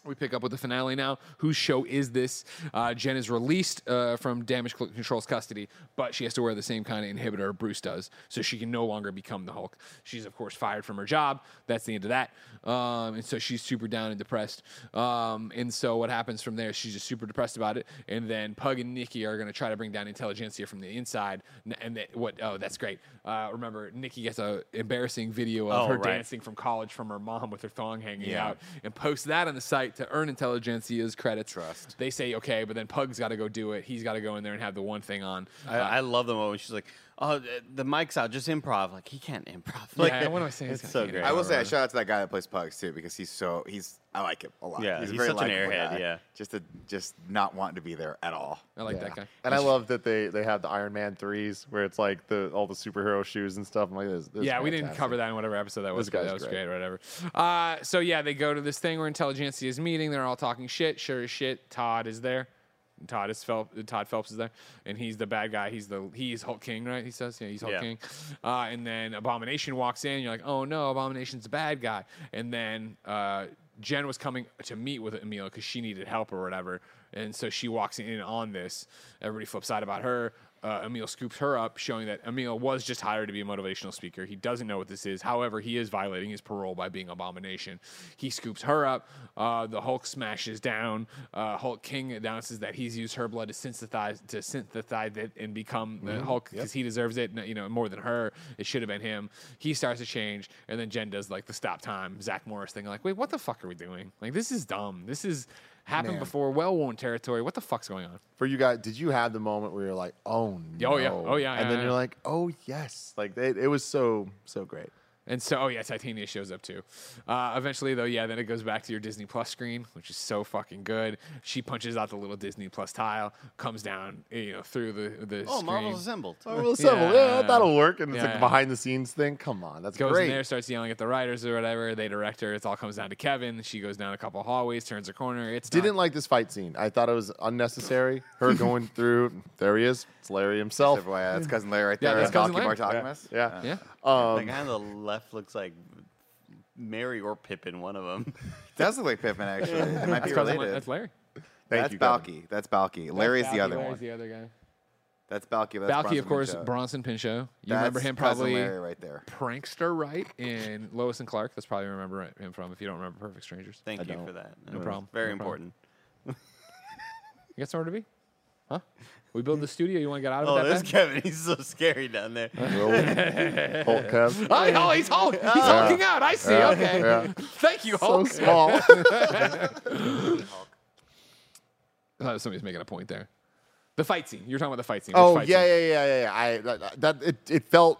Speaker 3: We pick up with the finale now. Whose show is this? Uh, Jen is released uh, from Damage Control's custody, but she has to wear the same kind of inhibitor Bruce does, so she can no longer become the Hulk. She's, of course, fired from her job. That's the end of that. Um, and so she's super down and depressed. Um, and so what happens from there, she's just super depressed about it. And then Pug and Nikki are going to try to bring down Intelligencia from the inside. And that, what? Oh, that's great. Uh, remember, Nikki gets a embarrassing video of
Speaker 2: Oh,
Speaker 3: her
Speaker 2: right.
Speaker 3: dancing from college from her mom with her thong hanging
Speaker 4: Yeah.
Speaker 3: out and post that on the site to earn Intelligencia's credits.
Speaker 4: Trust.
Speaker 3: They say okay, but then Pug's got to go do it. He's got to go in there and have the one thing on.
Speaker 2: I,
Speaker 3: Uh,
Speaker 2: I love the moment she's like, "Oh, the, the mic's out, just improv." Like he can't improv. Like,
Speaker 3: yeah, what am I saying?
Speaker 2: It's
Speaker 3: He's
Speaker 2: so great.
Speaker 4: I will say, I shout out to that guy that plays Pugs too, because he's so he's. I like him a lot.
Speaker 2: Yeah,
Speaker 4: a
Speaker 2: he's
Speaker 4: very
Speaker 2: such an airhead,
Speaker 4: guy.
Speaker 2: yeah.
Speaker 4: just to just not wanting to be there at all.
Speaker 3: I like
Speaker 1: Yeah.
Speaker 3: that guy.
Speaker 1: And I love that they they have the Iron Man threes where it's like the all the superhero shoes and stuff. I'm like, this, this is
Speaker 3: yeah, we didn't cover that in whatever episode that was.
Speaker 1: This
Speaker 3: but that was
Speaker 1: great.
Speaker 3: great, or whatever. Uh, so yeah, they go to this thing where Intelligencia is meeting. They're all talking shit. Sure as shit, Todd is there. Todd is Phelps. Todd Phelps is there, and he's the bad guy. He's the he's Hulk King, right? He says, yeah, he's Hulk
Speaker 2: Yeah.
Speaker 3: King. Uh, and then Abomination walks in. You're like, oh no, Abomination's the bad guy. And then uh, Jen was coming to meet with Emil because she needed help or whatever, and so she walks in on this. Everybody flips out about her. Uh, Emil scoops her up, showing that Emil was just hired to be a motivational speaker. He doesn't know what this is. However, he is violating his parole by being Abomination. He scoops her up. Uh, the Hulk smashes down. Uh, Hulk King announces that he's used her blood to synthesize to synthesize it and become the Hulk because he deserves it. You know, more than her. It should have been him. He starts to change, and then Jen does like the stop time Zach Morris thing. Like, wait, what the fuck are we doing? Like, this is dumb. This is happened
Speaker 4: Man.
Speaker 3: before, well-worn territory. What the fuck's going on?
Speaker 1: For you guys, did you have the moment where you're like, oh, oh no?
Speaker 3: Oh, yeah. Oh, yeah,
Speaker 1: And
Speaker 3: yeah,
Speaker 1: then
Speaker 3: yeah.
Speaker 1: you're like, oh yes. Like it, it was so so great.
Speaker 3: And so, oh yeah, Titania shows up too. Uh, eventually, though, yeah, then it goes back to your Disney Plus screen, which is so fucking good. She punches out the little Disney Plus tile, comes down, you know, through the the
Speaker 2: oh,
Speaker 3: screen.
Speaker 2: Marvel's assembled.
Speaker 1: Well, so,
Speaker 3: Yeah.
Speaker 1: yeah, that'll work. And it's
Speaker 3: Yeah,
Speaker 1: like
Speaker 3: yeah.
Speaker 1: a behind the scenes thing. Come on, that's
Speaker 3: Goes
Speaker 1: great.
Speaker 3: in there, starts yelling at the writers or whatever. They direct her. It all comes down to Kevin. She goes down a couple hallways, turns a corner. It's
Speaker 1: Didn't
Speaker 3: not-
Speaker 1: like this fight scene. I thought it was unnecessary. Her going through. There he is. It's Larry himself.
Speaker 4: So, boy, that's cousin Larry right
Speaker 3: Yeah,
Speaker 4: there.
Speaker 3: that's
Speaker 4: Balki
Speaker 3: cousin Larry.
Speaker 4: Bartokomous.
Speaker 1: Yeah.
Speaker 3: Yeah.
Speaker 2: the
Speaker 1: Um,
Speaker 2: guy on the left looks like Merry or Pippin, one of them.
Speaker 4: does look like Pippin actually. It might be
Speaker 3: That's, cousin-
Speaker 4: related.
Speaker 3: that's Larry.
Speaker 1: thank
Speaker 4: that's
Speaker 1: you, Kevin.
Speaker 4: Balki. That's Balki. Larry's the other
Speaker 3: Larry's
Speaker 4: one.
Speaker 3: the other guy.
Speaker 4: That's Balki. That's
Speaker 3: Balki,
Speaker 4: Bronson
Speaker 3: of course,
Speaker 4: Pinchot.
Speaker 3: Bronson Pinchot. You
Speaker 4: That's
Speaker 3: remember him
Speaker 4: cousin
Speaker 3: probably
Speaker 4: Larry right there.
Speaker 3: prankster, right? In Lois and Clark. That's probably where you remember him from. If you don't remember Perfect Strangers,
Speaker 2: Thank
Speaker 1: I
Speaker 2: you
Speaker 1: don't.
Speaker 2: for that.
Speaker 3: No problem.
Speaker 2: Very
Speaker 3: No problem.
Speaker 2: important.
Speaker 3: you got somewhere to be? Huh? We build the studio. You want to get out of
Speaker 2: Oh,
Speaker 3: it? that
Speaker 2: there's
Speaker 3: bad?
Speaker 2: Kevin. He's so scary down there.
Speaker 1: Hulk Kev.
Speaker 3: Oh, oh, he's Hulk. He's hulking out. I see.
Speaker 1: Yeah,
Speaker 3: Okay.
Speaker 1: yeah.
Speaker 3: Thank you, Hulk.
Speaker 1: So small.
Speaker 3: Oh, somebody's making a point there. The fight scene. You're talking about the fight scene.
Speaker 1: oh
Speaker 3: fight
Speaker 1: yeah,
Speaker 3: scene?
Speaker 1: yeah, yeah, yeah, yeah. I that, that it, it felt.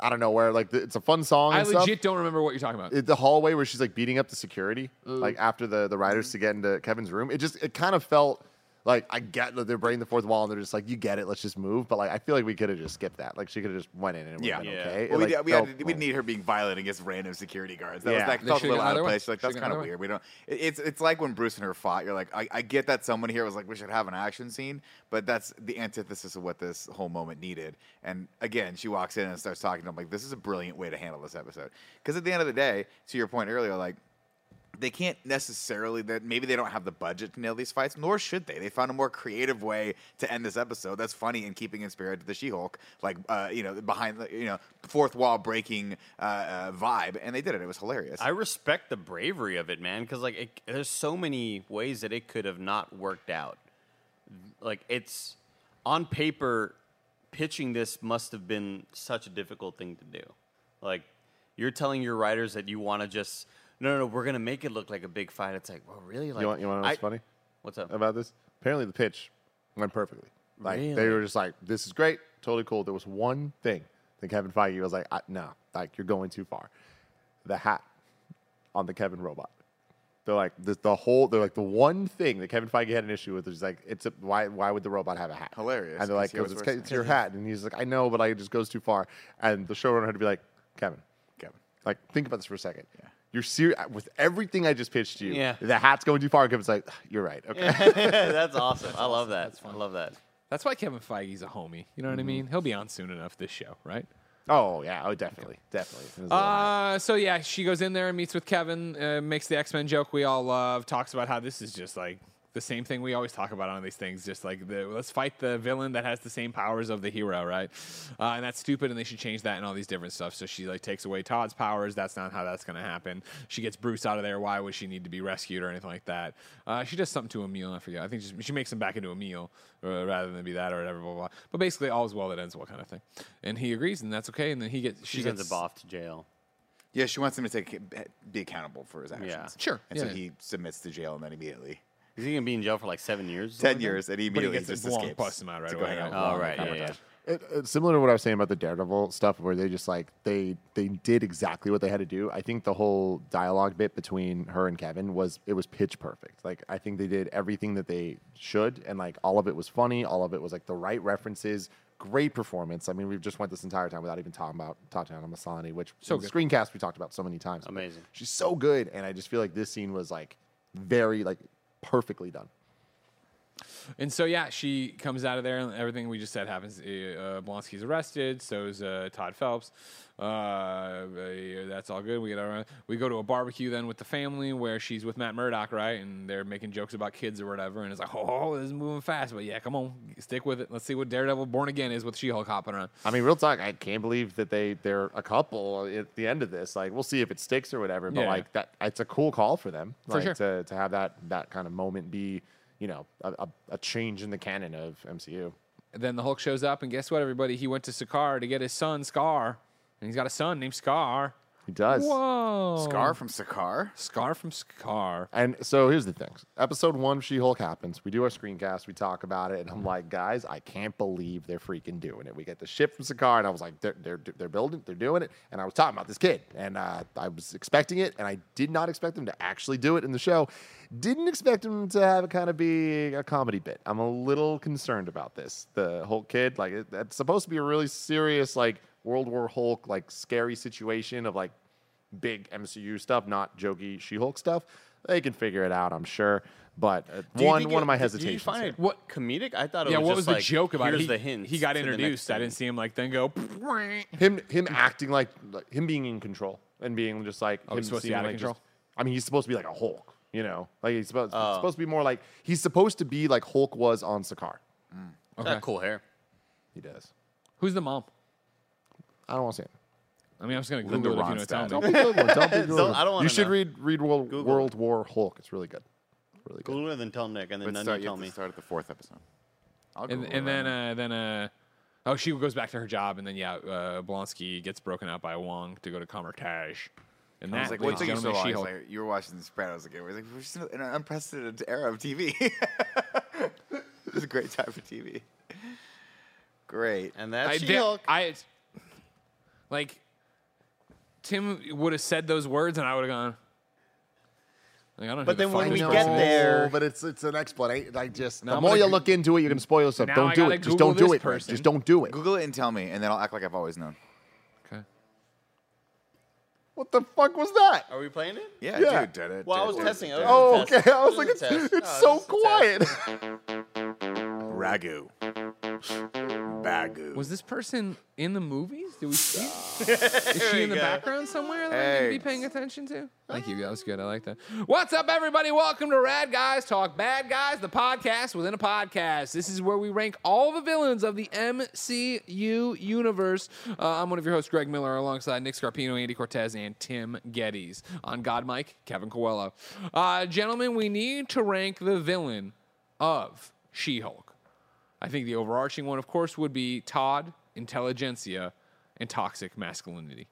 Speaker 1: I don't know where. Like it's a fun song.
Speaker 3: I
Speaker 1: and stuff.
Speaker 3: legit don't remember what you're talking about.
Speaker 1: It- the hallway where she's like beating up the security, like after the the writers to get into Kevin's room. It just it kind of felt like I get that they're breaking the fourth wall and they're just like, you get it, let's just move. But like I feel like we could have just skipped that. Like she could have just went in and it
Speaker 4: Yeah.
Speaker 1: would
Speaker 2: Yeah.
Speaker 1: been okay. It,
Speaker 4: Well, we,
Speaker 1: like,
Speaker 4: did- we,
Speaker 1: felt
Speaker 4: had, we need her being violent against random security guards. That
Speaker 1: Yeah.
Speaker 4: was that felt a little out
Speaker 3: either
Speaker 4: of
Speaker 3: way.
Speaker 4: place. Like that's
Speaker 3: Should've
Speaker 4: kind of
Speaker 3: either way.
Speaker 4: weird. We don't. it- It's it's like when Bruce and her fought. You're like, I, I get that someone here was like, we should have an action scene, but that's the antithesis of what this whole moment needed. And again, she walks in and starts talking to him like, this is a brilliant way to handle this episode. Because at the end of the day, to your point earlier, like they can't necessarily that maybe they don't have the budget to nail these fights, nor should they. They found a more creative way to end this episode that's funny and keeping in spirit to the She-Hulk, like uh, you know, behind the you know fourth wall breaking uh, uh, vibe, and they did it. It was hilarious.
Speaker 2: I respect the bravery of it, man, because like it, there's so many ways that it could have not worked out. Like it's on paper, pitching this must have been such a difficult thing to do. Like you're telling your writers that you want to just no, no, no, we're gonna make it look like a big fight. It's like, well, really? Like,
Speaker 1: you want you want to know what's
Speaker 2: I-
Speaker 1: funny
Speaker 2: What's up?
Speaker 1: about this? Apparently the pitch went perfectly. Like they were just like, this is great, totally cool. There was one thing that Kevin Feige was like, I, no, like you're going too far. The hat on the Kevin robot. They're like the, the whole. They're like the one thing that Kevin Feige had an issue with is like it's a, why why would the robot have a hat?
Speaker 4: Hilarious,
Speaker 1: And they're like,
Speaker 4: 'cause he always
Speaker 1: "Because it's,
Speaker 4: wears
Speaker 1: it's your hat, and he's like, I know, but like, it just goes too far. And the showrunner had to be like, Kevin,
Speaker 4: Kevin.
Speaker 1: like think about this for a second. You're serious with everything I just pitched to you.
Speaker 2: Yeah.
Speaker 1: The hat's going too far. And Kevin's like, you're right. Okay.
Speaker 2: That's awesome. I love that. I love that.
Speaker 3: That's why Kevin Feige's a homie. You know what I
Speaker 1: Mm-hmm.
Speaker 3: mean? He'll be on soon enough this show, right?
Speaker 1: Oh yeah, oh definitely, definitely. It was a lot.
Speaker 3: Uh, so yeah, she goes in there and meets with Kevin, uh, makes the X Men joke we all love, talks about how this is just like the same thing we always talk about on these things, just like the, let's fight the villain that has the same powers of the hero, right? Uh, and that's stupid, and they should change that and all these different stuff. So she like takes away Todd's powers. That's not how that's gonna happen. She gets Bruce out of there. Why would she need to be rescued or anything like that? Uh, she does something to Emil. I forget. I think she, she makes him back into Emil uh, rather than be that or whatever. Blah, blah, blah. But basically, all's well that ends well, kind of thing. And he agrees, and that's okay. And then he gets
Speaker 2: She
Speaker 3: she
Speaker 2: sends
Speaker 3: gets
Speaker 2: him off to jail.
Speaker 4: Yeah, she wants him to take be accountable for his actions.
Speaker 2: Yeah.
Speaker 3: Sure,
Speaker 4: And
Speaker 3: yeah.
Speaker 4: so he submits to jail and then immediately
Speaker 2: Is he gonna be in jail for like seven years?
Speaker 4: ten
Speaker 2: something?
Speaker 4: years, and he
Speaker 3: But he
Speaker 4: immediately
Speaker 3: gets
Speaker 4: just
Speaker 3: Blanc
Speaker 4: escapes
Speaker 3: busts him out right
Speaker 4: to
Speaker 3: away,
Speaker 4: go hang out
Speaker 3: right?
Speaker 4: with
Speaker 2: Oh
Speaker 4: Blanc
Speaker 2: right,
Speaker 4: and
Speaker 2: yeah, yeah.
Speaker 4: Kamar-Taj.
Speaker 1: It, it's similar to what I was saying about the Daredevil stuff, where they just like they they did exactly what they had to do. I think the whole dialogue bit between her and Kevin was it was pitch perfect. Like I think they did everything that they should, and like all of it was funny. All of it was like the right references. Great performance. I mean, we've just went this entire time without even talking about Tatiana Maslany, which
Speaker 3: So
Speaker 1: in the
Speaker 3: good.
Speaker 1: screencast we talked about so many times.
Speaker 2: Amazing.
Speaker 1: She's so good, and I just feel like this scene was like very like perfectly done.
Speaker 3: And so yeah, she comes out of there, and everything we just said happens. Uh, Blonsky's arrested. So is uh, Todd Phelps. Uh, that's all good. We get around. We go to a barbecue then with the family where she's with Matt Murdock, right? And they're making jokes about kids or whatever. And it's like, oh, this is moving fast. But yeah, come on, stick with it. Let's see what Daredevil Born Again is with She-Hulk hopping around.
Speaker 1: I mean, real talk. I can't believe that they they're a couple at the end of this. Like, we'll see if it sticks or whatever. But
Speaker 3: Yeah.
Speaker 1: like that, it's a cool call for them.
Speaker 3: For
Speaker 1: like,
Speaker 3: sure.
Speaker 1: To to have that that kind of moment be, you know, a, a, a change in the canon of MCU.
Speaker 3: And then the Hulk shows up, and guess what, everybody? He went to Sakaar to get his son Skaar, and he's got a son named Skaar.
Speaker 1: He does.
Speaker 3: Whoa,
Speaker 4: Skaar from Sakaar.
Speaker 3: Skaar from Scar.
Speaker 1: And so here's the thing. Episode one, She Hulk happens. We do our screencast. We talk about it, and I'm like, guys, I can't believe they're freaking doing it. We get the ship from Sakaar, and I was like, they're they're they're building, they're doing it. And I was talking about this kid, and uh, I was expecting it, and I did not expect them to actually do it in the show. Didn't expect him to have it kind of be a comedy bit. I'm a little concerned about this. The Hulk kid, like, it, it's supposed to be a really serious, like World War Hulk, like scary situation of like big MCU stuff, not jokey She-Hulk stuff. They can figure it out, I'm sure. But uh, one one
Speaker 2: it-
Speaker 1: of my hesitations.
Speaker 2: Did you find
Speaker 1: here.
Speaker 2: it what comedic? I thought it
Speaker 3: Yeah,
Speaker 2: was
Speaker 3: what
Speaker 2: just
Speaker 3: was the joke about
Speaker 2: here's
Speaker 3: it? He,
Speaker 2: the hints
Speaker 3: he got
Speaker 2: to the next
Speaker 3: introduced. I didn't see him like then go.
Speaker 1: him him acting like, like him being in control and being just like
Speaker 3: Oh,
Speaker 1: him
Speaker 3: he's supposed to be
Speaker 1: seeming
Speaker 3: out of control?
Speaker 1: just- I mean, he's supposed to be like a Hulk, you know, like he's supposed,
Speaker 2: Oh.
Speaker 1: it's supposed to be more like he's supposed to be like Hulk was on Sakaar.
Speaker 2: He's got cool hair.
Speaker 1: He does.
Speaker 3: Who's the mom?
Speaker 1: I don't want to say it.
Speaker 3: I mean, I'm just gonna
Speaker 4: Linda
Speaker 3: Google it if you know
Speaker 4: Ronstadt.
Speaker 3: tell
Speaker 1: Don't
Speaker 3: me.
Speaker 1: be good one. Don't be good
Speaker 2: Don't-
Speaker 1: one.
Speaker 2: I don't wanna
Speaker 1: You should
Speaker 2: know.
Speaker 1: read read World,
Speaker 2: Google
Speaker 1: World War Hulk. It's really good. Really good.
Speaker 2: Cooler than tell Nick, and then
Speaker 4: Let's
Speaker 2: none
Speaker 4: start,
Speaker 2: you
Speaker 4: you
Speaker 2: tell
Speaker 4: have to
Speaker 2: me.
Speaker 4: start at the fourth episode. I'll
Speaker 3: And,
Speaker 4: Google
Speaker 3: and
Speaker 4: it right
Speaker 3: then
Speaker 4: now.
Speaker 3: uh, then uh, oh, she goes back to her job, and then yeah, uh, Blonsky gets broken out by Wong to go to Kamar-Taj. And
Speaker 4: I
Speaker 3: that,
Speaker 4: was like,
Speaker 3: ladies
Speaker 4: what took you
Speaker 3: and
Speaker 4: so
Speaker 3: gentlemen,
Speaker 4: long? He's
Speaker 3: She-Hulk.
Speaker 4: like, you were watching The Sopranos again. We're like, we're just in an unprecedented era of TV. it was a great time for TV. Great.
Speaker 2: And that's
Speaker 3: I, did-
Speaker 2: She-Hulk.
Speaker 3: I like Tim would have said those words, and I would have gone. Like, I don't know
Speaker 2: But
Speaker 3: who the
Speaker 2: then
Speaker 3: fuck
Speaker 2: when
Speaker 3: this
Speaker 2: we
Speaker 3: person
Speaker 2: get
Speaker 3: is.
Speaker 2: there-
Speaker 1: but it's it's an explanation. Like just
Speaker 3: Now
Speaker 1: the
Speaker 3: I'm
Speaker 1: more
Speaker 3: gonna
Speaker 1: you
Speaker 3: goo-
Speaker 1: look into it, you're gonna spoil yourself.
Speaker 3: Now I
Speaker 1: Don't do
Speaker 3: gotta
Speaker 1: it. Just
Speaker 3: Google
Speaker 1: don't do
Speaker 3: this
Speaker 1: it. Greg.
Speaker 3: person.
Speaker 1: Just don't do it.
Speaker 4: Google it and tell me, and then I'll act like I've always known.
Speaker 3: Okay.
Speaker 1: What the fuck was that?
Speaker 2: Are we playing it?
Speaker 4: Yeah,
Speaker 1: Yeah.
Speaker 4: dude. Did it,
Speaker 2: Well, I
Speaker 4: did
Speaker 2: was
Speaker 4: it,
Speaker 2: testing. it
Speaker 4: it.
Speaker 1: Oh, okay. I was like, it's, it's so oh,
Speaker 2: it was a test.
Speaker 1: quiet.
Speaker 4: Ragu. Bagu.
Speaker 3: Was this person in the movies? Did we see? Is she in the
Speaker 2: go.
Speaker 3: background somewhere that I need to be paying attention to? Thank you. That was good. I like that. What's up, everybody? Welcome to Rad Guys Talk Bad Guys, the podcast within a podcast. This is where we rank all the villains of the MCU universe. Uh, I'm one of your hosts, Greg Miller, alongside Nick Scarpino, Andy Cortez, and Tim Gettys. On God Mike, Kevin Coelho. Uh, gentlemen, we need to rank the villain of She Hulk. I think the overarching one, of course, would be Todd, Intelligencia, and Toxic Masculinity.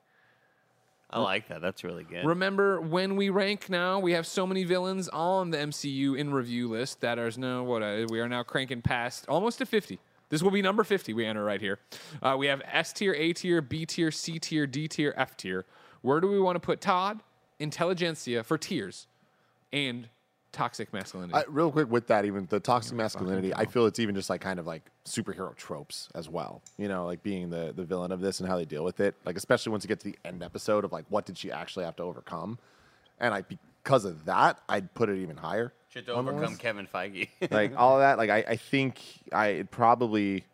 Speaker 2: I like that. That's really good.
Speaker 3: Remember, when we rank now, we have so many villains on the MCU in review list that is now what uh, we are now cranking past almost to 50. This will be number 50 we enter right here. Uh, we have S tier, A tier, B tier, C tier, D tier, F tier. Where do we want to put Todd, Intelligentsia for tiers, and Toxic Masculinity?
Speaker 1: I, real quick with that, even the toxic masculinity, I feel it's even just like kind of like superhero tropes as well. You know, like being the the villain of this and how they deal with it. Like especially once you get to the end episode of like what did she actually have to overcome, and I because of that, I'd put it even higher.
Speaker 2: Should to
Speaker 1: on the
Speaker 2: overcome
Speaker 1: list.
Speaker 2: Kevin Feige.
Speaker 1: like all of that. Like I, I think I probably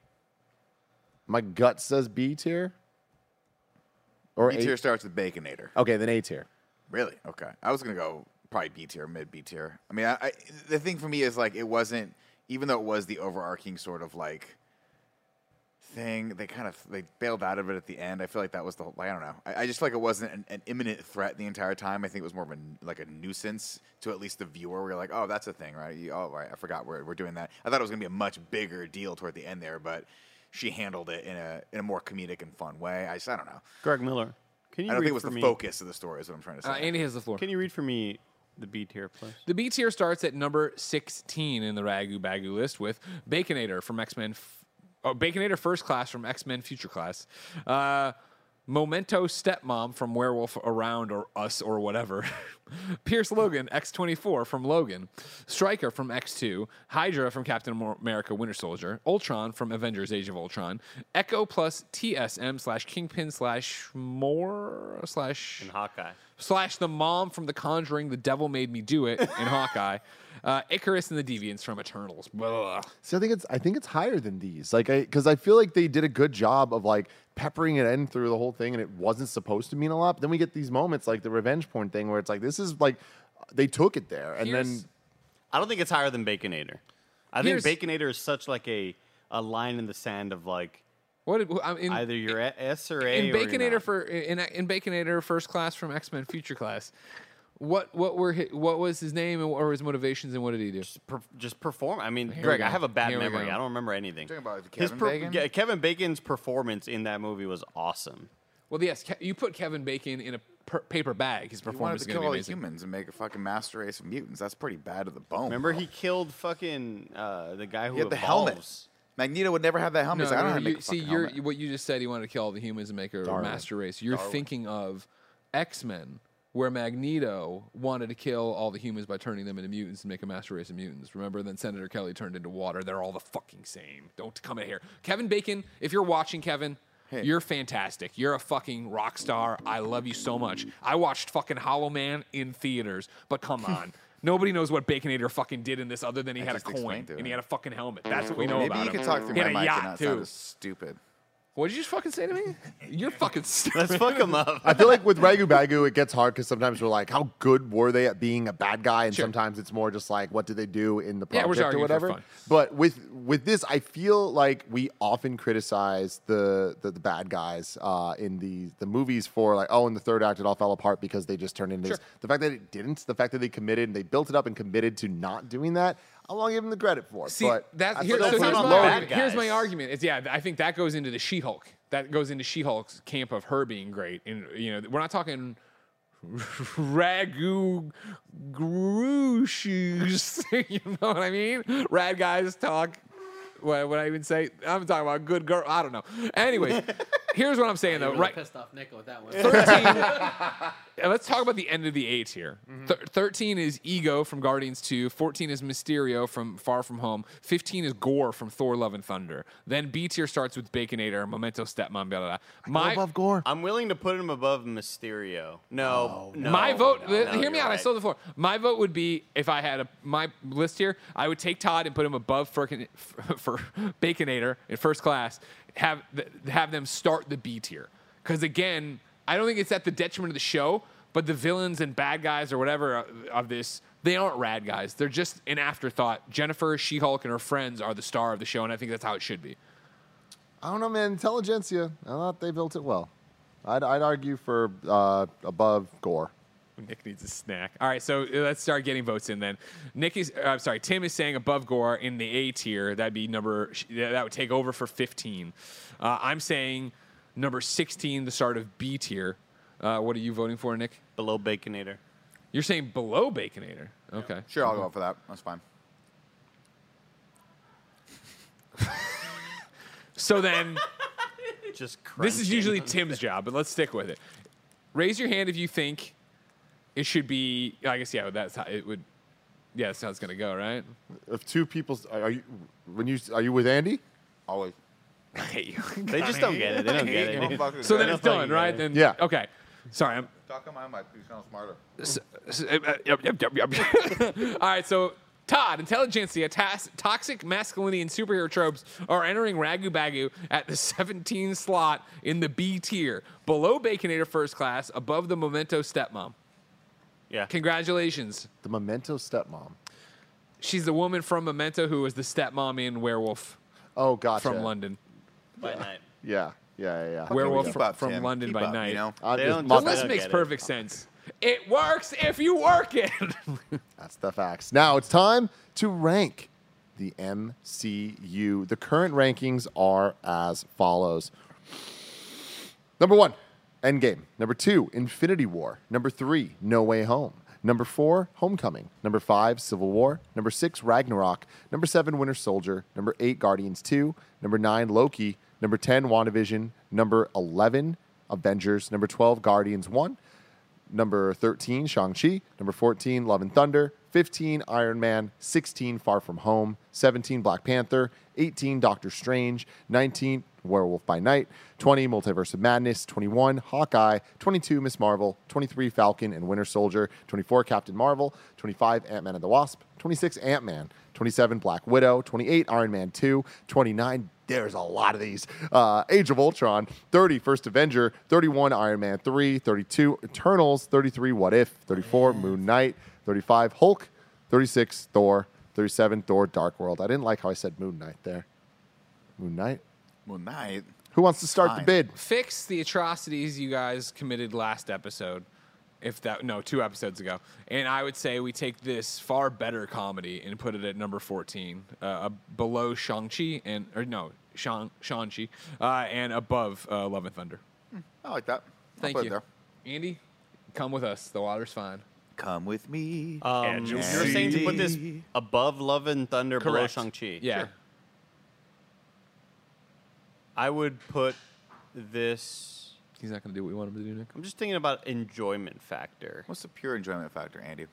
Speaker 1: my gut says B tier, Or
Speaker 4: B
Speaker 1: A-
Speaker 4: tier starts with Baconator.
Speaker 1: Okay, then A tier.
Speaker 4: Really? Okay. I was gonna go probably B tier, mid B tier. I mean, I, I, the thing for me is like it wasn't, even though it was the overarching sort of like thing. They kind of they bailed out of it at the end. I feel like that was the whole. Like, I don't know. I, I just feel like it wasn't an, an imminent threat the entire time. I think it was more of a like a nuisance to at least the viewer. Where you're like, oh, that's a thing, right? You, oh, right. I forgot we're we're doing that. I thought it was gonna be a much bigger deal toward the end there, but she handled it in a in a more comedic and fun way. I just I don't know.
Speaker 2: Greg Miller, can you
Speaker 4: I don't
Speaker 2: read
Speaker 4: think it was the
Speaker 2: me?
Speaker 4: focus of the story. Is what I'm trying to say.
Speaker 3: Uh, Andy has the floor.
Speaker 2: Can you read for me the B tier, please?
Speaker 3: The B tier starts at number 16 in the Ragu Bagu list with Baconator from X Men. F- oh, Baconator First Class from X Men Future Class. Uh, Memento Stepmom from Werewolf Around or Us or whatever. Pierce Logan, X24 from Logan. Stryker from X2. Hydra from Captain America Winter Soldier. Ultron from Avengers Age of Ultron. Echo plus TSM slash Kingpin slash more slash
Speaker 2: In Hawkeye.
Speaker 3: slash the mom from The Conjuring, The Devil Made Me Do It in Hawkeye, uh, Icarus and the Deviants from Eternals. Blah.
Speaker 1: So I think it's I think it's higher than these. Like I because I feel like they did a good job of like peppering it in through the whole thing, and it wasn't supposed to mean a lot. But then we get these moments like the revenge porn thing where it's like this is like they took it there, and
Speaker 3: Here's-
Speaker 1: then
Speaker 2: I don't think it's higher than Baconator. I think Baconator is such like a a line in the sand of like
Speaker 3: What did, I mean,
Speaker 2: either you're S or A.
Speaker 3: in
Speaker 2: or you're
Speaker 3: Baconator
Speaker 2: not.
Speaker 3: for in, in Baconator First Class from X Men Future Class? What what were hi- what was his name and what were his motivations and what did he do?
Speaker 2: per, just perform. I mean,
Speaker 3: Here
Speaker 2: Greg, I have a bad
Speaker 3: Here we
Speaker 2: memory.
Speaker 3: go.
Speaker 2: I don't remember anything.
Speaker 4: Talking about
Speaker 2: His
Speaker 4: Kevin
Speaker 2: per-
Speaker 4: Bacon?
Speaker 2: yeah, Kevin Bacon's performance in that movie was awesome.
Speaker 3: Well, yes, Ke- you put Kevin Bacon in a per- paper bag. His
Speaker 4: He wanted
Speaker 3: performance
Speaker 4: to
Speaker 3: is
Speaker 4: kill
Speaker 3: going to
Speaker 4: all
Speaker 3: be
Speaker 4: the
Speaker 3: amazing.
Speaker 4: humans and make a fucking master race of mutants. That's pretty bad to the bone.
Speaker 2: Remember,
Speaker 4: bro.
Speaker 2: he killed fucking uh, the guy who
Speaker 4: He had the
Speaker 2: evolves.
Speaker 4: helmet. Magneto would never have that helmet.
Speaker 3: No,
Speaker 4: He's like, I don't
Speaker 3: no,
Speaker 4: know how to
Speaker 3: you-
Speaker 4: make a
Speaker 3: see,
Speaker 4: fucking
Speaker 3: you're,
Speaker 4: helmet.
Speaker 3: what you just said. He wanted to kill all the humans and make a
Speaker 1: Darwin.
Speaker 3: master race. You're thinking of X Men, where Magneto wanted to kill all the humans by turning them into mutants and make a master race of mutants. Remember? Then Senator Kelly turned into water. They're all the fucking same. Don't come in here, Kevin Bacon. If you're watching, Kevin.
Speaker 4: Hey.
Speaker 3: You're fantastic. You're a fucking rock star. I love you so much. I watched fucking Hollow Man in theaters, but come on. Nobody knows what Baconator fucking did in this other than he
Speaker 4: I
Speaker 3: had a coin and he had a fucking helmet. That's what we know
Speaker 4: Maybe
Speaker 3: about
Speaker 4: you
Speaker 3: him.
Speaker 4: could talk through
Speaker 3: He
Speaker 4: my
Speaker 3: had a
Speaker 4: mic
Speaker 3: yacht,
Speaker 4: and not
Speaker 3: too.
Speaker 4: sound stupid.
Speaker 3: What did you just fucking say to me? You're fucking stupid.
Speaker 2: Let's fuck him up.
Speaker 1: I feel like with Ragu Bagu, it gets hard because sometimes we're like, how good were they at being a bad guy? And
Speaker 3: Sure.
Speaker 1: sometimes it's more just like, what did they do in the
Speaker 3: Yeah,
Speaker 1: project or whatever. But with with this, I feel like we often criticize the the, the bad guys uh, in the the movies for like, oh, in the third act it all fell apart because they just turned into this. The fact that it didn't, the fact that they committed and they built it up and committed to not doing that, I want to give him the credit for.
Speaker 3: See,
Speaker 1: but
Speaker 3: that, here, so here's, my
Speaker 2: the
Speaker 1: lower.
Speaker 2: bad
Speaker 3: argument. here's my argument. It's yeah, I think that goes into the She-Hulk. That goes into She-Hulk's camp of her being great. And you know, we're not talking ragu shoes. you know what I mean? Rad guys talk. What would I even say? I'm talking about good girl. I don't know. Anyways, here's what I'm saying though.
Speaker 5: Really
Speaker 3: Right,
Speaker 5: pissed off Nico with that one.
Speaker 3: 13 Uh, let's talk about the end of the A here.
Speaker 1: Mm-hmm.
Speaker 3: Thir- 13 is Ego from Guardians 2. 14 is Mysterio from Far From Home. 15 is Gorr from Thor Love and Thunder. Then B tier starts with Baconator, Memento Stepmom, blah, blah, blah. My,
Speaker 1: above Gorr.
Speaker 2: I'm willing to put him above Mysterio. No, no.
Speaker 3: my vote,
Speaker 2: no,
Speaker 3: uh, hear me
Speaker 2: you're
Speaker 3: out, I
Speaker 2: right.
Speaker 3: still the floor. My vote would be, if I had a, my list here, I would take Todd and put him above for, for Baconator in first class, have, have them start the B tier. Because again, I don't think it's at the detriment of the show, but the villains and bad guys or whatever of- of this, they aren't rad guys. They're just an afterthought. Jennifer, She Hulk, and her friends are the star of the show, and I think that's how it should be.
Speaker 1: I don't know, man. Intelligencia. I thought they built it well. I'd, I'd argue for uh, above Gorr.
Speaker 3: Nick needs a snack. All right, so uh, let's start getting votes in then. Nick is, uh, I'm sorry, Tim is saying above Gorr in the A tier. That'd be number, that would take over for 15. Uh, I'm saying number 16, the start of B tier. Uh, what are you voting for, Nick?
Speaker 2: below Baconator.
Speaker 3: You're saying below Baconator. Okay.
Speaker 4: Sure, I'll go for that. That's fine.
Speaker 3: So then,
Speaker 2: Just
Speaker 3: this is usually Tim's job, but let's stick with it. Raise your hand if you think it should be, I guess, yeah, that's how it would, yeah, that's how it's going to go, right?
Speaker 1: If two people, are you when you are you with Andy?
Speaker 4: Always.
Speaker 3: I hate you.
Speaker 2: They just don't get it. They don't get it. dude.
Speaker 3: So then it's done, right? Then
Speaker 1: Yeah.
Speaker 3: Okay. Sorry. I'm.
Speaker 4: Talk on my mic. You sound smarter.
Speaker 3: s- s- uh, uh, yep, yep, yep, yep. All right. So Todd, Intelligencia, tas- toxic masculinity, and superhero tropes are entering Ragu Bagu at the 17 slot in the B tier, below Baconator First Class, above the Memento Stepmom.
Speaker 2: Yeah.
Speaker 3: Congratulations.
Speaker 1: The Memento stepmom.
Speaker 3: She's the woman from Memento who was the stepmom in Werewolf
Speaker 1: Oh, gotcha.
Speaker 3: from London.
Speaker 2: By night.
Speaker 1: Yeah, yeah, yeah. yeah.
Speaker 3: Werewolf
Speaker 4: Keep
Speaker 3: fr-
Speaker 4: up,
Speaker 3: from London
Speaker 4: Keep
Speaker 3: by
Speaker 4: up,
Speaker 3: night.
Speaker 4: You know?
Speaker 1: I'm
Speaker 2: They don't-
Speaker 3: The list makes
Speaker 2: get it.
Speaker 3: perfect sense. It works if you work it.
Speaker 1: That's the facts. Now it's time to rank the MCU. The current rankings are as follows Number one, Endgame. Number two, Infinity War. Number three, No Way Home. Number four, Homecoming. Number five, Civil War. Number six, Ragnarok. Number seven, Winter Soldier. Number eight, Guardians 2. Number nine, Loki. Number 10, WandaVision. Number 11, Avengers. Number 12, Guardians 1. Number 13, Shang-Chi. Number 14, Love and Thunder. 15, Iron Man. 16, Far From Home. 17, Black Panther. 18, Doctor Strange. 19, Werewolf by Night. 20, Multiverse of Madness. 21, Hawkeye. 22, Miss Marvel. 23, Falcon and Winter Soldier. 24, Captain Marvel. 25, Ant-Man and the Wasp. 26, Ant-Man. 27, Black Widow. 28, Iron Man 2. 29, there's a lot of these. Uh, Age of Ultron, 30, First Avenger, 31, Iron Man 3, 32, Eternals, 33, What If, 34, Moon Knight, 35, Hulk, 36, Thor, 37, Thor, Dark World. I didn't like how I said Moon Knight there. Moon Knight.
Speaker 4: Well, night.
Speaker 1: Who wants to start the
Speaker 4: Fine.
Speaker 1: bid?
Speaker 3: Fix the atrocities you guys committed last episode. If that no, two episodes ago, and I would say we take this far better comedy and put it at number fourteen, uh, below Shang Chi and or no Shang Shang Chi, uh, and above uh, Love and Thunder.
Speaker 4: I like that. I'll
Speaker 3: Thank
Speaker 4: put it
Speaker 3: you,
Speaker 4: there.
Speaker 3: Andy. Come with us. The water's fine.
Speaker 4: Come with me.
Speaker 2: Um,
Speaker 3: you'll
Speaker 2: you're saying to put this above Love and Thunder, below
Speaker 3: Correct.
Speaker 2: Shang-Chi.
Speaker 3: Yeah.
Speaker 2: I would put this.
Speaker 3: He's not gonna do what we want him to do, Nick.
Speaker 2: I'm just thinking about enjoyment factor.
Speaker 4: What's the pure enjoyment factor, Andy?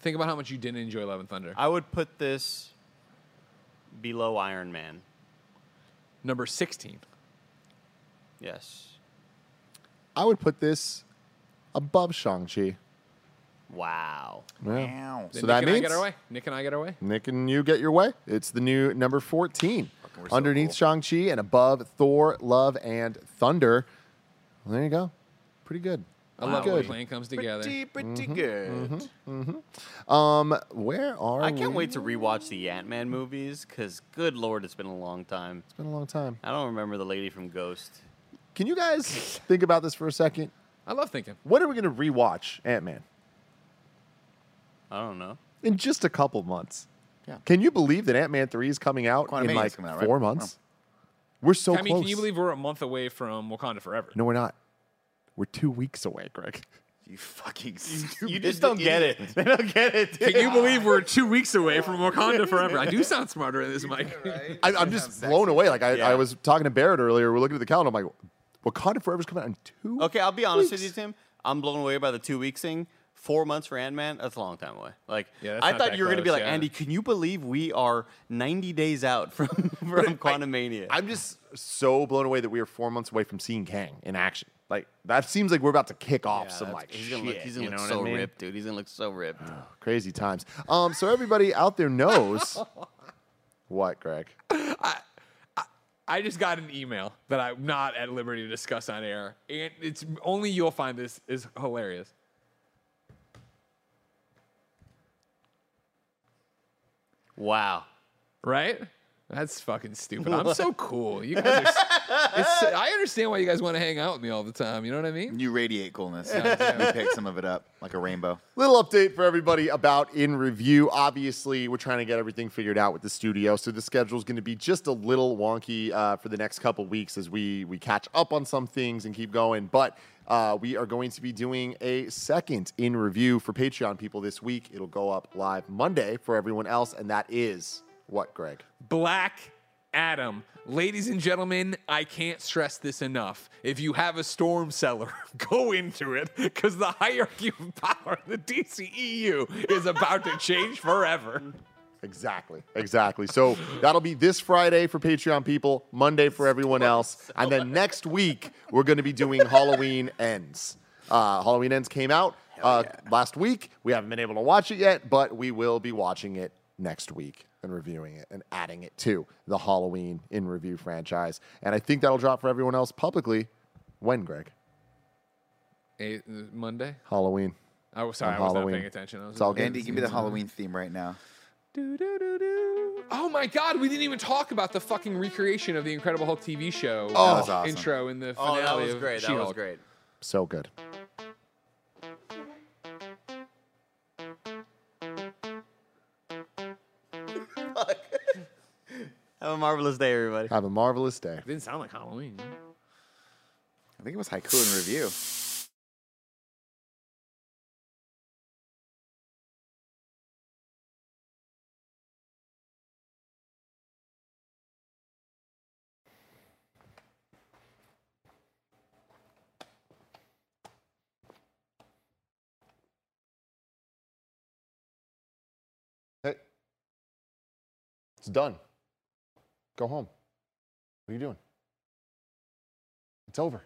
Speaker 3: Think about how much you didn't enjoy Love and Thunder.
Speaker 2: I would put this below Iron Man.
Speaker 3: Number sixteen.
Speaker 2: Yes.
Speaker 1: I would put this above Shang-Chi.
Speaker 2: Wow.
Speaker 1: Yeah.
Speaker 4: Wow.
Speaker 1: So
Speaker 3: Nick
Speaker 1: that
Speaker 3: and I
Speaker 1: means
Speaker 3: get our way. Nick and I get our way.
Speaker 1: Nick and you get your way. It's the new number 14.
Speaker 4: We're so
Speaker 1: Underneath Shang-Chi and above Thor, Love, and Thunder. Well, there you go. Pretty good.
Speaker 3: I love when
Speaker 1: good.
Speaker 3: the plan comes together.
Speaker 4: Pretty, pretty good. Mm-hmm, mm-hmm.
Speaker 1: Um, where are
Speaker 2: I can't
Speaker 1: we?
Speaker 2: wait to rewatch the Ant Man movies because, good lord, it's been a long time.
Speaker 1: It's been a long time.
Speaker 2: I don't remember the lady from Ghost.
Speaker 1: Can you guys think about this for a second?
Speaker 3: I love thinking.
Speaker 1: When are we going to rewatch Ant-Man?
Speaker 2: I don't know.
Speaker 1: In just a couple months.
Speaker 4: Yeah.
Speaker 1: Can you believe that Ant-Man 3 is coming out in
Speaker 4: Quantumania's
Speaker 1: like
Speaker 4: out, right?
Speaker 1: four months? We're so
Speaker 3: I mean,
Speaker 1: close.
Speaker 3: can you believe we're a month away from Wakanda Forever?
Speaker 1: No, we're not. We're two weeks away, Greg.
Speaker 4: You fucking
Speaker 2: You just don't get it. They don't get it.
Speaker 3: Can you believe we're two weeks away from Wakanda Forever? I do sound smarter in this mic.
Speaker 1: I, I'm just blown away. Like I,
Speaker 2: Yeah.
Speaker 1: I was talking to Barrett earlier. We're looking at the calendar. I'm like, Wakanda Forever's coming out in two.
Speaker 2: Okay, I'll be honest with you. Tim. I'm blown away by the two weeks thing. Four months for Ant Man, that's a long time away. Like,
Speaker 3: Yeah, that's
Speaker 2: I thought you were going to be like,
Speaker 3: yeah.
Speaker 2: Andy, can you believe we are 90 days out from, from Quantumania?
Speaker 1: I'm just so blown away that we are four months away from seeing Kang in action. Like that seems like we're about to kick off some like
Speaker 2: he's
Speaker 1: shit.
Speaker 2: gonna look, he's gonna look so
Speaker 1: I mean?
Speaker 2: ripped, dude. He's gonna look so ripped.
Speaker 1: Crazy times. Um, so everybody out there knows what, Greg?
Speaker 3: I I just got an email that I'm not at liberty to discuss on air, and it's only you'll find this is hilarious.
Speaker 2: Wow.
Speaker 3: Right? That's fucking stupid. I'm so cool. You guys are. s- It's, I understand why you guys want to hang out with me all the time. You know what I mean?
Speaker 4: You radiate coolness. you pick some of it up like a rainbow.
Speaker 1: Little update for everybody about in review. Obviously, we're trying to get everything figured out with the studio, so the schedule is going to be just a little wonky uh, for the next couple weeks as we we catch up on some things and keep going. But uh, we are going to be doing a second in review for Patreon people this week. It'll go up live Monday for everyone else, and that is what, Greg?
Speaker 3: Black Adam. Ladies and gentlemen, I can't stress this enough. If you have a storm cellar, go into it because the hierarchy of power the DCEU is about to change forever.
Speaker 1: Exactly. Exactly. So that'll be this Friday for Patreon people, Monday for everyone else. And then next week, we're going to be doing Halloween Ends. Uh, Halloween Ends came out uh, last week. We haven't been able to watch it yet, but we will be watching it next week and reviewing it and adding it to the Halloween in review franchise. And I think that'll drop for everyone else publicly. When, Greg?
Speaker 3: A, Monday.
Speaker 1: Halloween.
Speaker 3: I was sorry,
Speaker 1: On
Speaker 3: I was
Speaker 1: Halloween.
Speaker 3: not paying attention. I was
Speaker 1: It's all good.
Speaker 4: Andy, give me the Halloween theme right now.
Speaker 3: Oh my God, we didn't even talk about the fucking recreation of the Incredible Hulk TV show oh,
Speaker 4: That uh, was awesome.
Speaker 3: intro in the
Speaker 2: Oh,
Speaker 3: finale
Speaker 2: that was
Speaker 3: of
Speaker 2: great. That was
Speaker 3: She-Hulk.
Speaker 2: great.
Speaker 1: So good.
Speaker 2: Have a marvelous day, everybody.
Speaker 1: Have a marvelous day.
Speaker 3: It Didn't sound like Halloween.
Speaker 4: I think it was haiku in review.
Speaker 1: It's done. Go home. What are you doing? It's over.